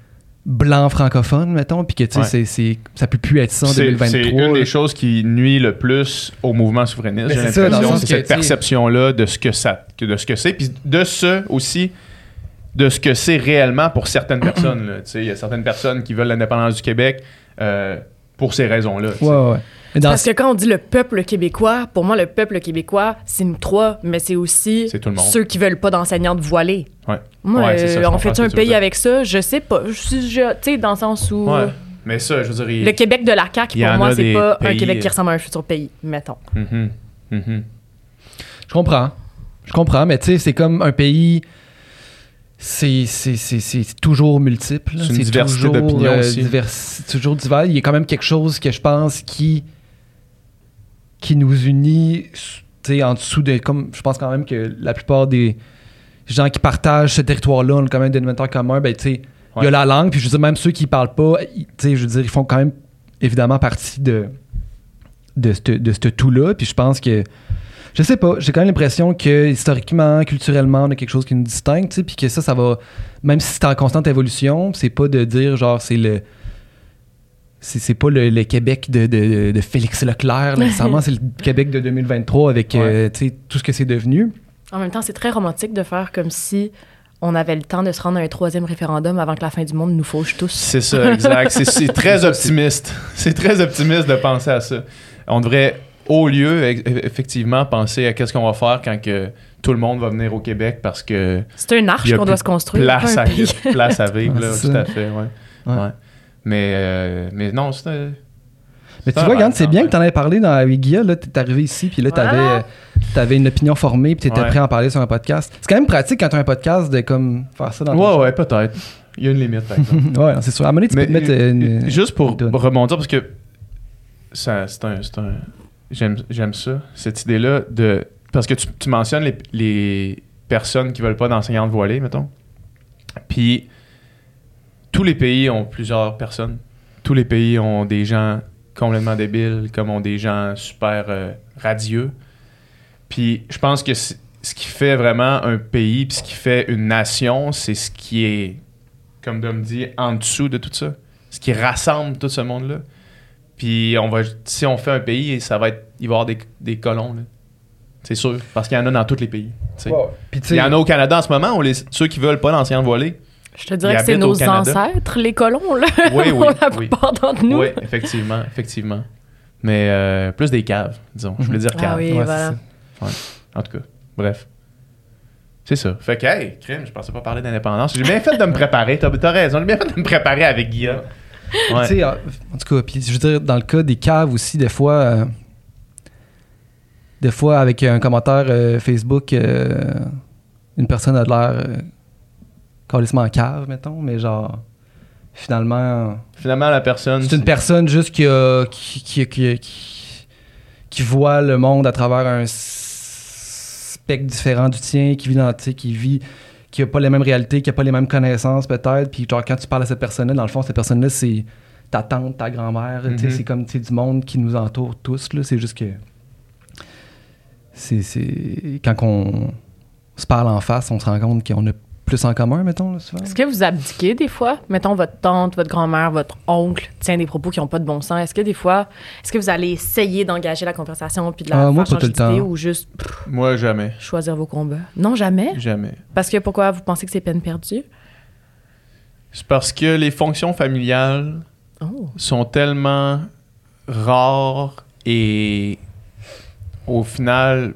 [SPEAKER 2] blancs francophones, mettons, puis que, tu sais,
[SPEAKER 3] Ouais.
[SPEAKER 2] c'est- c'est- ça peut plus être ça en
[SPEAKER 3] C'est
[SPEAKER 2] 2023.
[SPEAKER 3] c'est une des choses qui nuit le plus au mouvement souverainiste. J'ai l'impression c'est
[SPEAKER 2] que,
[SPEAKER 3] cette perception-là de ce que ça, de ce que c'est, puis de ce aussi de ce que c'est réellement pour certaines personnes. là. Tu sais, Il y a certaines personnes qui veulent l'indépendance du Québec euh, pour ces raisons-là.
[SPEAKER 2] Ouais, ouais.
[SPEAKER 1] Parce que quand on dit le peuple québécois, pour moi, le peuple québécois, c'est nous trois, mais c'est aussi
[SPEAKER 3] C'est tout le monde.
[SPEAKER 1] ceux qui veulent pas d'enseignantes voilées.
[SPEAKER 3] Ouais.
[SPEAKER 1] Moi,
[SPEAKER 3] Ouais, c'est ça,
[SPEAKER 1] euh,
[SPEAKER 3] je
[SPEAKER 1] on
[SPEAKER 3] comprends
[SPEAKER 1] fait un pays avec ça? Je sais pas. Je suis- Tu sais, dans le sens où
[SPEAKER 3] Ouais. Mais ça, je veux dire, il...
[SPEAKER 1] le Québec de la CAQ,
[SPEAKER 3] Il y
[SPEAKER 1] pour moi,
[SPEAKER 3] a
[SPEAKER 1] c'est pas un Québec qui ressemble à un futur pays, mettons.
[SPEAKER 3] Mhm. Mhm.
[SPEAKER 2] Je comprends. Je comprends, mais tu sais, c'est comme un pays. C'est c'est- c'est- c'est toujours multiple.
[SPEAKER 3] C'est une diversité
[SPEAKER 2] toujours,
[SPEAKER 3] d'opinions aussi.
[SPEAKER 2] divers- c'est toujours divers. Il y a quand même quelque chose que je pense qui, qui nous unit tu sais, en dessous de. Comme, je pense quand même que la plupart des gens qui partagent ce territoire-là ont quand même des inventaires communs. Ben, tu sais, il y a la langue, puis je veux dire, même ceux qui parlent pas, ils- tu sais, je veux dire, ils font quand même évidemment partie de, de ce de tout-là. Puis je pense que je sais pas, j'ai quand même l'impression que historiquement, culturellement, on a quelque chose qui nous distingue, tu sais, puis que ça, ça va, même si c'est en constante évolution, c'est pas de dire genre c'est le, c'est pas le, le Québec de, de- de Félix Leclerc, nécessairement, c'est le Québec de 2023 avec euh, tout ce que c'est devenu.
[SPEAKER 1] En même temps, c'est très romantique de faire comme si on avait le temps de se rendre à un troisième référendum avant que la fin du monde nous fauche tous.
[SPEAKER 3] C'est ça, exact. C'est- C'est très optimiste. C'est très optimiste de penser à ça. On devrait, au lieu, eff- effectivement, penser à qu'est-ce qu'on va faire quand que tout le monde va venir au Québec parce que
[SPEAKER 1] C'est une arche qu'on doit se construire.
[SPEAKER 3] place à, place à vivre,
[SPEAKER 2] Ouais,
[SPEAKER 3] là, tout à fait, ouais.
[SPEAKER 2] Ouais.
[SPEAKER 3] Ouais. Mais, euh, mais non, c'est un-
[SPEAKER 2] Mais tu vois, regarde,
[SPEAKER 3] rêve,
[SPEAKER 2] c'est bien que t'en avais parlé dans, avec Guilla, là, t'es arrivé ici, puis là, t'avais,
[SPEAKER 1] Voilà.
[SPEAKER 2] euh, t'avais une opinion formée, puis t'étais
[SPEAKER 3] Ouais.
[SPEAKER 2] prêt à en parler sur un podcast. C'est quand même pratique quand t'as un podcast de comme faire ça dans ton
[SPEAKER 3] Ouais, ouais, peut-être. Il y a une limite, par exemple.
[SPEAKER 2] Ouais, c'est sûr. À un moment donné, tu peux te mettre euh, une-
[SPEAKER 3] juste pour
[SPEAKER 2] une
[SPEAKER 3] rebondir, parce que ça, c'est un. c'est un- J'aime, j'aime ça, cette idée-là de. Parce que tu, tu mentionnes les, les personnes qui veulent pas d'enseignantes voilées, mettons. Puis, tous les pays ont plusieurs personnes. Tous les pays ont des gens complètement débiles, comme ont des gens super euh, radieux. Puis, je pense que ce qui fait vraiment un pays, puis ce qui fait une nation, c'est ce qui est comme Dom dit, en dessous de tout ça. Ce qui rassemble tout ce monde-là. Puis on va, si on fait un pays, ça va être, il va y avoir des, des colons. là. C'est sûr. Parce qu'il y en a dans tous les pays.
[SPEAKER 2] Puis,
[SPEAKER 3] Il y en a au Canada en ce moment. On les, ceux qui veulent pas l'enseignante voilée.
[SPEAKER 1] Je te dirais que c'est nos
[SPEAKER 3] Canada.
[SPEAKER 1] ancêtres, les colons, là.
[SPEAKER 3] Oui, oui,
[SPEAKER 1] Pour la
[SPEAKER 3] oui.
[SPEAKER 1] plupart d'entre nous.
[SPEAKER 3] Oui, effectivement, effectivement. Mais euh, plus des caves, disons. Je voulais dire
[SPEAKER 1] Ah
[SPEAKER 3] caves.
[SPEAKER 1] oui,
[SPEAKER 2] Ouais,
[SPEAKER 1] voilà.
[SPEAKER 3] En tout cas, bref. C'est ça. Fait que, hey, crime, je pensais pas parler d'indépendance. J'ai bien fait de me préparer. T'as as raison. J'ai bien fait de me préparer avec Guillaume. Ouais.
[SPEAKER 2] Tu sais, en tout cas, puis je veux dire, dans le cas des caves aussi, des fois, euh, des fois avec un commentaire euh, Facebook, euh, une personne a de l'air euh, carrément en cave, mettons, mais genre, finalement,
[SPEAKER 3] Finalement, la personne.
[SPEAKER 2] c'est une personne juste qui, a- qui, qui, qui, qui- qui voit le monde à travers un spectre différent du tien, qui vit dans, qui vit, qui a pas les mêmes réalités, qui a pas les mêmes connaissances peut-être, puis genre quand tu parles à cette personne-là, dans le fond, cette personne-là, c'est ta tante, ta grand-mère, tu sais,
[SPEAKER 3] Mhm.
[SPEAKER 2] c'est comme, du monde qui nous entoure tous, là, c'est juste que c'est, c'est quand on se parle en face, on se rend compte qu'on a plus en commun, mettons, là, souvent?
[SPEAKER 1] Est-ce que vous abdiquez des fois? Mettons, votre tante, votre grand-mère, votre oncle tient des propos qui n'ont pas de bon sens. Est-ce que des fois, est-ce que vous allez essayer d'engager la conversation puis de la
[SPEAKER 2] Ah, moi,
[SPEAKER 1] faire
[SPEAKER 2] le
[SPEAKER 1] changer d'idée ou juste pff,
[SPEAKER 3] Moi, jamais.
[SPEAKER 1] choisir vos combats? Non, jamais?
[SPEAKER 3] Jamais.
[SPEAKER 1] Parce que pourquoi vous pensez que c'est peine perdue?
[SPEAKER 3] C'est parce que les fonctions familiales
[SPEAKER 1] Oh.
[SPEAKER 3] sont tellement rares et au final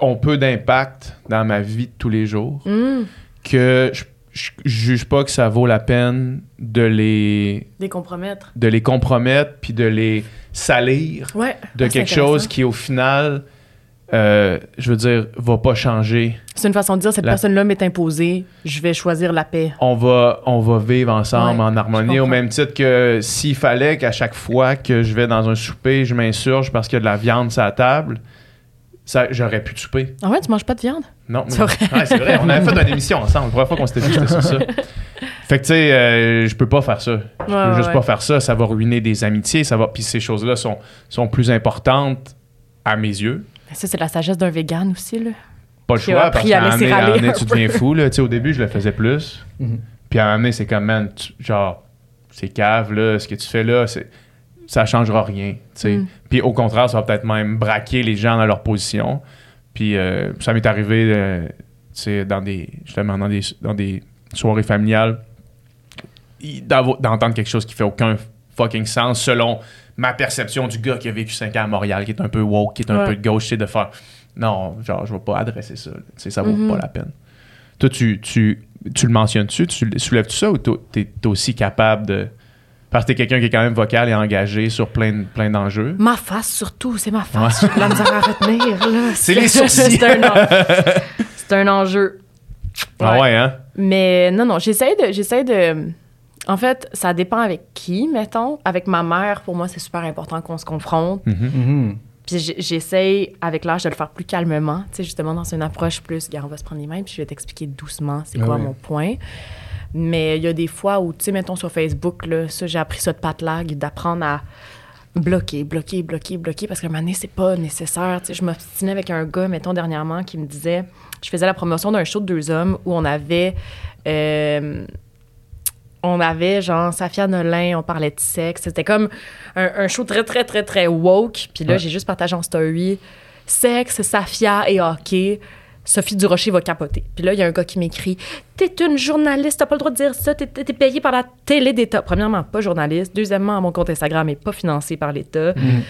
[SPEAKER 3] ont peu d'impact dans ma vie de tous les jours
[SPEAKER 1] Hmm.
[SPEAKER 3] que je, je- je juge pas que ça vaut la peine de les
[SPEAKER 1] Des compromettre.
[SPEAKER 3] de les compromettre puis de les salir
[SPEAKER 1] Ouais.
[SPEAKER 3] de
[SPEAKER 1] Ah,
[SPEAKER 3] quelque chose qui au final euh, je veux dire va pas changer
[SPEAKER 1] C'est une façon de dire cette
[SPEAKER 3] La-
[SPEAKER 1] personne-là m'est imposée, je vais choisir la paix.
[SPEAKER 3] on va, on va vivre ensemble
[SPEAKER 1] Ouais,
[SPEAKER 3] en harmonie, au même titre que s'il fallait qu'à chaque fois que je vais dans un souper, je m'insurge parce qu'il y a de la viande sur la table, ça, j'aurais pu te souper.
[SPEAKER 1] Ah ouais, tu manges pas de viande?
[SPEAKER 3] Non,
[SPEAKER 1] C'est
[SPEAKER 3] mais-
[SPEAKER 1] vrai.
[SPEAKER 3] Ouais, c'est vrai. On avait fait une émission ensemble. La première fois qu'on s'était vu, c'était sur ça. Fait que, tu sais, euh, je peux pas faire ça. Je peux
[SPEAKER 1] Ouais,
[SPEAKER 3] juste
[SPEAKER 1] ouais.
[SPEAKER 3] pas faire ça. Ça va ruiner des amitiés. Ça va... Puis ces choses-là sont, sont plus importantes à mes yeux.
[SPEAKER 1] Ça, c'est la sagesse d'un vegan aussi, là.
[SPEAKER 3] Pas le choix, parce qu'à
[SPEAKER 1] à
[SPEAKER 3] un moment donné, tu deviens fou. Là. Tu sais, au début, je le faisais plus.
[SPEAKER 2] Mhm.
[SPEAKER 3] Puis à un moment donné, c'est comme, man, tu- genre, c'est cave, là, ce que tu fais là, c'est, ça changera rien.
[SPEAKER 1] Mm.
[SPEAKER 3] Puis au contraire, ça va peut-être même braquer les gens dans leur position. Puis euh, ça m'est arrivé, euh, dans des, justement, dans des, dans des soirées familiales, d'entendre quelque chose qui fait aucun fucking sens selon ma perception du gars qui a vécu 5 ans à Montréal, qui est un peu woke, qui est un
[SPEAKER 1] Ouais.
[SPEAKER 3] peu de gauche, c'est de faire non, genre, je vais pas adresser ça. ça vaut
[SPEAKER 1] Mhm.
[SPEAKER 3] pas la peine. Toi, tu, tu, tu le mentionnes-tu, tu soulèves-tu ça ou t'es aussi capable de. Parce que t'es quelqu'un qui est quand même vocal et engagé sur plein, plein d'enjeux.
[SPEAKER 1] Ma face, surtout, c'est ma face. J'ai de la misère à retenir. là.
[SPEAKER 3] C'est les sourcils.
[SPEAKER 1] c'est un, en- c'est un enjeu.
[SPEAKER 3] Ah ouais, hein?
[SPEAKER 1] Mais non, non, j'essaie de, j'essaie de. En fait, ça dépend avec qui, mettons. Avec ma mère, pour moi, c'est super important qu'on se confronte.
[SPEAKER 2] Mhm.
[SPEAKER 1] Puis j- j'essaie, avec l'âge, de le faire plus calmement. Tu sais, justement, dans une approche plus, gars, on va se prendre les mains, puis je vais t'expliquer doucement c'est
[SPEAKER 2] Ah
[SPEAKER 1] quoi
[SPEAKER 2] oui.
[SPEAKER 1] mon point. Mais il y a des fois où, tu sais, mettons sur Facebook, là, ça, j'ai appris ça de Pat Lag, d'apprendre à bloquer, bloquer, bloquer, bloquer, parce qu'à un moment donné, c'est pas nécessaire. Tu sais, je m'obstinais avec un gars, mettons, dernièrement, qui me disait... Je faisais la promotion d'un show de deux hommes où on avait... euh, on avait, genre, Safia Nolin, on parlait de sexe. C'était comme un, un show très, très, très, très woke. Puis là,
[SPEAKER 2] Ouais.
[SPEAKER 1] j'ai juste partagé en story sexe, Safia et hockey. Sophie Durocher va capoter. Puis là, il y a un gars qui m'écrit T'es une journaliste, t'as pas le droit de dire ça, t'es, t'es payé par la télé d'État. Premièrement, pas journaliste. Deuxièmement, mon compte Instagram est pas financé par l'État.
[SPEAKER 2] Mhm.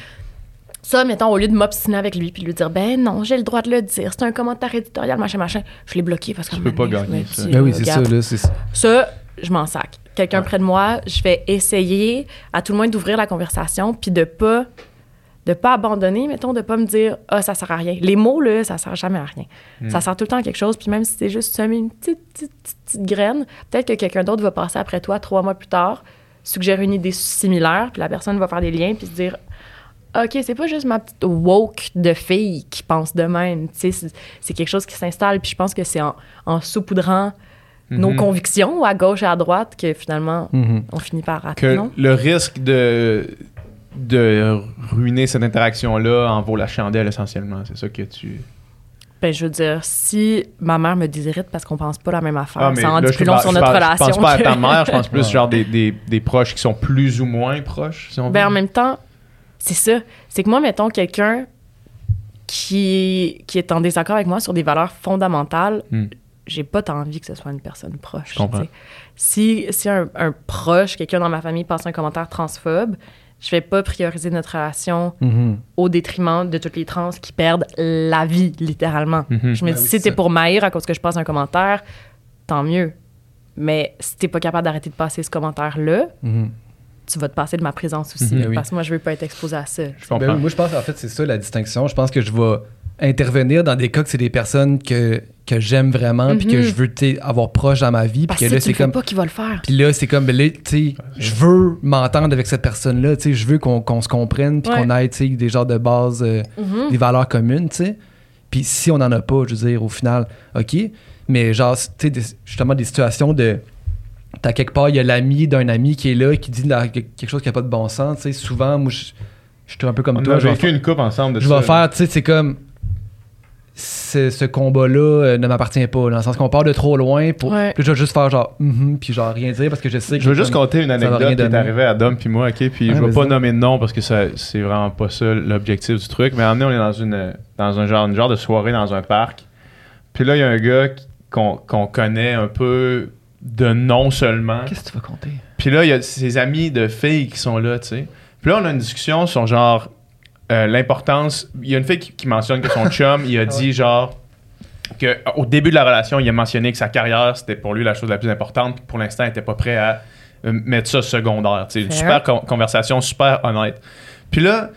[SPEAKER 1] Ça, mettons, au lieu de m'obstiner avec lui puis lui dire Ben non, j'ai le droit de le dire, c'est un commentaire éditorial, machin, machin, je l'ai bloqué parce que.
[SPEAKER 3] Tu peux pas gagner, ça.
[SPEAKER 2] Ben oui, c'est ça, là. c'est-
[SPEAKER 1] Ça, je m'en sac. Quelqu'un près de moi, je vais essayer à tout le moins d'ouvrir la conversation puis de pas de pas abandonner, mettons, de pas me dire ah ça sert à rien. Les mots là, ça sert jamais à rien. Ça sert tout le temps à quelque chose. Puis même si c'est juste semer une petite, petite, petite, petite graine, peut-être que quelqu'un d'autre va passer après toi trois mois plus tard, suggérer une idée similaire, puis la personne va faire des liens puis se dire OK, c'est pas juste ma petite woke de fille qui pense de même. Tu sais, c'est- c'est quelque chose qui s'installe. Puis je pense que c'est en, en saupoudrant nos
[SPEAKER 3] Mhm.
[SPEAKER 1] convictions à gauche et à droite que finalement
[SPEAKER 2] Mhm.
[SPEAKER 1] on finit par rater,
[SPEAKER 3] que
[SPEAKER 1] non?
[SPEAKER 3] le risque de de ruiner cette interaction-là en vaut la chandelle essentiellement. C'est ça que tu.
[SPEAKER 1] Ben, je veux dire, si ma mère me désirite parce qu'on pense pas la même affaire,
[SPEAKER 3] Ah, mais
[SPEAKER 1] ça en
[SPEAKER 3] là,
[SPEAKER 1] dit
[SPEAKER 3] je
[SPEAKER 1] plus long sur notre relation.
[SPEAKER 3] Je pense pas à ta mère, je pense plus
[SPEAKER 2] Ouais.
[SPEAKER 3] genre des, des, des proches qui sont plus ou moins proches, si on
[SPEAKER 1] Ben, en même temps, c'est ça. C'est que moi, mettons, quelqu'un qui, qui est en désaccord avec moi sur des valeurs fondamentales,
[SPEAKER 3] Hmm.
[SPEAKER 1] j'ai pas tant envie que ce soit une personne proche.
[SPEAKER 3] Je.
[SPEAKER 1] Si, si un, un proche, quelqu'un dans ma famille passe un commentaire transphobe, je vais pas prioriser notre relation
[SPEAKER 2] Mhm.
[SPEAKER 1] au détriment de toutes les trans qui perdent la vie, littéralement.
[SPEAKER 3] Mhm.
[SPEAKER 1] Je me
[SPEAKER 2] Ben
[SPEAKER 1] dis,
[SPEAKER 2] oui,
[SPEAKER 1] si
[SPEAKER 2] c'est
[SPEAKER 1] t'es pour m'haïr à cause que je passe un commentaire, tant mieux. Mais si t'es pas capable d'arrêter de passer ce commentaire-là,
[SPEAKER 2] Mhm.
[SPEAKER 1] tu vas te passer de ma présence aussi.
[SPEAKER 2] Ben oui.
[SPEAKER 1] Parce que moi, je veux pas être exposée à ça.
[SPEAKER 3] Je.
[SPEAKER 2] Ben oui, moi, je pense en fait, c'est ça la distinction. Je pense que je vais intervenir dans des cas que c'est des personnes que, que j'aime vraiment, puis que
[SPEAKER 1] Mhm.
[SPEAKER 2] je veux avoir proche dans ma vie, puis
[SPEAKER 1] Parce
[SPEAKER 2] que là, c'est comme.
[SPEAKER 1] pas qui va le faire.
[SPEAKER 2] Puis là, c'est comme, ben là, tu sais, je veux m'entendre avec cette personne-là, tu sais, je veux qu'on qu'on se comprenne, puis
[SPEAKER 1] Ouais.
[SPEAKER 2] qu'on ait, tu sais, des genres de bases, euh,
[SPEAKER 1] Mhm.
[SPEAKER 2] des valeurs communes, tu sais. Puis si on n'en a pas, je veux dire, au final, OK. Mais genre, tu sais, justement, des situations de. T'as quelque part, il y a l'ami d'un ami qui est là, qui dit quelque chose qui n'a pas de bon sens, tu sais. Souvent, moi, je je suis un peu comme
[SPEAKER 3] On
[SPEAKER 2] toi.
[SPEAKER 3] a
[SPEAKER 2] je vais
[SPEAKER 3] vécu une coupe ensemble de
[SPEAKER 2] je vais faire, tu sais, c'est comme. Ce, ce combat-là euh, ne m'appartient pas, dans le sens qu'on part de trop loin pour.
[SPEAKER 1] Ouais.
[SPEAKER 2] Puis je vais juste faire genre, Mhm puis genre rien dire parce que je sais que.
[SPEAKER 3] Je veux juste
[SPEAKER 2] comme-
[SPEAKER 3] compter une anecdote qui est arrivée à Dom puis moi, ok? Puis je vais pas nommer de nom parce que c'est vraiment pas ça l'objectif du truc. Mais à un moment donné, on est dans une, dans un genre, une genre de soirée dans un parc. Puis là, il y a un gars qu'on connaît un peu de nom seulement.
[SPEAKER 2] Qu'est-ce que tu vas compter?
[SPEAKER 3] Puis là, il y a ses amis de filles qui sont là, tu sais. Puis là, on a une discussion sur genre euh, l'importance. Il y a une fille qui, qui mentionne que son chum, il a dit genre que au début de la relation, il a mentionné que sa carrière, c'était pour lui la chose la plus importante. Puis pour l'instant, il n'était pas prêt à euh, mettre ça secondaire. Sais, une super con- conversation, super honnête. Puis là,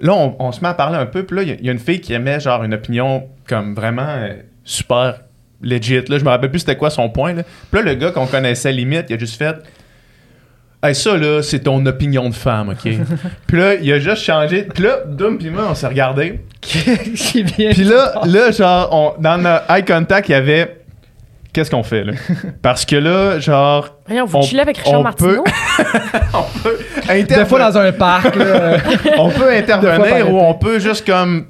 [SPEAKER 3] là on, on se met à parler un peu. Puis là, il y a- il y, a une fille qui aimait genre une opinion comme vraiment euh, super legit. Là, je me rappelle plus c'était quoi son point. Là. Puis là, le gars qu'on connaissait limite, il a juste fait Hey, ça, là, c'est ton opinion de femme, OK? puis là, il a juste changé. Puis là, Doom puis moi, on s'est regardé. Puis là, là, genre, on- dans notre eye contact, il y avait... Qu'est-ce qu'on fait, là? Parce que là, genre,
[SPEAKER 1] Voyons, vous
[SPEAKER 3] On-
[SPEAKER 1] chillez avec Richard
[SPEAKER 3] on
[SPEAKER 1] Martineau?
[SPEAKER 3] on peut
[SPEAKER 2] Des fois dans un parc, là,
[SPEAKER 3] on peut intervenir ou on peut juste comme...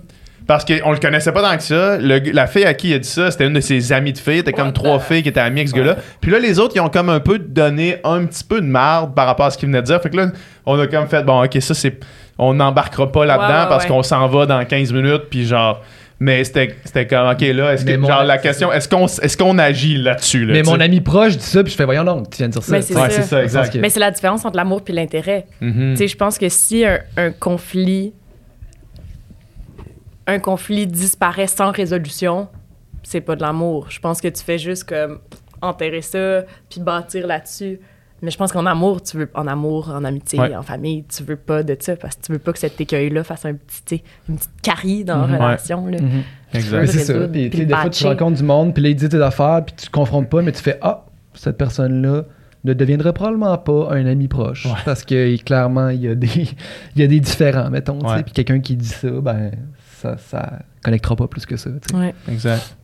[SPEAKER 3] Parce qu'on le connaissait pas tant que ça. Le la fille à qui il a dit ça, c'était une de ses amies de filles. C'était comme trois filles qui étaient amies avec ce gars-là. Puis là, les autres, ils ont comme un peu donné un petit peu de marde par rapport à ce qu'il venait de dire. Fait que là, on a comme fait, bon, OK, ça, c'est... On n'embarquera pas là-dedans
[SPEAKER 1] Ouais, ouais,
[SPEAKER 3] parce
[SPEAKER 1] ouais.
[SPEAKER 3] qu'on s'en va dans 15 minutes. Puis genre... Mais c'était c'était comme, OK, là, est-ce que,
[SPEAKER 2] mon-
[SPEAKER 3] genre, la question, est-ce qu'on est qu'on agit là-dessus? Là,
[SPEAKER 2] Mais mon
[SPEAKER 3] sais?
[SPEAKER 2] ami proche dit ça, puis je fais voyons donc, tu viens de dire ça.
[SPEAKER 1] Mais c'est
[SPEAKER 3] Ouais,
[SPEAKER 1] ça.
[SPEAKER 3] c'est ça, exact.
[SPEAKER 2] Que-
[SPEAKER 1] Mais c'est la différence entre l'amour puis l'intérêt.
[SPEAKER 3] Mhm.
[SPEAKER 1] Tu sais, je pense que si un, un conflit un conflit disparaît sans résolution, c'est pas de l'amour. Je pense que tu fais juste comme enterrer ça puis bâtir là-dessus. Mais je pense qu'en amour, tu veux en amour, en amitié,
[SPEAKER 3] Ouais.
[SPEAKER 1] en famille, tu veux pas de ça parce que tu veux pas que cet écueil-là fasse un petit, une petite carie dans
[SPEAKER 2] Mhm.
[SPEAKER 1] la relation. là.
[SPEAKER 2] Mhm.
[SPEAKER 3] Exact.
[SPEAKER 2] Mais c'est ça. Puis, des fois, tu rencontres du monde, puis là, il dit tes affaires, puis tu te confrontes pas, mais tu fais Ah, cette personne-là ne deviendrait probablement pas un ami proche.
[SPEAKER 3] Ouais.
[SPEAKER 2] Parce que clairement, il y a des, il y a des différents, mettons. Puis quelqu'un qui dit ça, ben, ça, ça connectera pas plus que ça. tu sais.
[SPEAKER 1] Ouais.
[SPEAKER 3] Exact.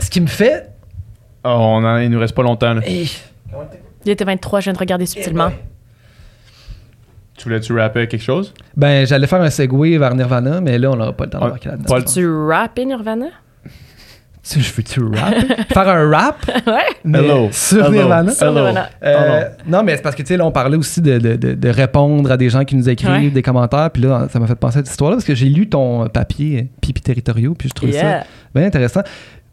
[SPEAKER 2] Ce qui me fait.
[SPEAKER 3] Oh, on en, il nous reste pas longtemps. Là.
[SPEAKER 2] Hey,
[SPEAKER 1] Il était 23, je viens de regarder subtilement.
[SPEAKER 3] Tu voulais-tu rapper quelque chose?
[SPEAKER 2] Ben, j'allais faire un segue vers Nirvana, mais là, on n'aura pas le temps
[SPEAKER 3] Ouais,
[SPEAKER 2] d'embarquer là-dedans.
[SPEAKER 3] pas le-
[SPEAKER 1] Tu rappes Nirvana?
[SPEAKER 2] Tu sais, je veux-tu rap? faire un rap?
[SPEAKER 1] ouais.
[SPEAKER 2] mais
[SPEAKER 3] Hello.
[SPEAKER 2] Sur
[SPEAKER 3] Hello.
[SPEAKER 2] Nirvana?
[SPEAKER 1] Sur
[SPEAKER 3] Hello.
[SPEAKER 1] Nirvana.
[SPEAKER 2] Euh, non, mais c'est parce que, tu sais, là, on parlait aussi de, de- de- répondre à des gens qui nous écrivent
[SPEAKER 1] Ouais.
[SPEAKER 2] des commentaires. Puis là, ça m'a fait penser à cette histoire-là parce que j'ai lu ton papier euh, Pipi territoriaux, puis je trouvais ça bien intéressant.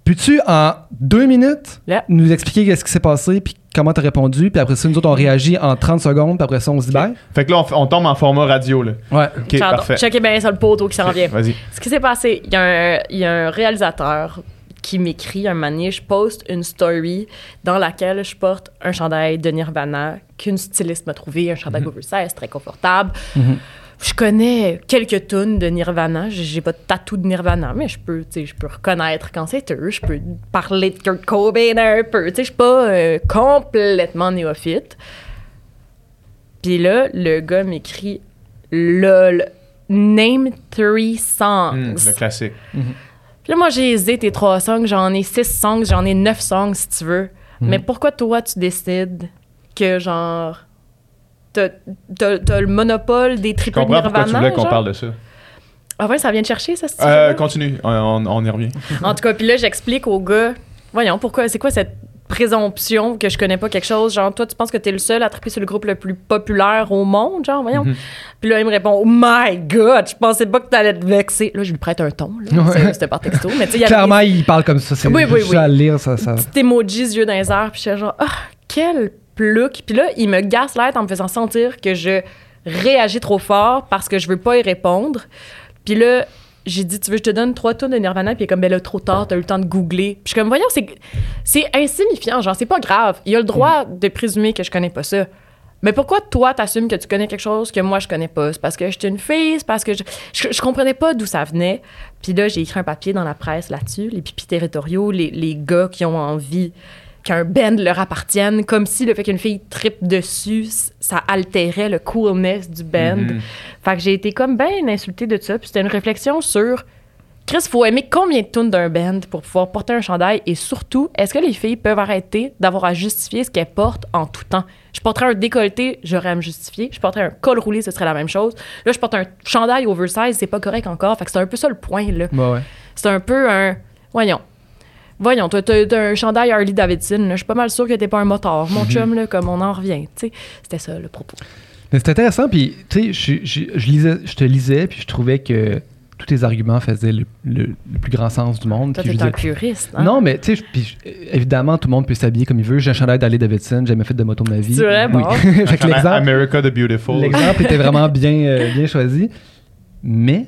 [SPEAKER 2] Peux-tu, en deux minutes,
[SPEAKER 1] Yeah.
[SPEAKER 2] nous expliquer qu'est-ce qui s'est passé, puis comment tu as répondu, puis après ça, nous autres, on réagit en 30 secondes, puis après ça, on se dit bye?
[SPEAKER 3] Fait que là, on, tombe en format radio. Là.
[SPEAKER 2] Ouais.
[SPEAKER 3] OK, parfait.
[SPEAKER 1] Checkez bien ça le poteau qui s'en vient.
[SPEAKER 3] Vas-y.
[SPEAKER 1] Ce qui s'est passé, y, il y a un réalisateur qui m'écrit un manier, je poste une story dans laquelle je porte un chandail de Nirvana qu'une styliste m'a trouvé, un chandail oversize très confortable.
[SPEAKER 2] Mhm.
[SPEAKER 1] Je connais quelques tunes de Nirvana. J'ai pas de tatou de Nirvana, mais je peux, je peux reconnaître quand c'est eux. Je peux parler de Kurt Cobain un peu. Je suis pas euh, complètement néophyte. Puis là, le gars m'écrit LOL, name three songs.
[SPEAKER 3] Hum, le classique.
[SPEAKER 1] Puis là, moi, j'ai hésité tes trois songs. J'en ai six songs, j'en ai neuf songs si tu veux. Mais pourquoi toi, tu décides que, genre, t'as t'as- t'as le monopole des triples de
[SPEAKER 3] comprends pourquoi
[SPEAKER 1] Nirvana?
[SPEAKER 3] tu voulais qu'on parle de ça.
[SPEAKER 1] Ah ouais, ça vient de chercher, ça,
[SPEAKER 3] Euh, continue, on, on- on y revient.
[SPEAKER 1] En tout cas, puis là, j'explique au gars, voyons, pourquoi, c'est quoi cette présomption que je connais pas quelque chose? Genre, toi, tu penses que t'es le seul à triper sur le groupe le plus populaire au monde? Genre, voyons.
[SPEAKER 3] Mhm.
[SPEAKER 1] Puis là, il me répond, oh my god, je pensais pas que t'allais te vexer. Là, je lui prête un ton, là.
[SPEAKER 2] Ouais.
[SPEAKER 1] C'était par texto. Mais il
[SPEAKER 2] Clairement, il parle comme ça. C'est
[SPEAKER 1] Oui, oui, oui.
[SPEAKER 2] à lire, ça. ça...
[SPEAKER 1] des petits emojis, yeux dans les airs. Puis j'étais genre, ah, quel plouc. Puis là, il me gaslight en me faisant sentir que je réagis trop fort parce que je veux pas y répondre. Puis là, j'ai dit, tu veux, je te donne trois tonnes de Nirvana, puis est comme, ben là, trop tard, t'as eu le temps de googler. Puis je comme, voyons, c'est, insignifiant, genre, c'est pas grave. Il a le droit de présumer que je connais pas ça. Mais pourquoi toi, t'assumes que tu connais quelque chose que moi, je connais pas? C'est parce que j'étais une fille, c'est parce que je, je, je comprenais pas d'où ça venait. Puis là, j'ai écrit un papier dans la presse là-dessus, les pipis territoriaux, les, les gars qui ont envie qu'un band leur appartienne, comme si le fait qu'une fille tripe dessus, ça altérait le coolness du band.
[SPEAKER 3] Mhm.
[SPEAKER 1] Fait que j'ai été comme bien insultée de ça. Puis c'était une réflexion sur Chris, faut aimer combien de tunes d'un band pour pouvoir porter un chandail et surtout, est-ce que les filles peuvent arrêter d'avoir à justifier ce qu'elles portent en tout temps? Je porterais un décolleté, j'aurais à me justifier. Je porterais un col roulé, ce serait la même chose. Là, je porte un chandail oversize, c'est pas correct encore. Fait que c'est un peu ça le point, là.
[SPEAKER 2] Ouais, ouais.
[SPEAKER 1] C'est un peu un. Voyons. Voyons, t'as, t'as- t'as un chandail Harley Davidson. Je suis pas mal sûre que t'es pas un moteur, mon chum, là, comme on en revient. tu sais. C'était ça le propos.
[SPEAKER 2] Mais c'est intéressant, puis tu sais, je, te lisais, puis je trouvais que tous tes arguments faisaient le, le- le plus grand sens du monde.
[SPEAKER 1] Toi,
[SPEAKER 2] puis je
[SPEAKER 1] t'es un
[SPEAKER 2] disais-
[SPEAKER 1] puriste. Hein?
[SPEAKER 2] Non, mais tu sais, évidemment, tout le monde peut s'habiller comme il veut. J'ai un chandail d'Harley Davidson, j'ai jamais fait de moto de ma vie.
[SPEAKER 1] C'est vrai,
[SPEAKER 2] Oui.
[SPEAKER 1] bon.
[SPEAKER 2] fait que l'exemple,
[SPEAKER 3] America the Beautiful.
[SPEAKER 2] l'exemple était vraiment bien, euh, bien choisi. Mais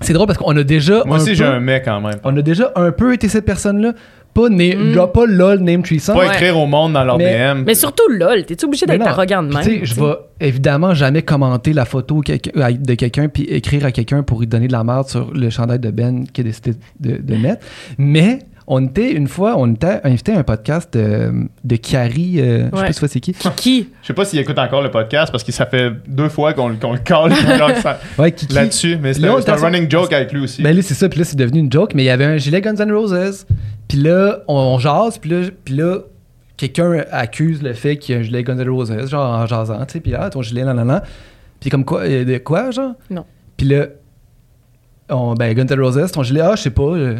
[SPEAKER 2] c'est drôle parce qu'on a déjà.
[SPEAKER 3] Moi
[SPEAKER 2] un
[SPEAKER 3] aussi, j'ai un mec quand même.
[SPEAKER 2] On a déjà un peu été cette personne-là. Pas,
[SPEAKER 1] Mm.
[SPEAKER 2] pas lol, name Treason.
[SPEAKER 3] Pas
[SPEAKER 1] Ouais.
[SPEAKER 3] écrire au monde dans leur
[SPEAKER 2] Mais-
[SPEAKER 3] DM.
[SPEAKER 1] Mais surtout, lol, t'es obligé d'être arrogant de même.
[SPEAKER 2] tu sais, je vais évidemment jamais commenter la photo quelqu'un- de quelqu'un puis écrire à quelqu'un pour lui donner de la merde sur le chandail de Ben qu'il a décidé de, de mettre. Mais on était une fois, on était invité à un podcast de, de Carrie, euh, je sais pas si c'est qui.
[SPEAKER 1] Qui?
[SPEAKER 3] Je sais pas s'il écoute encore le podcast parce que ça fait deux fois qu'on qu'on le colle
[SPEAKER 2] Ouais, qui, qui-
[SPEAKER 3] là-dessus. Mais c'est
[SPEAKER 2] Là,
[SPEAKER 3] un, running joke avec lui aussi.
[SPEAKER 2] Ben là, c'est ça, puis là, c'est devenu une joke, mais il y avait un gilet Guns N' Roses. Puis là, on, on jase, puis là, puis là quelqu'un accuse le fait qu'il y a un gilet Guns N' Roses, genre en jasant, tu sais, puis ah, ton gilet, nan, nan, nan. Puis comme quoi, euh, de quoi, genre?
[SPEAKER 1] Non.
[SPEAKER 2] Puis là, on, ben, Guns N' Roses, ton gilet, ah, je sais pas. euh.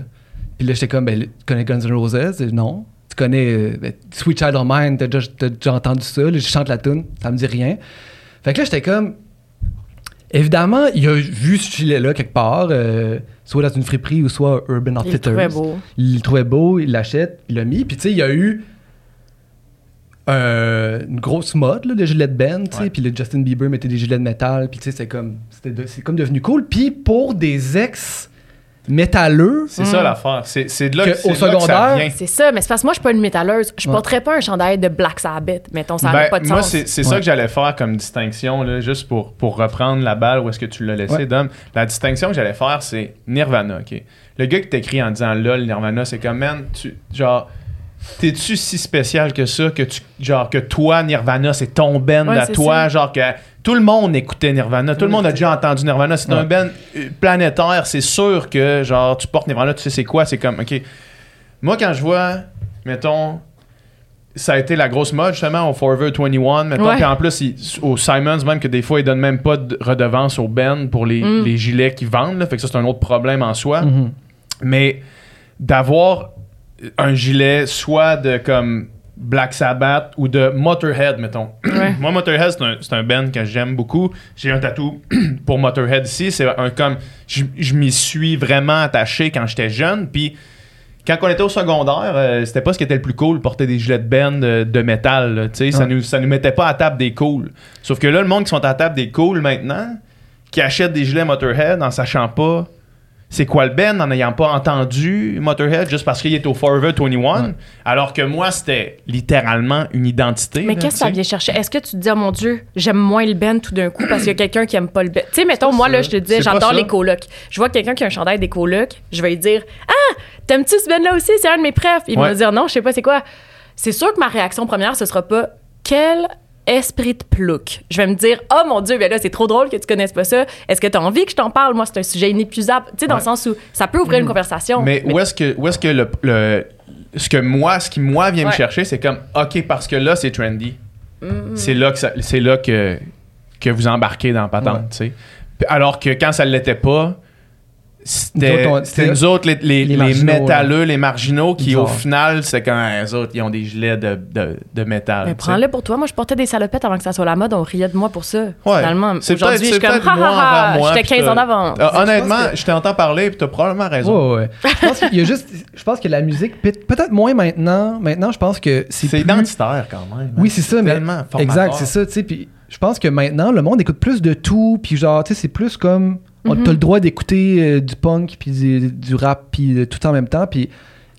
[SPEAKER 2] Puis là, j'étais comme, ben, tu connais Guns N' Roses? Non. Tu connais euh, ben, Sweet Child of Mine, t'as déjà, t'as déjà entendu ça, là, je chante la tune, ça me dit rien. Fait que là, j'étais comme, Évidemment, il a vu ce gilet-là quelque part, euh, soit dans une friperie ou soit Urban
[SPEAKER 1] Il le
[SPEAKER 2] Outfitters.
[SPEAKER 1] trouvait beau.
[SPEAKER 2] Il le trouvait beau, il l'achète, il l'a mis. Puis tu sais, il y a eu euh, une grosse mode là, de gilets de Ben, tu sais. Puis le Justin Bieber mettait des gilets de métal. Puis tu sais, c'est comme, c'était de- c'est comme devenu cool. Puis pour des ex-métalleux,
[SPEAKER 3] C'est ça l'affaire. C'est c'est de là
[SPEAKER 2] Que au
[SPEAKER 3] que ça
[SPEAKER 2] secondaire,
[SPEAKER 3] vient.
[SPEAKER 1] C'est ça, mais c'est parce que moi, je suis pas une métalleuse. Je
[SPEAKER 2] Ouais.
[SPEAKER 1] porterais pas un chandail de Black Sabbath. Mettons, ça
[SPEAKER 3] Ben,
[SPEAKER 1] pas de
[SPEAKER 3] moi,
[SPEAKER 1] sens.
[SPEAKER 3] c'est c'est
[SPEAKER 2] Ouais.
[SPEAKER 3] ça que j'allais faire comme distinction, là, juste pour, pour reprendre la balle où est-ce que tu l'as laissé,
[SPEAKER 2] Ouais.
[SPEAKER 3] Dom. La distinction que j'allais faire, c'est Nirvana, OK? Le gars qui t'écrit en disant LOL, Nirvana, c'est comme, man, tu, genre, t'es-tu si spécial que ça, que tu, genre, que toi, Nirvana, c'est ton band
[SPEAKER 1] Ouais,
[SPEAKER 3] à toi,
[SPEAKER 1] ça.
[SPEAKER 3] genre que tout le monde écoutait Nirvana, tout le monde a déjà entendu Nirvana, c'est
[SPEAKER 2] Ouais.
[SPEAKER 3] un band euh, planétaire, c'est sûr que, genre, tu portes Nirvana, tu sais c'est quoi, c'est comme, OK. Moi, quand je vois, mettons, ça a été la grosse mode justement au Forever 21 mettons
[SPEAKER 1] Ouais.
[SPEAKER 3] puis en plus il- au Simons même que des fois ils donnent même pas de redevance au Ben pour les,
[SPEAKER 1] Mm.
[SPEAKER 3] les gilets qu'ils vendent là. fait que ça c'est un autre problème en soi
[SPEAKER 2] mhm.
[SPEAKER 3] mais d'avoir un gilet soit de comme Black Sabbath ou de Motorhead mettons
[SPEAKER 1] Ouais.
[SPEAKER 3] moi Motorhead c'est un, c'est un band que j'aime beaucoup j'ai un tatou pour Motorhead ici c'est un comme je, je m'y suis vraiment attaché quand j'étais jeune puis quand on était au secondaire, euh, c'était pas ce qui était le plus cool, porter des gilets de band de, de métal. là, Ça, nous, ça nous mettait pas à table des cools. Sauf que là, le monde qui sont à table des cools maintenant, qui achètent des gilets Motorhead en sachant pas c'est quoi le band, en n'ayant pas entendu Motorhead juste parce qu'il est au Forever 21,
[SPEAKER 2] Ouais.
[SPEAKER 3] alors que moi, c'était littéralement une identité.
[SPEAKER 1] Mais qu'est-ce que ça vient chercher? Est-ce que tu te dis, oh mon Dieu, j'aime moins le Ben tout d'un coup parce qu'il y a quelqu'un qui aime pas le Ben? Tu sais, mettons, moi, là, je te dis, j'adore les colocs. Je vois quelqu'un qui a un chandail des colocs, je vais lui dire, ah, t'aimes-tu ce Ben-là aussi? C'est un de mes prefs. Il va me dire, non, je sais pas c'est quoi. C'est sûr que ma réaction première, ce sera pas, quel esprit de plouc. Je vais me dire, oh mon Dieu, ben là, c'est trop drôle que tu connaisses pas ça. Est-ce que tu as envie que je t'en parle? Moi, c'est un sujet inépuisable. Tu sais, dans
[SPEAKER 3] Ouais.
[SPEAKER 1] le sens où ça peut ouvrir une conversation.
[SPEAKER 3] Mais où est-ce que, où est-ce que le, le- ce que moi, ce qui moi vient me chercher, c'est comme ok parce que là c'est trendy.
[SPEAKER 1] Mm.
[SPEAKER 3] C'est là que ça- c'est là que que vous embarquez dans la patente,
[SPEAKER 2] Ouais.
[SPEAKER 3] tu sais. Alors que quand ça l'était pas, c'était
[SPEAKER 2] Nous autres,
[SPEAKER 3] les, les,
[SPEAKER 2] les
[SPEAKER 3] les
[SPEAKER 2] marginaux,
[SPEAKER 3] métalleux, les marginaux qui
[SPEAKER 2] Genre.
[SPEAKER 3] au final c'est quand les autres ils ont des gilets de, de, de métal.
[SPEAKER 1] Mais prends-le pour toi. Moi, je portais des salopettes avant que ça soit la mode. On riait de moi pour ça.
[SPEAKER 3] Ouais.
[SPEAKER 1] Finalement,
[SPEAKER 3] C'est
[SPEAKER 1] aujourd'hui, je suis
[SPEAKER 3] c'est
[SPEAKER 1] comme, ha j'étais
[SPEAKER 3] puis
[SPEAKER 1] 15 ans d'avance.
[SPEAKER 3] Euh, honnêtement,
[SPEAKER 2] que-
[SPEAKER 3] je t'entends parler puis t'as probablement raison.
[SPEAKER 2] Ouais, ouais. Je pense qu'il y a juste. Je pense que la musique, peut- peut-être moins maintenant. Maintenant, je pense que c'est.
[SPEAKER 3] C'est
[SPEAKER 2] plus-
[SPEAKER 3] identitaire quand même.
[SPEAKER 2] Oui, c'est ça, mais. Exact, c'est ça, tu sais. Puis je pense que maintenant, le monde écoute plus de tout. Puis genre, tu sais, c'est plus comme. On-
[SPEAKER 1] Mhm.
[SPEAKER 2] T'as le droit d'écouter euh, du punk, puis du, du rap, puis euh, tout en même temps. Puis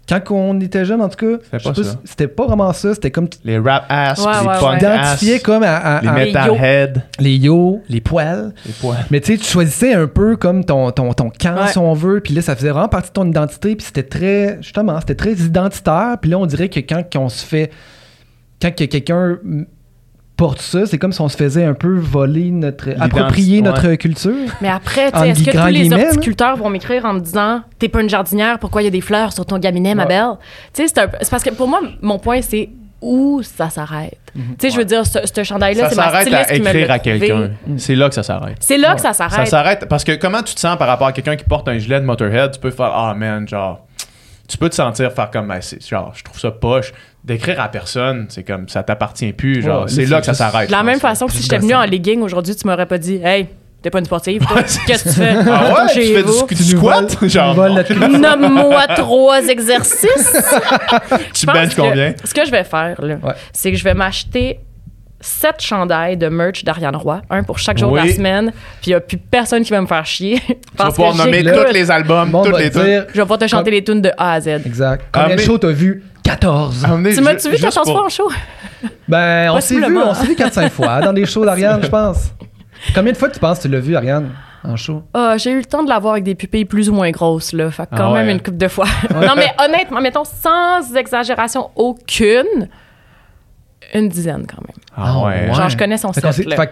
[SPEAKER 2] quand on était jeune, en tout cas,
[SPEAKER 3] C'était pas
[SPEAKER 2] pas vraiment ça. C'était comme.
[SPEAKER 3] Les rap ass,
[SPEAKER 1] Ouais,
[SPEAKER 3] les
[SPEAKER 1] ouais,
[SPEAKER 3] punk
[SPEAKER 1] ouais.
[SPEAKER 3] ass,
[SPEAKER 2] t'identifiais comme à, à-
[SPEAKER 3] les
[SPEAKER 2] à-
[SPEAKER 1] Les
[SPEAKER 3] metalheads,
[SPEAKER 2] les yo, les poils.
[SPEAKER 3] les poils.
[SPEAKER 2] Mais tu sais, tu choisissais un peu comme ton, ton, ton camp,
[SPEAKER 1] Ouais.
[SPEAKER 2] si on veut. Puis là, ça faisait vraiment partie de ton identité. Puis c'était très, justement, c'était très identitaire. Puis là, on dirait que quand on se fait. Quand que quelqu'un porte ça, c'est comme si on se faisait un peu voler notre. approprier
[SPEAKER 3] ouais.
[SPEAKER 2] notre culture.
[SPEAKER 1] Mais après, tu
[SPEAKER 2] En
[SPEAKER 1] sais, est-ce que tous les horticulteurs vont m'écrire en me disant T'es pas une jardinière, pourquoi il y a des fleurs sur ton gaminet, ma
[SPEAKER 2] Ouais.
[SPEAKER 1] belle? Tu sais, c'est parce que pour moi, mon point, c'est où ça s'arrête? Tu sais, je veux dire, ce, ce chandail-là, c'est ma
[SPEAKER 3] s'arrête
[SPEAKER 1] styliste
[SPEAKER 3] à
[SPEAKER 1] qui me
[SPEAKER 3] écrire à quelqu'un. C'est là que ça s'arrête.
[SPEAKER 1] C'est là que ça
[SPEAKER 3] Ça
[SPEAKER 1] s'arrête.
[SPEAKER 3] s'arrête parce que comment tu te sens par rapport à quelqu'un qui porte un gilet de Motorhead, tu peux faire ah man, genre tu peux te sentir faire comme ben, c'est genre je trouve ça poche d'écrire à personne, c'est comme ça t'appartient plus, genre
[SPEAKER 2] Ouais,
[SPEAKER 3] c'est
[SPEAKER 2] là,
[SPEAKER 3] que ça s'arrête.
[SPEAKER 1] De la même façon que si j'étais venue
[SPEAKER 2] gossant.
[SPEAKER 1] en legging aujourd'hui, tu m'aurais pas dit Hey, t'es pas une sportive, toi? Qu'est-ce que tu fais?
[SPEAKER 3] Ah ouais, tu fais du, du squat, genre
[SPEAKER 1] Nomme-moi trois exercices.
[SPEAKER 3] tu benches
[SPEAKER 1] que
[SPEAKER 3] combien?
[SPEAKER 1] Ce que je vais faire, là,
[SPEAKER 2] Ouais.
[SPEAKER 1] c'est que je vais m'acheter sept chandails de merch d'Ariane Roy, un pour chaque jour de la semaine, puis il n'y a plus personne qui va me faire chier.
[SPEAKER 3] Tu vas
[SPEAKER 1] parce
[SPEAKER 3] pouvoir
[SPEAKER 1] que
[SPEAKER 3] nommer tous les albums, toutes les tunes.
[SPEAKER 1] Je vais pas te chanter les tunes de A à Z.
[SPEAKER 2] Exact.
[SPEAKER 3] Ah,
[SPEAKER 2] Combien de shows t'as vu? 14.
[SPEAKER 3] Amenez
[SPEAKER 1] Tu
[SPEAKER 3] ju-
[SPEAKER 1] m'as-tu vu
[SPEAKER 3] juste
[SPEAKER 1] 14
[SPEAKER 3] pour-
[SPEAKER 1] fois en show?
[SPEAKER 2] Ben, on s'est vu, on s'est vu 4-5 fois dans des shows d'Ariane, je pense. Combien de fois tu penses que tu l'as vu, Ariane, en show?
[SPEAKER 1] Ah, j'ai eu le temps de la voir avec des pupilles plus ou moins grosses, là. Fait que quand
[SPEAKER 3] Ah
[SPEAKER 1] même une couple de fois. non, mais honnêtement, mettons, sans exagération aucune, une dizaine quand même.
[SPEAKER 3] Ah ouais.
[SPEAKER 2] Ouais.
[SPEAKER 1] Genre, je connais son set,
[SPEAKER 2] que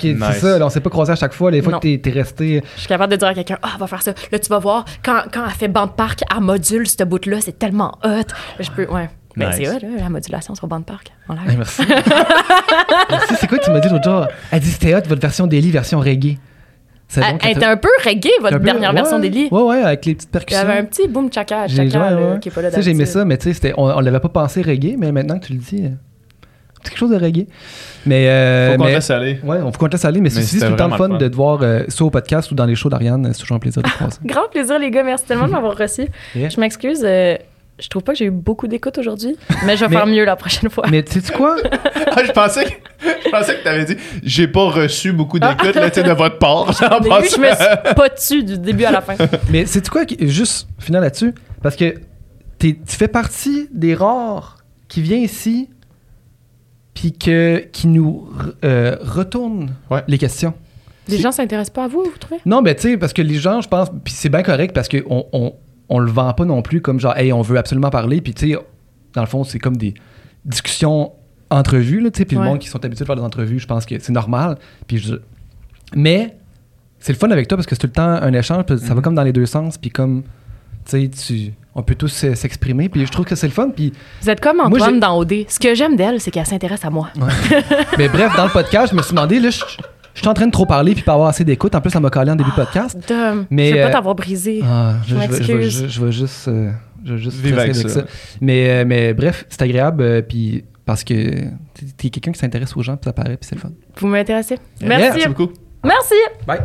[SPEAKER 3] Nice.
[SPEAKER 2] c'est ça, là, on s'est pas croisé à chaque fois. Les fois
[SPEAKER 1] Non.
[SPEAKER 2] que t'es, t'es resté.
[SPEAKER 1] Je suis capable de dire à quelqu'un, ah, va faire ça. Là, tu vas voir, quand, quand elle fait bande park, elle module ce bout-là, c'est tellement hot. Je peux, ouais. Mais
[SPEAKER 3] Nice.
[SPEAKER 1] c'est hot, là, la modulation sur bande park. en live.
[SPEAKER 2] Hey, merci. merci. C'est quoi que tu m'as dit l'autre jour? Elle dit c'était hot, votre version daily, version reggae.
[SPEAKER 1] Elle, était un peu reggae, votre
[SPEAKER 2] peu-
[SPEAKER 1] dernière
[SPEAKER 2] ouais,
[SPEAKER 1] version d'Eli.
[SPEAKER 2] Ouais, ouais, avec les petites
[SPEAKER 1] Il y
[SPEAKER 2] percussions.
[SPEAKER 1] avait un petit boom chaka, chaka
[SPEAKER 2] ouais, ouais.
[SPEAKER 1] qui est pas là
[SPEAKER 2] Tu sais, j'ai aimé
[SPEAKER 1] d'habitude.
[SPEAKER 2] ça, mais tu sais, on, on l'avait pas pensé reggae, mais maintenant que tu le dis, euh, quelque chose de reggae. Mais, euh,
[SPEAKER 3] Faut qu'on laisse aller.
[SPEAKER 2] Ouais, on faut qu'on te laisse aller, mais,
[SPEAKER 3] Mais
[SPEAKER 2] c'est tout le temps le fun de te voir euh, soit au podcast ou dans les shows d'Ariane. C'est toujours un plaisir de te croiser.
[SPEAKER 1] Grand plaisir, les gars. Merci tellement de m'avoir reçu.
[SPEAKER 2] Yeah.
[SPEAKER 1] Je m'excuse. euh, je trouve pas que j'ai eu beaucoup d'écoute aujourd'hui, mais je vais
[SPEAKER 2] Mais-
[SPEAKER 1] faire mieux la prochaine fois.
[SPEAKER 2] mais tu sais quoi?
[SPEAKER 3] Ah, je pensais que, je pensais que t'avais dit j'ai pas reçu beaucoup d'écoute sais, de votre part.
[SPEAKER 1] Au début, je me suis pas dessus du début à la fin.
[SPEAKER 2] mais c'est quoi? Juste, final là-dessus, parce que t'es- tu fais partie des rares qui vient ici puis que, qui nous euh, retournent
[SPEAKER 3] Ouais.
[SPEAKER 2] les questions.
[SPEAKER 1] Les gens s'intéressent pas à vous, vous trouvez?
[SPEAKER 2] Non, mais tu sais, parce que les gens, je pense, puis c'est bien correct parce qu'on on, on le vend pas non plus comme genre, hey, on veut absolument parler, puis tu sais, dans le fond, c'est comme des discussions entrevues, là, tu sais, puis
[SPEAKER 1] Ouais.
[SPEAKER 2] le monde qui sont habitués de faire des entrevues, je pense que c'est normal. Puis je- Mais c'est le fun avec toi parce que c'est tout le temps un échange, puis ça va
[SPEAKER 3] Mhm.
[SPEAKER 2] comme dans les deux sens, puis comme, tu sais, tu- on peut tous euh, s'exprimer, puis je trouve que c'est le fun, puis
[SPEAKER 1] Vous êtes comme
[SPEAKER 2] Moi,
[SPEAKER 1] Antoine
[SPEAKER 2] j'ai-
[SPEAKER 1] dans OD. Ce que j'aime d'elle, c'est qu'elle s'intéresse à moi.
[SPEAKER 2] mais bref, dans le podcast, je me suis demandé, là, je je suis en train de trop parler puis pas avoir assez d'écoute. En plus, ça m'a collé en début de podcast.
[SPEAKER 1] Dumb.
[SPEAKER 2] Mais,
[SPEAKER 1] je veux pas
[SPEAKER 2] euh,
[SPEAKER 1] t'avoir brisé.
[SPEAKER 2] Ah, je,
[SPEAKER 1] Je
[SPEAKER 2] je, vais juste, euh, je vais juste
[SPEAKER 3] Vivre avec ça.
[SPEAKER 2] Mais, euh, mais bref, c'est agréable, euh, puis parce que t'es- quelqu'un qui s'intéresse aux gens, puis ça paraît, puis c'est le fun.
[SPEAKER 1] Vous m'intéressez. Merci.
[SPEAKER 3] Merci beaucoup.
[SPEAKER 1] Merci.
[SPEAKER 2] Bye.